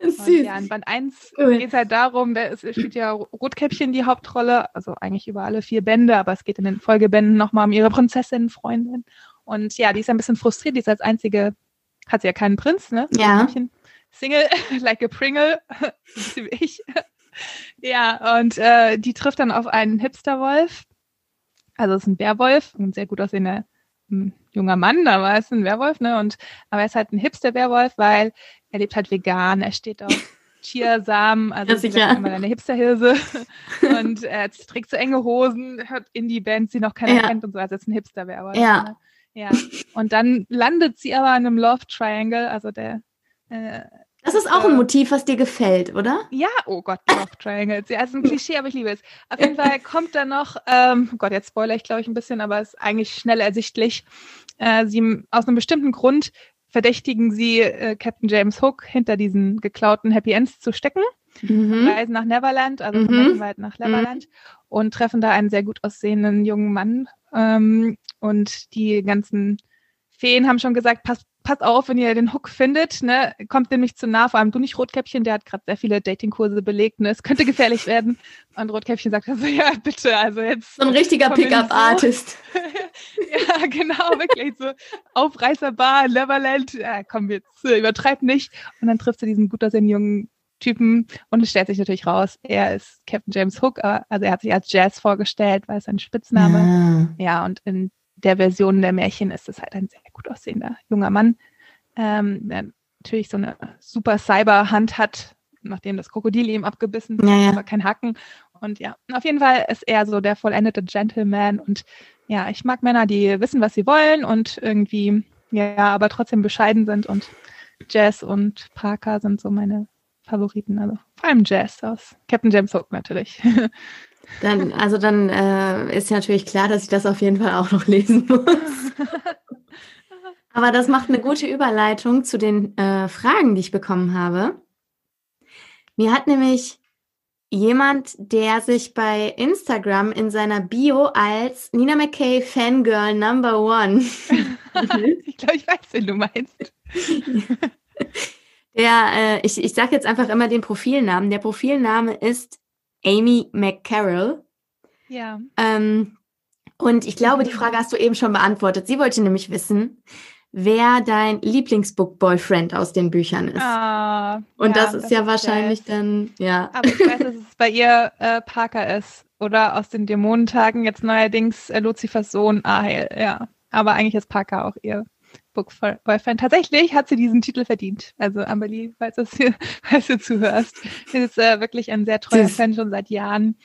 Und ja, in Band 1 cool. geht es halt darum, da spielt ja Rotkäppchen die Hauptrolle, also eigentlich über alle vier Bände, aber es geht in den Folgebänden nochmal um ihre Prinzessin-Freundin. Und ja, die ist ein bisschen frustriert, die ist als einzige, hat sie ja keinen Prinz, ne? Ja. Single, <laughs> like a Pringle, <laughs> so wie ich. <laughs> ja, und äh, die trifft dann auf einen Hipsterwolf. Also es ist ein Werwolf, ein sehr gut aussehender ein hm, junger Mann, aber er ist ein Werwolf, ne? Und aber er ist halt ein Hipster-Werwolf, weil er lebt halt vegan, er steht auf Chiasamen, also ja, immer eine Hipsterhilse und er trägt so enge Hosen, hört Indie-Bands, die noch keiner ja. kennt und so, also ist ein Hipster-Werwolf. Ja. Ne? Ja. Und dann landet sie aber in einem Love Triangle, also der äh, das ist auch ein Motiv, was dir gefällt, oder? Ja, oh Gott, Love Triangles. Ja, ist ein Klischee, aber ich liebe es. Auf jeden Fall kommt da noch, ähm, oh Gott, jetzt spoilere ich, glaube ich, ein bisschen, aber es ist eigentlich schnell ersichtlich. Äh, sie aus einem bestimmten Grund verdächtigen sie äh, Captain James Hook hinter diesen geklauten Happy Ends zu stecken. Mhm. Reisen nach Neverland, also von mhm. Wald nach Neverland mhm. und treffen da einen sehr gut aussehenden jungen Mann. Ähm, und die ganzen Feen haben schon gesagt, passt passt auf, wenn ihr den Hook findet, ne, kommt dem nicht zu nah, vor allem du nicht Rotkäppchen, der hat gerade sehr viele Datingkurse belegt, ne, es könnte gefährlich werden. Und Rotkäppchen sagt also, ja, bitte, also jetzt. So ein richtiger Pickup-Artist. <laughs> ja, genau, wirklich, so Aufreißerbar, Neverland, ja, komm jetzt, übertreib nicht. Und dann triffst du diesen gut aussehenden jungen Typen und es stellt sich natürlich raus, er ist Captain James Hook, also er hat sich als Jazz vorgestellt, weil es sein Spitzname. Ah. Ja, und in der Version der Märchen ist es halt ein sehr gut aussehender junger Mann, ähm, der natürlich so eine super Cyber-Hand hat, nachdem das Krokodil ihm abgebissen hat, ja, aber kein Hacken. Und ja, auf jeden Fall ist er so der vollendete Gentleman. Und ja, ich mag Männer, die wissen, was sie wollen und irgendwie, ja, aber trotzdem bescheiden sind. Und Jazz und Parker sind so meine Favoriten. Also vor allem Jazz aus Captain James Hook natürlich. <laughs> Dann, also dann äh, ist natürlich klar, dass ich das auf jeden Fall auch noch lesen muss. <laughs> Aber das macht eine gute Überleitung zu den äh, Fragen, die ich bekommen habe. Mir hat nämlich jemand, der sich bei Instagram in seiner Bio als Nina McKay Fangirl Number One. <laughs> ich glaube, ich weiß, wen du meinst. <laughs> Der, äh, ich, ich sage jetzt einfach immer den Profilnamen. Der Profilname ist Amy McCarroll. Ja. Ähm, und ich glaube, die Frage hast du eben schon beantwortet. Sie wollte nämlich wissen, wer dein Lieblingsbook-Boyfriend aus den Büchern ist. Ah, Und ja, das ist ja wahrscheinlich dann, ja. Aber ich weiß, dass es bei ihr äh, Parker ist. Oder aus den Dämonentagen jetzt neuerdings äh, Luzifers Sohn Ahel, ja. Aber eigentlich ist Parker auch ihr Book-Boyfriend. Tatsächlich hat sie diesen Titel verdient. Also Amelie, falls, das hier, <laughs> falls du zuhörst, sie ist äh, wirklich ein sehr treuer. Fan schon seit Jahren.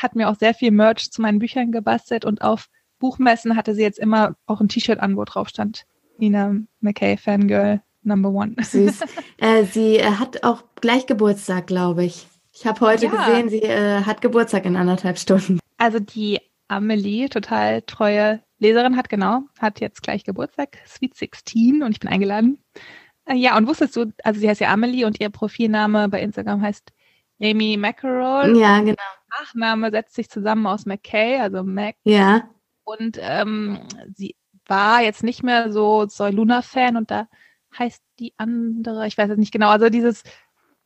Hat mir auch sehr viel Merch zu meinen Büchern gebastelt und auf Buchmessen hatte sie jetzt immer auch ein T-Shirt an, wo drauf stand. Nina McKay, Fangirl Number One. Süß. <laughs> äh, sie äh, hat auch gleich Geburtstag, glaube ich. Ich habe heute Ja. gesehen, sie äh, hat Geburtstag in anderthalb Stunden. Also die Amelie, total treue Leserin, hat genau, hat jetzt gleich Geburtstag, Sweet 16 und ich bin eingeladen. Äh, ja, und wusstest du, also sie heißt ja Amelie und ihr Profilname bei Instagram heißt Amy Mackerel. Ja, genau. Nachname setzt sich zusammen aus McKay, also Mac. Ja. Und ähm, sie war jetzt nicht mehr so Soy-Luna-Fan und da heißt die andere, ich weiß es nicht genau, also dieses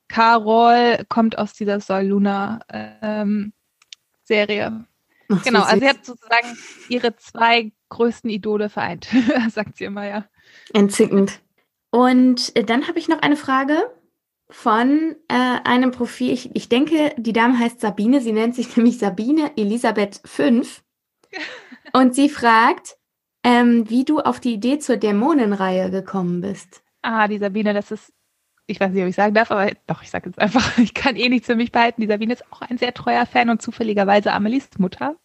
Carol kommt aus dieser Soy-Luna-Serie. <laughs> Ach, Genau, so also sie hat sozusagen ihre zwei größten Idole vereint, <laughs> sagt sie immer, ja. Entzückend. Und äh, dann habe ich noch eine Frage von äh, einem Profil. Ich, ich denke, die Dame heißt Sabine. Sie nennt sich <laughs> nämlich Sabine Elisabeth 5. Und sie fragt, ähm, wie du auf die Idee zur Dämonenreihe gekommen bist. Ah, die Sabine, das ist, ich weiß nicht, ob ich sagen darf, aber doch, ich sage jetzt einfach, <laughs> ich kann eh nichts für mich behalten. Die Sabine ist auch ein sehr treuer Fan und zufälligerweise Amelies Mutter.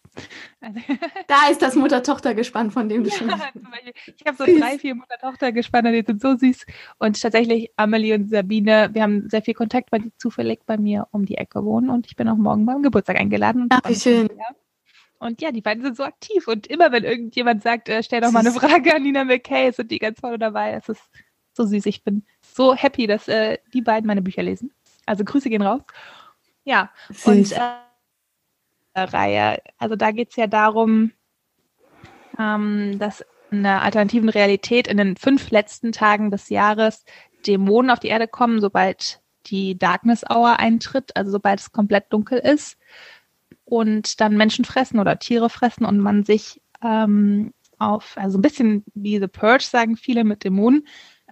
Also, <laughs> Da ist das Mutter-Tochter-Gespann, von dem du schon. Ja, <laughs> Beispiel. ich habe so Süß. drei, vier Mutter-Tochter-Gespanne, die sind so süß. Und tatsächlich, Amelie und Sabine, wir haben sehr viel Kontakt, weil die zufällig bei mir um die Ecke wohnen und ich bin auch morgen beim Geburtstag eingeladen. Und Ach, wie schon schön. Und ja, die beiden sind so aktiv. Und immer wenn irgendjemand sagt, äh, stell doch mal eine. Frage an Nina McKay, sind die ganz vorne dabei. Es ist so süß. Ich bin so happy, dass äh, die beiden meine Bücher lesen. Also Grüße gehen raus. Ja, und Süß. äh, Reihe. Also da geht es ja darum, ähm, dass in der alternativen Realität in den fünf letzten Tagen des Jahres Dämonen auf die Erde kommen, sobald die Darkness Hour eintritt, also sobald es komplett dunkel ist und dann Menschen fressen oder Tiere fressen und man sich ähm, auf, also ein bisschen wie The Purge sagen viele mit Dämonen,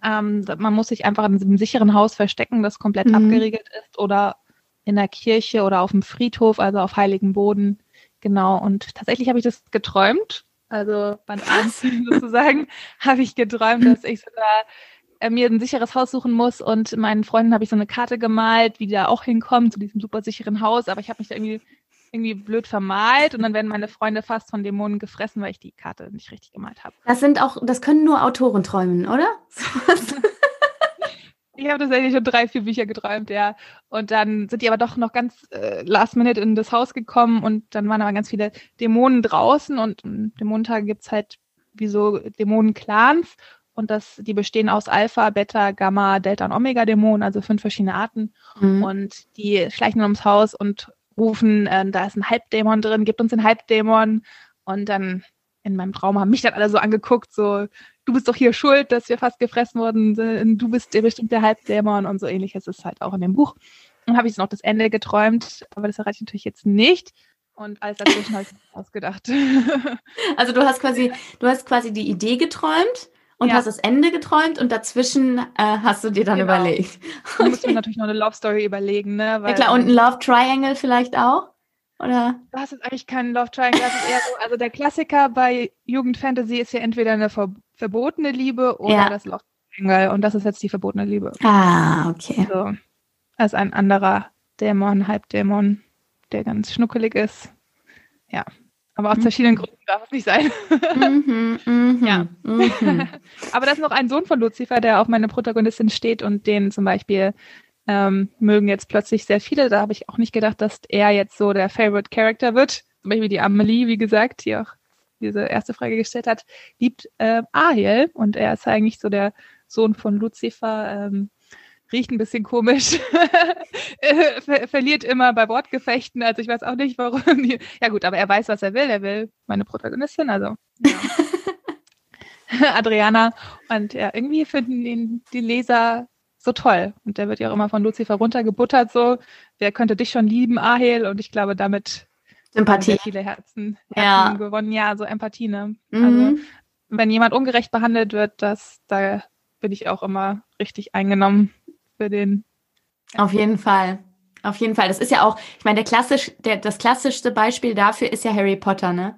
ähm, man muss sich einfach in einem sicheren Haus verstecken, das komplett Mhm. abgeriegelt ist oder in der Kirche oder auf dem Friedhof, also auf heiligem Boden. Genau. Und tatsächlich habe ich das geträumt. Also Band 1 <laughs> sozusagen habe ich geträumt, dass ich sogar äh, mir ein sicheres Haus suchen muss und meinen Freunden habe ich so eine Karte gemalt, wie die da auch hinkommen zu diesem super sicheren Haus, aber ich habe mich da irgendwie irgendwie blöd vermalt und dann werden meine Freunde fast von Dämonen gefressen, weil ich die Karte nicht richtig gemalt habe. Das sind auch, das können nur Autoren träumen, oder? <laughs> Ich habe tatsächlich schon drei, vier Bücher geträumt, ja. Und dann sind die aber doch noch ganz äh, last minute in das Haus gekommen und dann waren aber ganz viele Dämonen draußen und Dämonentage gibt's halt wie so Dämonen-Clans und das, die bestehen aus Alpha, Beta, Gamma, Delta und Omega-Dämonen, also fünf verschiedene Arten. Mhm. Und die schleichen dann ums Haus und rufen, äh, da ist ein Halbdämon drin, gibt uns den Halbdämon. Und dann in meinem Traum haben mich dann alle so angeguckt, so, du bist doch hier schuld, dass wir fast gefressen wurden, du bist der bestimmte Halbdämon und so ähnlich ist halt auch in dem Buch. Dann habe ich noch das Ende geträumt, aber das erreiche ich natürlich jetzt nicht. Und alles dazwischen habe ich ausgedacht. <laughs> Also du hast quasi, du hast quasi die Idee geträumt und Ja. hast das Ende geträumt und dazwischen äh, hast du dir dann Genau. überlegt. <laughs> Du musst mir natürlich noch eine Love Story überlegen, ne? Ja klar, und ein Love Triangle vielleicht auch? Oder? Du hast jetzt eigentlich keinen Love Triangle, das ist eher so, also der Klassiker bei Jugendfantasy ist ja entweder eine ver verbotene Liebe oder Ja. das Love Triangle und das ist jetzt die verbotene Liebe. Ah, okay. So, als ein anderer Dämon, Halbdämon, der ganz schnuckelig ist. Ja, aber aus Mhm. verschiedenen Gründen darf es nicht sein. mhm, mhm, Ja. Mhm. aber da ist noch ein Sohn von Lucifer, der auf meine Protagonistin steht und den zum Beispiel ähm, mögen jetzt plötzlich sehr viele. Da habe ich auch nicht gedacht, dass er jetzt so der Favorite Character wird. Zum Beispiel die Amelie, wie gesagt, die auch diese erste Frage gestellt hat, liebt äh, Ariel und er ist eigentlich so der Sohn von Lucifer. Ähm, riecht ein bisschen komisch, <laughs> Äh, ver verliert immer bei Wortgefechten. Also ich weiß auch nicht, warum. Die, <laughs> ja gut, aber er weiß, was er will. Er will meine Protagonistin, also ja. <laughs> Adriana. Und ja, irgendwie finden ihn die Leser so toll. Und der wird ja auch immer von Lucifer runtergebuttert, so, wer könnte dich schon lieben, Ahel? Und ich glaube, damit Sympathie. viele Herzen, Herzen Ja. gewonnen. Ja, so Empathie, ne? Mhm. Also, wenn jemand ungerecht behandelt wird, das, da bin ich auch immer richtig eingenommen für den. Auf jeden Fall. Auf jeden Fall. Das ist ja auch, ich meine, der klassisch, der, das klassischste Beispiel dafür ist ja Harry Potter, ne?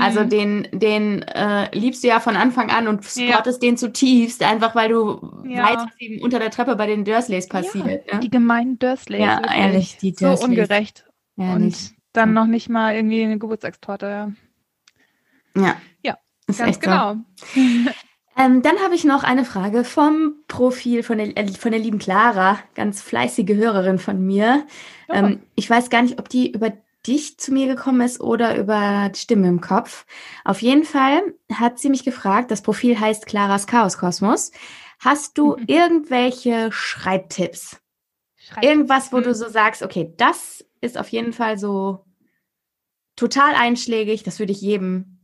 Also Mhm. den, den äh, liebst du ja von Anfang an und Ja. supportest den zutiefst, einfach weil du Ja. weißt, was eben unter der Treppe bei den Dursleys passiert. ja, ne? die gemeinen Dursleys. Ja, ehrlich, die So Dursleys. ungerecht. Ehrlich. Und dann noch nicht mal irgendwie eine Geburtstagstorte. Ja. ja. Ja, Ist Ganz echt so. <laughs> Ähm, dann habe ich noch eine Frage vom Profil von der, äh, von der lieben Clara, ganz fleißige Hörerin von mir. Oh. Ähm, ich weiß gar nicht, ob die über dich zu mir gekommen ist oder über die Stimme im Kopf. Auf jeden Fall hat sie mich gefragt, das Profil heißt Claras Chaos Kosmos. Hast du Mhm. irgendwelche Schreibtipps? Schreib- Irgendwas, wo Mhm. du so sagst, okay, das ist auf jeden Fall so total einschlägig, das würde ich jedem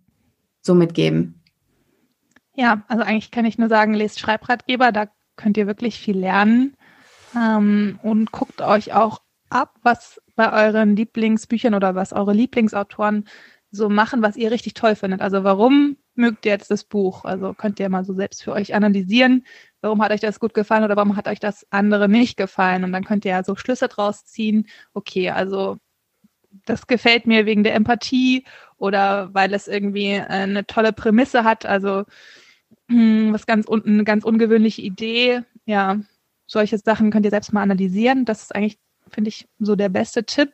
so mitgeben. Ja, also eigentlich kann ich nur sagen, lest Schreibratgeber, da könnt ihr wirklich viel lernen. Ähm, und guckt euch auch ab, was bei euren Lieblingsbüchern oder was eure Lieblingsautoren so machen, was ihr richtig toll findet. Also warum mögt ihr jetzt das Buch? Also könnt ihr mal so selbst für euch analysieren, warum hat euch das gut gefallen oder warum hat euch das andere nicht gefallen? Und dann könnt ihr ja so Schlüsse draus ziehen. Okay, also das gefällt mir wegen der Empathie oder weil es irgendwie äh, eine tolle Prämisse hat. Also was ganz un eine ganz ungewöhnliche Idee. Ja, solche Sachen könnt ihr selbst mal analysieren. Das ist eigentlich, finde ich, so der beste Tipp.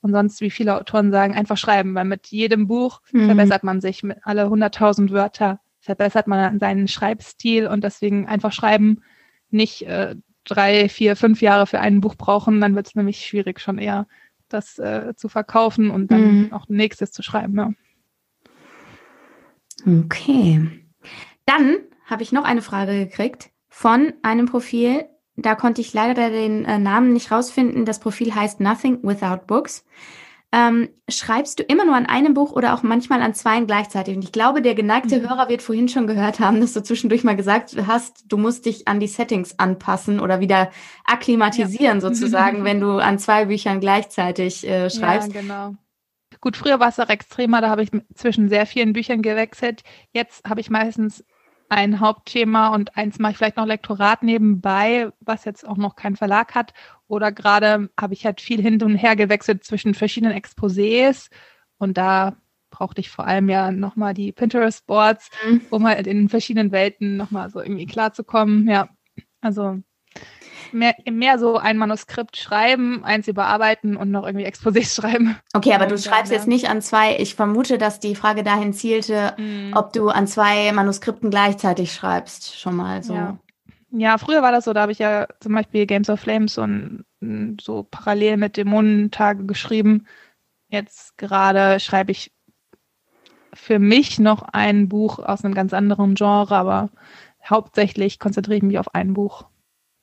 Und sonst, wie viele Autoren sagen, einfach schreiben, weil mit jedem Buch Mhm. verbessert man sich. Mit alle 100.000 Wörter verbessert man seinen Schreibstil und deswegen einfach schreiben, nicht äh, drei, vier, fünf Jahre für ein Buch brauchen. Dann wird es nämlich schwierig, schon eher das äh, zu verkaufen und dann Mhm. auch nächstes zu schreiben. Ja. Okay. Dann habe ich noch eine Frage gekriegt von einem Profil. Da konnte ich leider den äh, Namen nicht rausfinden. Das Profil heißt Nothing Without Books. Ähm, schreibst du immer nur an einem Buch oder auch manchmal an zweien gleichzeitig? Und ich glaube, der geneigte Mhm. Hörer wird vorhin schon gehört haben, dass du zwischendurch mal gesagt hast, du musst dich an die Settings anpassen oder wieder akklimatisieren <laughs> sozusagen, wenn du an zwei Büchern gleichzeitig äh, schreibst. Ja, genau. Gut, früher war es auch extremer, da habe ich zwischen sehr vielen Büchern gewechselt. Jetzt habe ich meistens ein Hauptthema und eins mache ich vielleicht noch Lektorat nebenbei, was jetzt auch noch keinen Verlag hat. Oder gerade habe ich halt viel hin und her gewechselt zwischen verschiedenen Exposés und da brauchte ich vor allem ja nochmal die Pinterest-Boards, Mhm. um halt in verschiedenen Welten nochmal so irgendwie klarzukommen. Ja, also mehr, mehr so ein Manuskript schreiben, eins überarbeiten und noch irgendwie Exposés <laughs> schreiben. Okay, aber du Und schreibst jetzt nicht an zwei. Ich vermute, dass die Frage dahin zielte, ob du an zwei Manuskripten gleichzeitig schreibst, schon mal so. Ja. Ja, früher war das so, da habe ich ja zum Beispiel Games of Flames so, ein, so parallel mit Dämonentage geschrieben. Jetzt gerade schreibe ich für mich noch ein Buch aus einem ganz anderen Genre, aber hauptsächlich konzentriere ich mich auf ein Buch.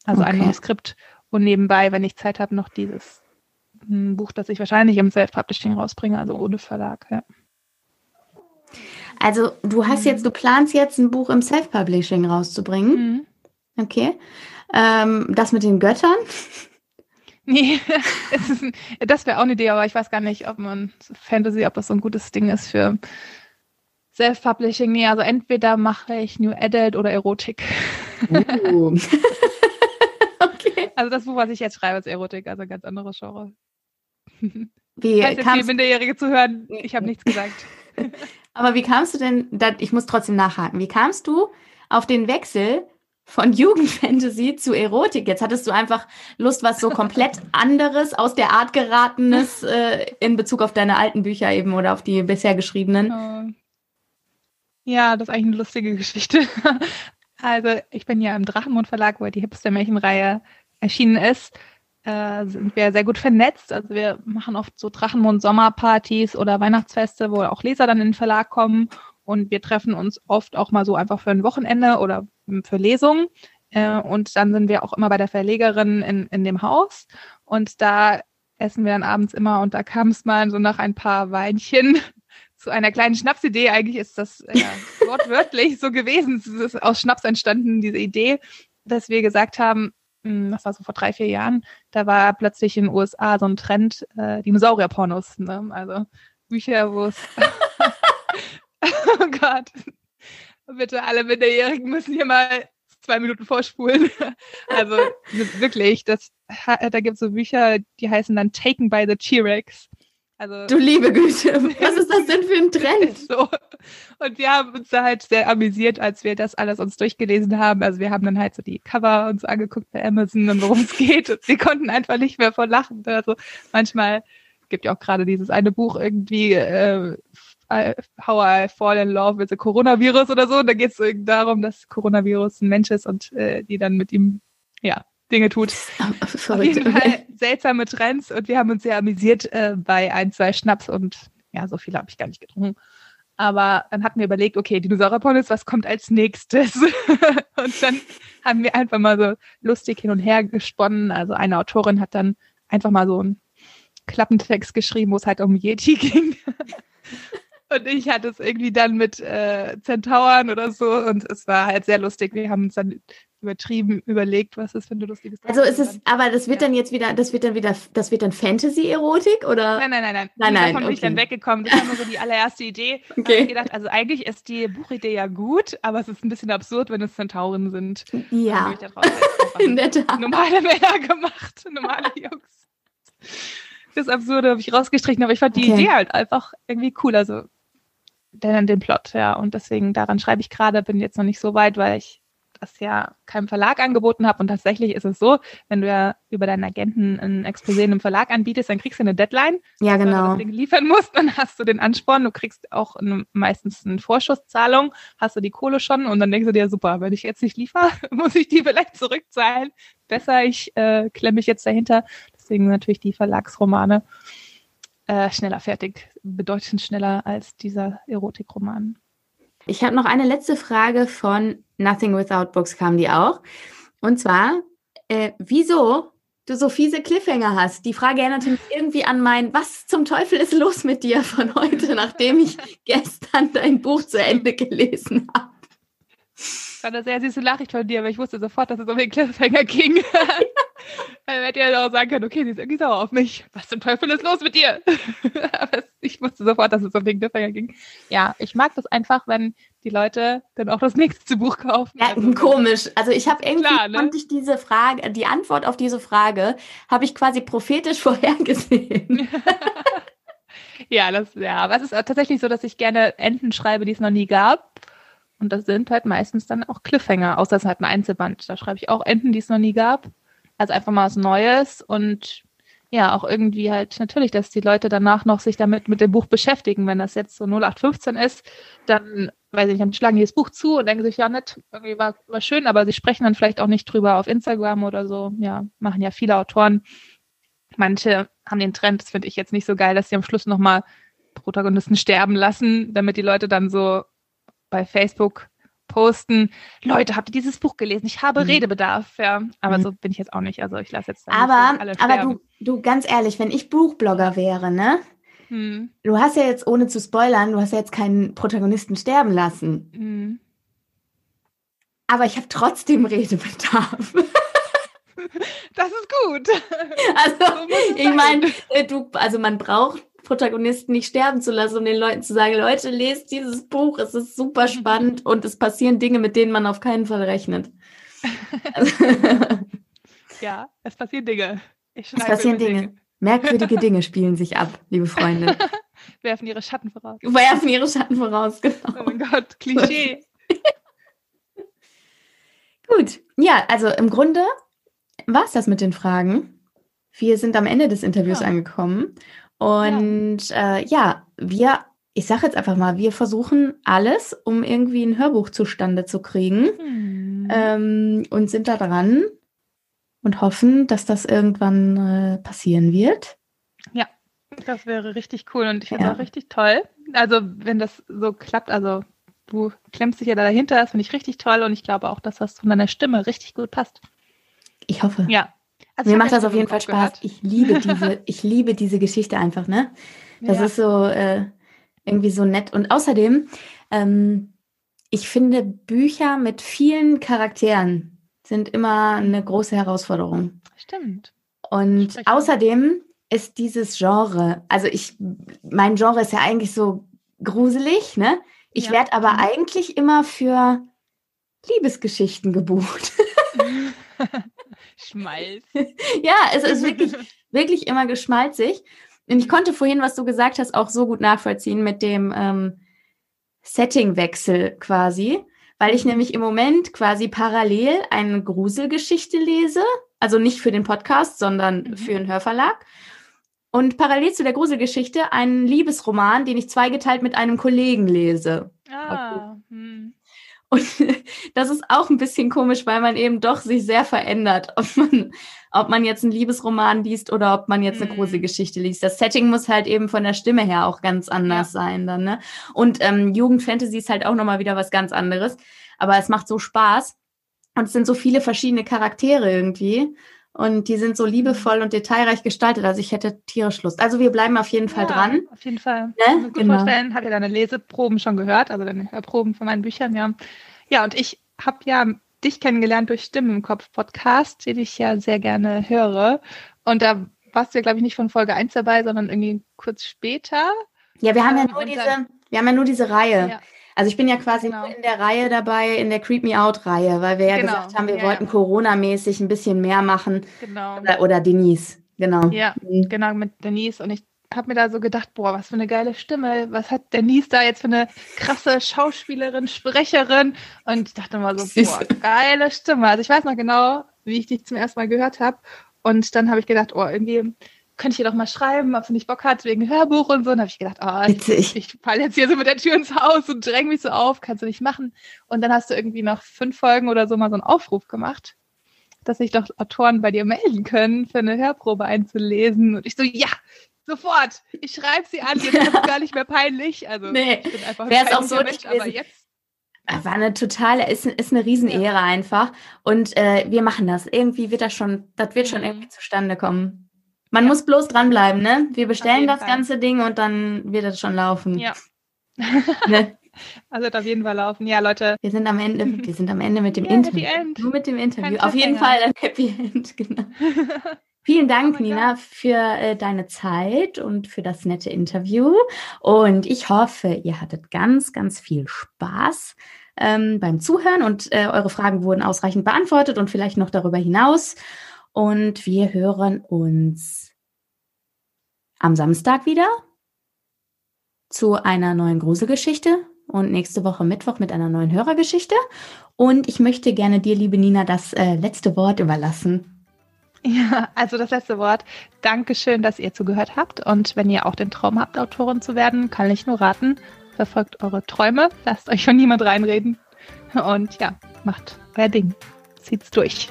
Also ein Okay. Manuskript und nebenbei, wenn ich Zeit habe, noch dieses ein Buch, das ich wahrscheinlich im Self-Publishing rausbringe, also ohne Verlag. Ja. Also du hast jetzt, du planst jetzt ein Buch im Self-Publishing rauszubringen. Mhm. Okay. Ähm, das mit den Göttern. <laughs> Nee, ein, das wäre auch eine Idee, aber ich weiß gar nicht, ob man Fantasy, ob das so ein gutes Ding ist für Self-Publishing. Nee, also entweder mache ich New Adult oder Erotik. Uh. <laughs> okay. Also das Buch, was ich jetzt schreibe, ist Erotik, also ein ganz anderes Genre. Wie Falls jetzt Minderjährige zuhören, ich habe nichts gesagt. <laughs> aber wie kamst du denn, ich muss trotzdem nachhaken, wie kamst du auf den Wechsel von <laughs> Jugendfantasy zu Erotik? Jetzt hattest du einfach Lust, was so komplett <laughs> anderes, aus der Art geratenes äh, in Bezug auf deine alten Bücher eben oder auf die bisher geschriebenen. Äh, Ja, das ist eigentlich eine lustige Geschichte. Also ich bin ja im Drachenmond Verlag, wo die Hipster-Märchenreihe erschienen ist. Äh, sind wir sehr gut vernetzt. Also wir machen oft so Drachenmond-Sommerpartys oder Weihnachtsfeste, wo auch Leser dann in den Verlag kommen. Und wir treffen uns oft auch mal so einfach für ein Wochenende oder für Lesungen. Äh, und dann sind wir auch immer bei der Verlegerin in, in dem Haus. Und da essen wir dann abends immer und da kam es mal so nach ein paar Weinchen zu einer kleinen Schnapsidee. Eigentlich ist das ja, <laughs> wortwörtlich so gewesen. Es ist aus Schnaps entstanden, diese Idee, dass wir gesagt haben, hm, das war so vor drei, vier Jahren, da war plötzlich in den USA so ein Trend, äh, Dinosaurier-Pornos. Ne? Also Bücher, wo es. <laughs> <laughs> oh Gott. Bitte alle Minderjährigen müssen hier mal zwei Minuten vorspulen. Also wirklich, das, da gibt es so Bücher, die heißen dann Taken by the T-Rex. Also, du liebe Güte, <laughs> was ist das denn für ein Trend? <laughs> So. Und wir haben uns da halt sehr amüsiert, als wir das alles uns durchgelesen haben. Also wir haben dann halt so die Cover uns angeguckt bei Amazon und worum es <laughs> geht. Und wir konnten einfach nicht mehr vor Lachen. Also manchmal gibt ja auch gerade dieses eine Buch irgendwie, äh, How I Fall in Love with the Coronavirus oder so. Und da geht es darum, dass Coronavirus ein Mensch ist und äh, die dann mit ihm, ja, Dinge tut. <laughs> Auf jeden Fall seltsame Trends und wir haben uns sehr amüsiert äh, bei ein, zwei Schnaps und ja, so viel habe ich gar nicht getrunken. Aber dann hatten wir überlegt, okay, Dinosaurierpornos, was kommt als nächstes? <laughs> und dann haben wir einfach mal so lustig hin und her gesponnen. Also eine Autorin hat dann einfach mal so einen Klappentext geschrieben, wo es halt um Yeti <laughs> ging. Und ich hatte es irgendwie dann mit äh, Zentauren oder so und es war halt sehr lustig. Wir haben uns dann übertrieben <laughs> überlegt, was das für ein lustiges Also ist es, aber das wird dann jetzt wieder, das wird dann wieder, das wird dann Fantasy-Erotik oder? Nein, nein, nein, nein. Nein, nein. Davon okay. bin ich dann weggekommen. Das war nur so die allererste Idee. <laughs> Okay. Ich gedacht, also eigentlich ist die Buchidee ja gut, aber es ist ein bisschen absurd, wenn es Zentauren sind. Ja. <laughs> In der Tat. Normale Männer gemacht, normale Jungs. Das Absurde habe ich rausgestrichen, aber ich fand die okay. Idee halt einfach irgendwie cool. Also den, den Plot, ja. Und deswegen daran schreibe ich gerade, bin jetzt noch nicht so weit, weil ich das ja keinem Verlag angeboten habe. Und tatsächlich ist es so, wenn du ja über deinen Agenten ein Exposé in einem Verlag anbietest, dann kriegst du eine Deadline. Ja, genau. Wenn du das Ding liefern musst, <laughs> dann hast du den Ansporn. Du kriegst auch eine, meistens eine Vorschusszahlung, hast du die Kohle schon und dann denkst du dir, super, wenn ich jetzt nicht liefere, <laughs> muss ich die vielleicht zurückzahlen. Besser, ich äh, klemme mich jetzt dahinter. Deswegen natürlich die Verlagsromane äh, schneller fertig, bedeutend schneller als dieser Erotikroman. Ich habe noch eine letzte Frage von Nothing Without Books, kam die auch. Und zwar, äh, wieso du so fiese Cliffhanger hast. Die Frage erinnert mich irgendwie an mein, was zum Teufel ist los mit dir von heute, nachdem ich <laughs> gestern dein Buch zu Ende gelesen habe. Das war eine sehr süße Nachricht von dir, aber ich wusste sofort, dass es um den Cliffhanger ging. <laughs> Dann hätte er auch sagen können, okay, sie ist irgendwie sauer auf mich. Was zum Teufel ist los mit dir? <laughs> Aber ich wusste sofort, dass es um den Cliffhanger ging. Ja, ich mag das einfach, wenn die Leute dann auch das nächste Buch kaufen. Ja, also, komisch. Also ich habe irgendwie klar, ne? konnte ich diese Frage, die Antwort auf diese Frage, habe ich quasi prophetisch <laughs> vorhergesehen. <laughs> ja, das, ja, aber es ist tatsächlich so, dass ich gerne Enden schreibe, die es noch nie gab. Und das sind halt meistens dann auch Cliffhanger, außer es ist halt ein Einzelband. Da schreibe ich auch Enden, die es noch nie gab. Also einfach mal was Neues und ja, auch irgendwie halt natürlich, dass die Leute danach noch sich damit mit dem Buch beschäftigen. Wenn das jetzt so 0815 ist, dann, weiß ich nicht, dann schlagen die das Buch zu und denken sich, ja, nett, irgendwie war, war schön, aber sie sprechen dann vielleicht auch nicht drüber auf Instagram oder so. Ja, machen ja viele Autoren. Manche haben den Trend, das finde ich jetzt nicht so geil, dass sie am Schluss nochmal Protagonisten sterben lassen, damit die Leute dann so bei Facebook posten, Leute, habt ihr dieses Buch gelesen? Ich habe mhm. Redebedarf, ja. Aber mhm. so bin ich jetzt auch nicht. Also ich lasse jetzt Aber, aber du, du, ganz ehrlich, wenn ich Buchblogger wäre, ne? Mhm. Du hast ja jetzt, ohne zu spoilern, du hast ja jetzt keinen Protagonisten sterben lassen. Mhm. Aber ich habe trotzdem Redebedarf. <laughs> Das ist gut. <laughs> Also, so ich meine, äh, du, also man braucht Protagonisten nicht sterben zu lassen, um den Leuten zu sagen, Leute, lest dieses Buch, es ist super spannend und es passieren Dinge, mit denen man auf keinen Fall rechnet. <laughs> ja, es passieren Dinge. es passieren Dinge. Dinge. Merkwürdige Dinge spielen sich ab, liebe Freunde. <laughs> Werfen ihre Schatten voraus. Werfen ihre Schatten voraus, genau. Oh mein Gott, Klischee. <laughs> Gut, ja, also im Grunde war es das mit den Fragen. Wir sind am Ende des Interviews ja. angekommen und ja, äh, ja wir, ich sage jetzt einfach mal, wir versuchen alles, um irgendwie ein Hörbuch zustande zu kriegen hm. ähm, und sind da dran und hoffen, dass das irgendwann äh, passieren wird. Ja, das wäre richtig cool und ich finde es ja. auch richtig toll. Also wenn das so klappt, also du klemmst dich ja da dahinter, das finde ich richtig toll und ich glaube auch, dass das von deiner Stimme richtig gut passt. Ich hoffe. Ja, also Mir macht das auf jeden Fall Spaß. Gehört. Ich liebe <laughs> diese, ich liebe diese Geschichte einfach, ne? Das ja. ist so äh, irgendwie so nett. Und außerdem, ähm, ich finde Bücher mit vielen Charakteren sind immer eine große Herausforderung. Stimmt. Und außerdem ist dieses Genre, also ich, mein Genre ist ja eigentlich so gruselig, ne? Ich ja. werde aber mhm. eigentlich immer für Liebesgeschichten gebucht. <laughs> <laughs> Schmalz. <laughs> ja, es ist wirklich, <laughs> wirklich immer geschmalzig. Und ich konnte vorhin, was du gesagt hast, auch so gut nachvollziehen mit dem ähm, Settingwechsel quasi, weil ich nämlich im Moment quasi parallel eine Gruselgeschichte lese, also nicht für den Podcast, sondern mhm. für einen Hörverlag. Und parallel zu der Gruselgeschichte einen Liebesroman, den ich zweigeteilt mit einem Kollegen lese. Ah, okay. hm. Und <laughs> das ist auch ein bisschen komisch, weil man eben doch sich sehr verändert, <laughs> ob man, ob man jetzt einen Liebesroman liest oder ob man jetzt eine große mhm. Geschichte liest. Das Setting muss halt eben von der Stimme her auch ganz anders ja. sein dann, ne? Und ähm, Jugendfantasy ist halt auch nochmal wieder was ganz anderes. Aber es macht so Spaß. Und es sind so viele verschiedene Charaktere irgendwie. Und die sind so liebevoll und detailreich gestaltet. Also ich hätte tierisch Lust. Also wir bleiben auf jeden Fall ja, dran. Auf jeden Fall. Ne? Ich gut genau. vorstellen, habt ihr deine Leseproben schon gehört, also deine Hörproben von meinen Büchern, ja. Ja, und ich habe ja dich kennengelernt durch Stimmen im Kopf Podcast, den ich ja sehr gerne höre. Und da warst du ja, glaube ich, nicht von Folge 1 dabei, sondern irgendwie kurz später. Ja, wir haben ja ähm, nur diese, wir haben ja nur diese Reihe. Ja. Also ich bin ja quasi genau. in der Reihe dabei, in der Creep Me Out Reihe, weil wir ja genau. gesagt haben, wir ja, wollten ja. Corona-mäßig ein bisschen mehr machen. Genau. Oder, oder Denise, genau. Ja, mhm. genau, mit Denise. Und ich habe mir da so gedacht, boah, was für eine geile Stimme. Was hat Denise da jetzt für eine krasse Schauspielerin, Sprecherin? Und ich dachte mal so, boah, geile Stimme. Also ich weiß noch genau, wie ich dich zum ersten Mal gehört habe. Und dann habe ich gedacht, oh, irgendwie könnte ich ihr doch mal schreiben, ob sie nicht Bock hat wegen Hörbuch und so. Und habe ich gedacht, oh, ich, ich falle jetzt hier so mit der Tür ins Haus und dräng mich so auf, kannst du nicht machen. Und dann hast du irgendwie nach fünf Folgen oder so mal so einen Aufruf gemacht, dass sich doch Autoren bei dir melden können, für eine Hörprobe einzulesen. Und ich so, ja, sofort, ich schreibe sie an, jetzt ist es gar nicht mehr peinlich. Also nee, ich bin einfach wäre es auch so Mensch, aber jetzt war eine totale, ist, ist eine Riesenehre ja. einfach. Und äh, wir machen das. Irgendwie wird das schon, das wird schon mhm. irgendwie zustande kommen. Man ja. muss bloß dranbleiben, ne? Wir bestellen das Fall. ganze Ding und dann wird es schon laufen. Ja. <laughs> ne? <laughs> Also auf jeden Fall laufen. Ja, Leute. Wir sind am Ende, <laughs> wir sind am Ende mit dem ja, Interview. Nur mit dem Interview. Kein auf jeden Fall ein Happy End, genau. Vielen Dank, oh Nina, God. für äh, deine Zeit und für das nette Interview. Und ich hoffe, ihr hattet ganz, ganz viel Spaß ähm, beim Zuhören und äh, eure Fragen wurden ausreichend beantwortet und vielleicht noch darüber hinaus. Und wir hören uns am Samstag wieder zu einer neuen Gruselgeschichte und nächste Woche Mittwoch mit einer neuen Hörergeschichte. Und ich möchte gerne dir, liebe Nina, das äh, letzte Wort überlassen. Ja, also das letzte Wort. Dankeschön, dass ihr zugehört habt. Und wenn ihr auch den Traum habt, Autorin zu werden, kann ich nur raten, verfolgt eure Träume, lasst euch von niemand reinreden und ja, macht euer Ding. Zieht's durch.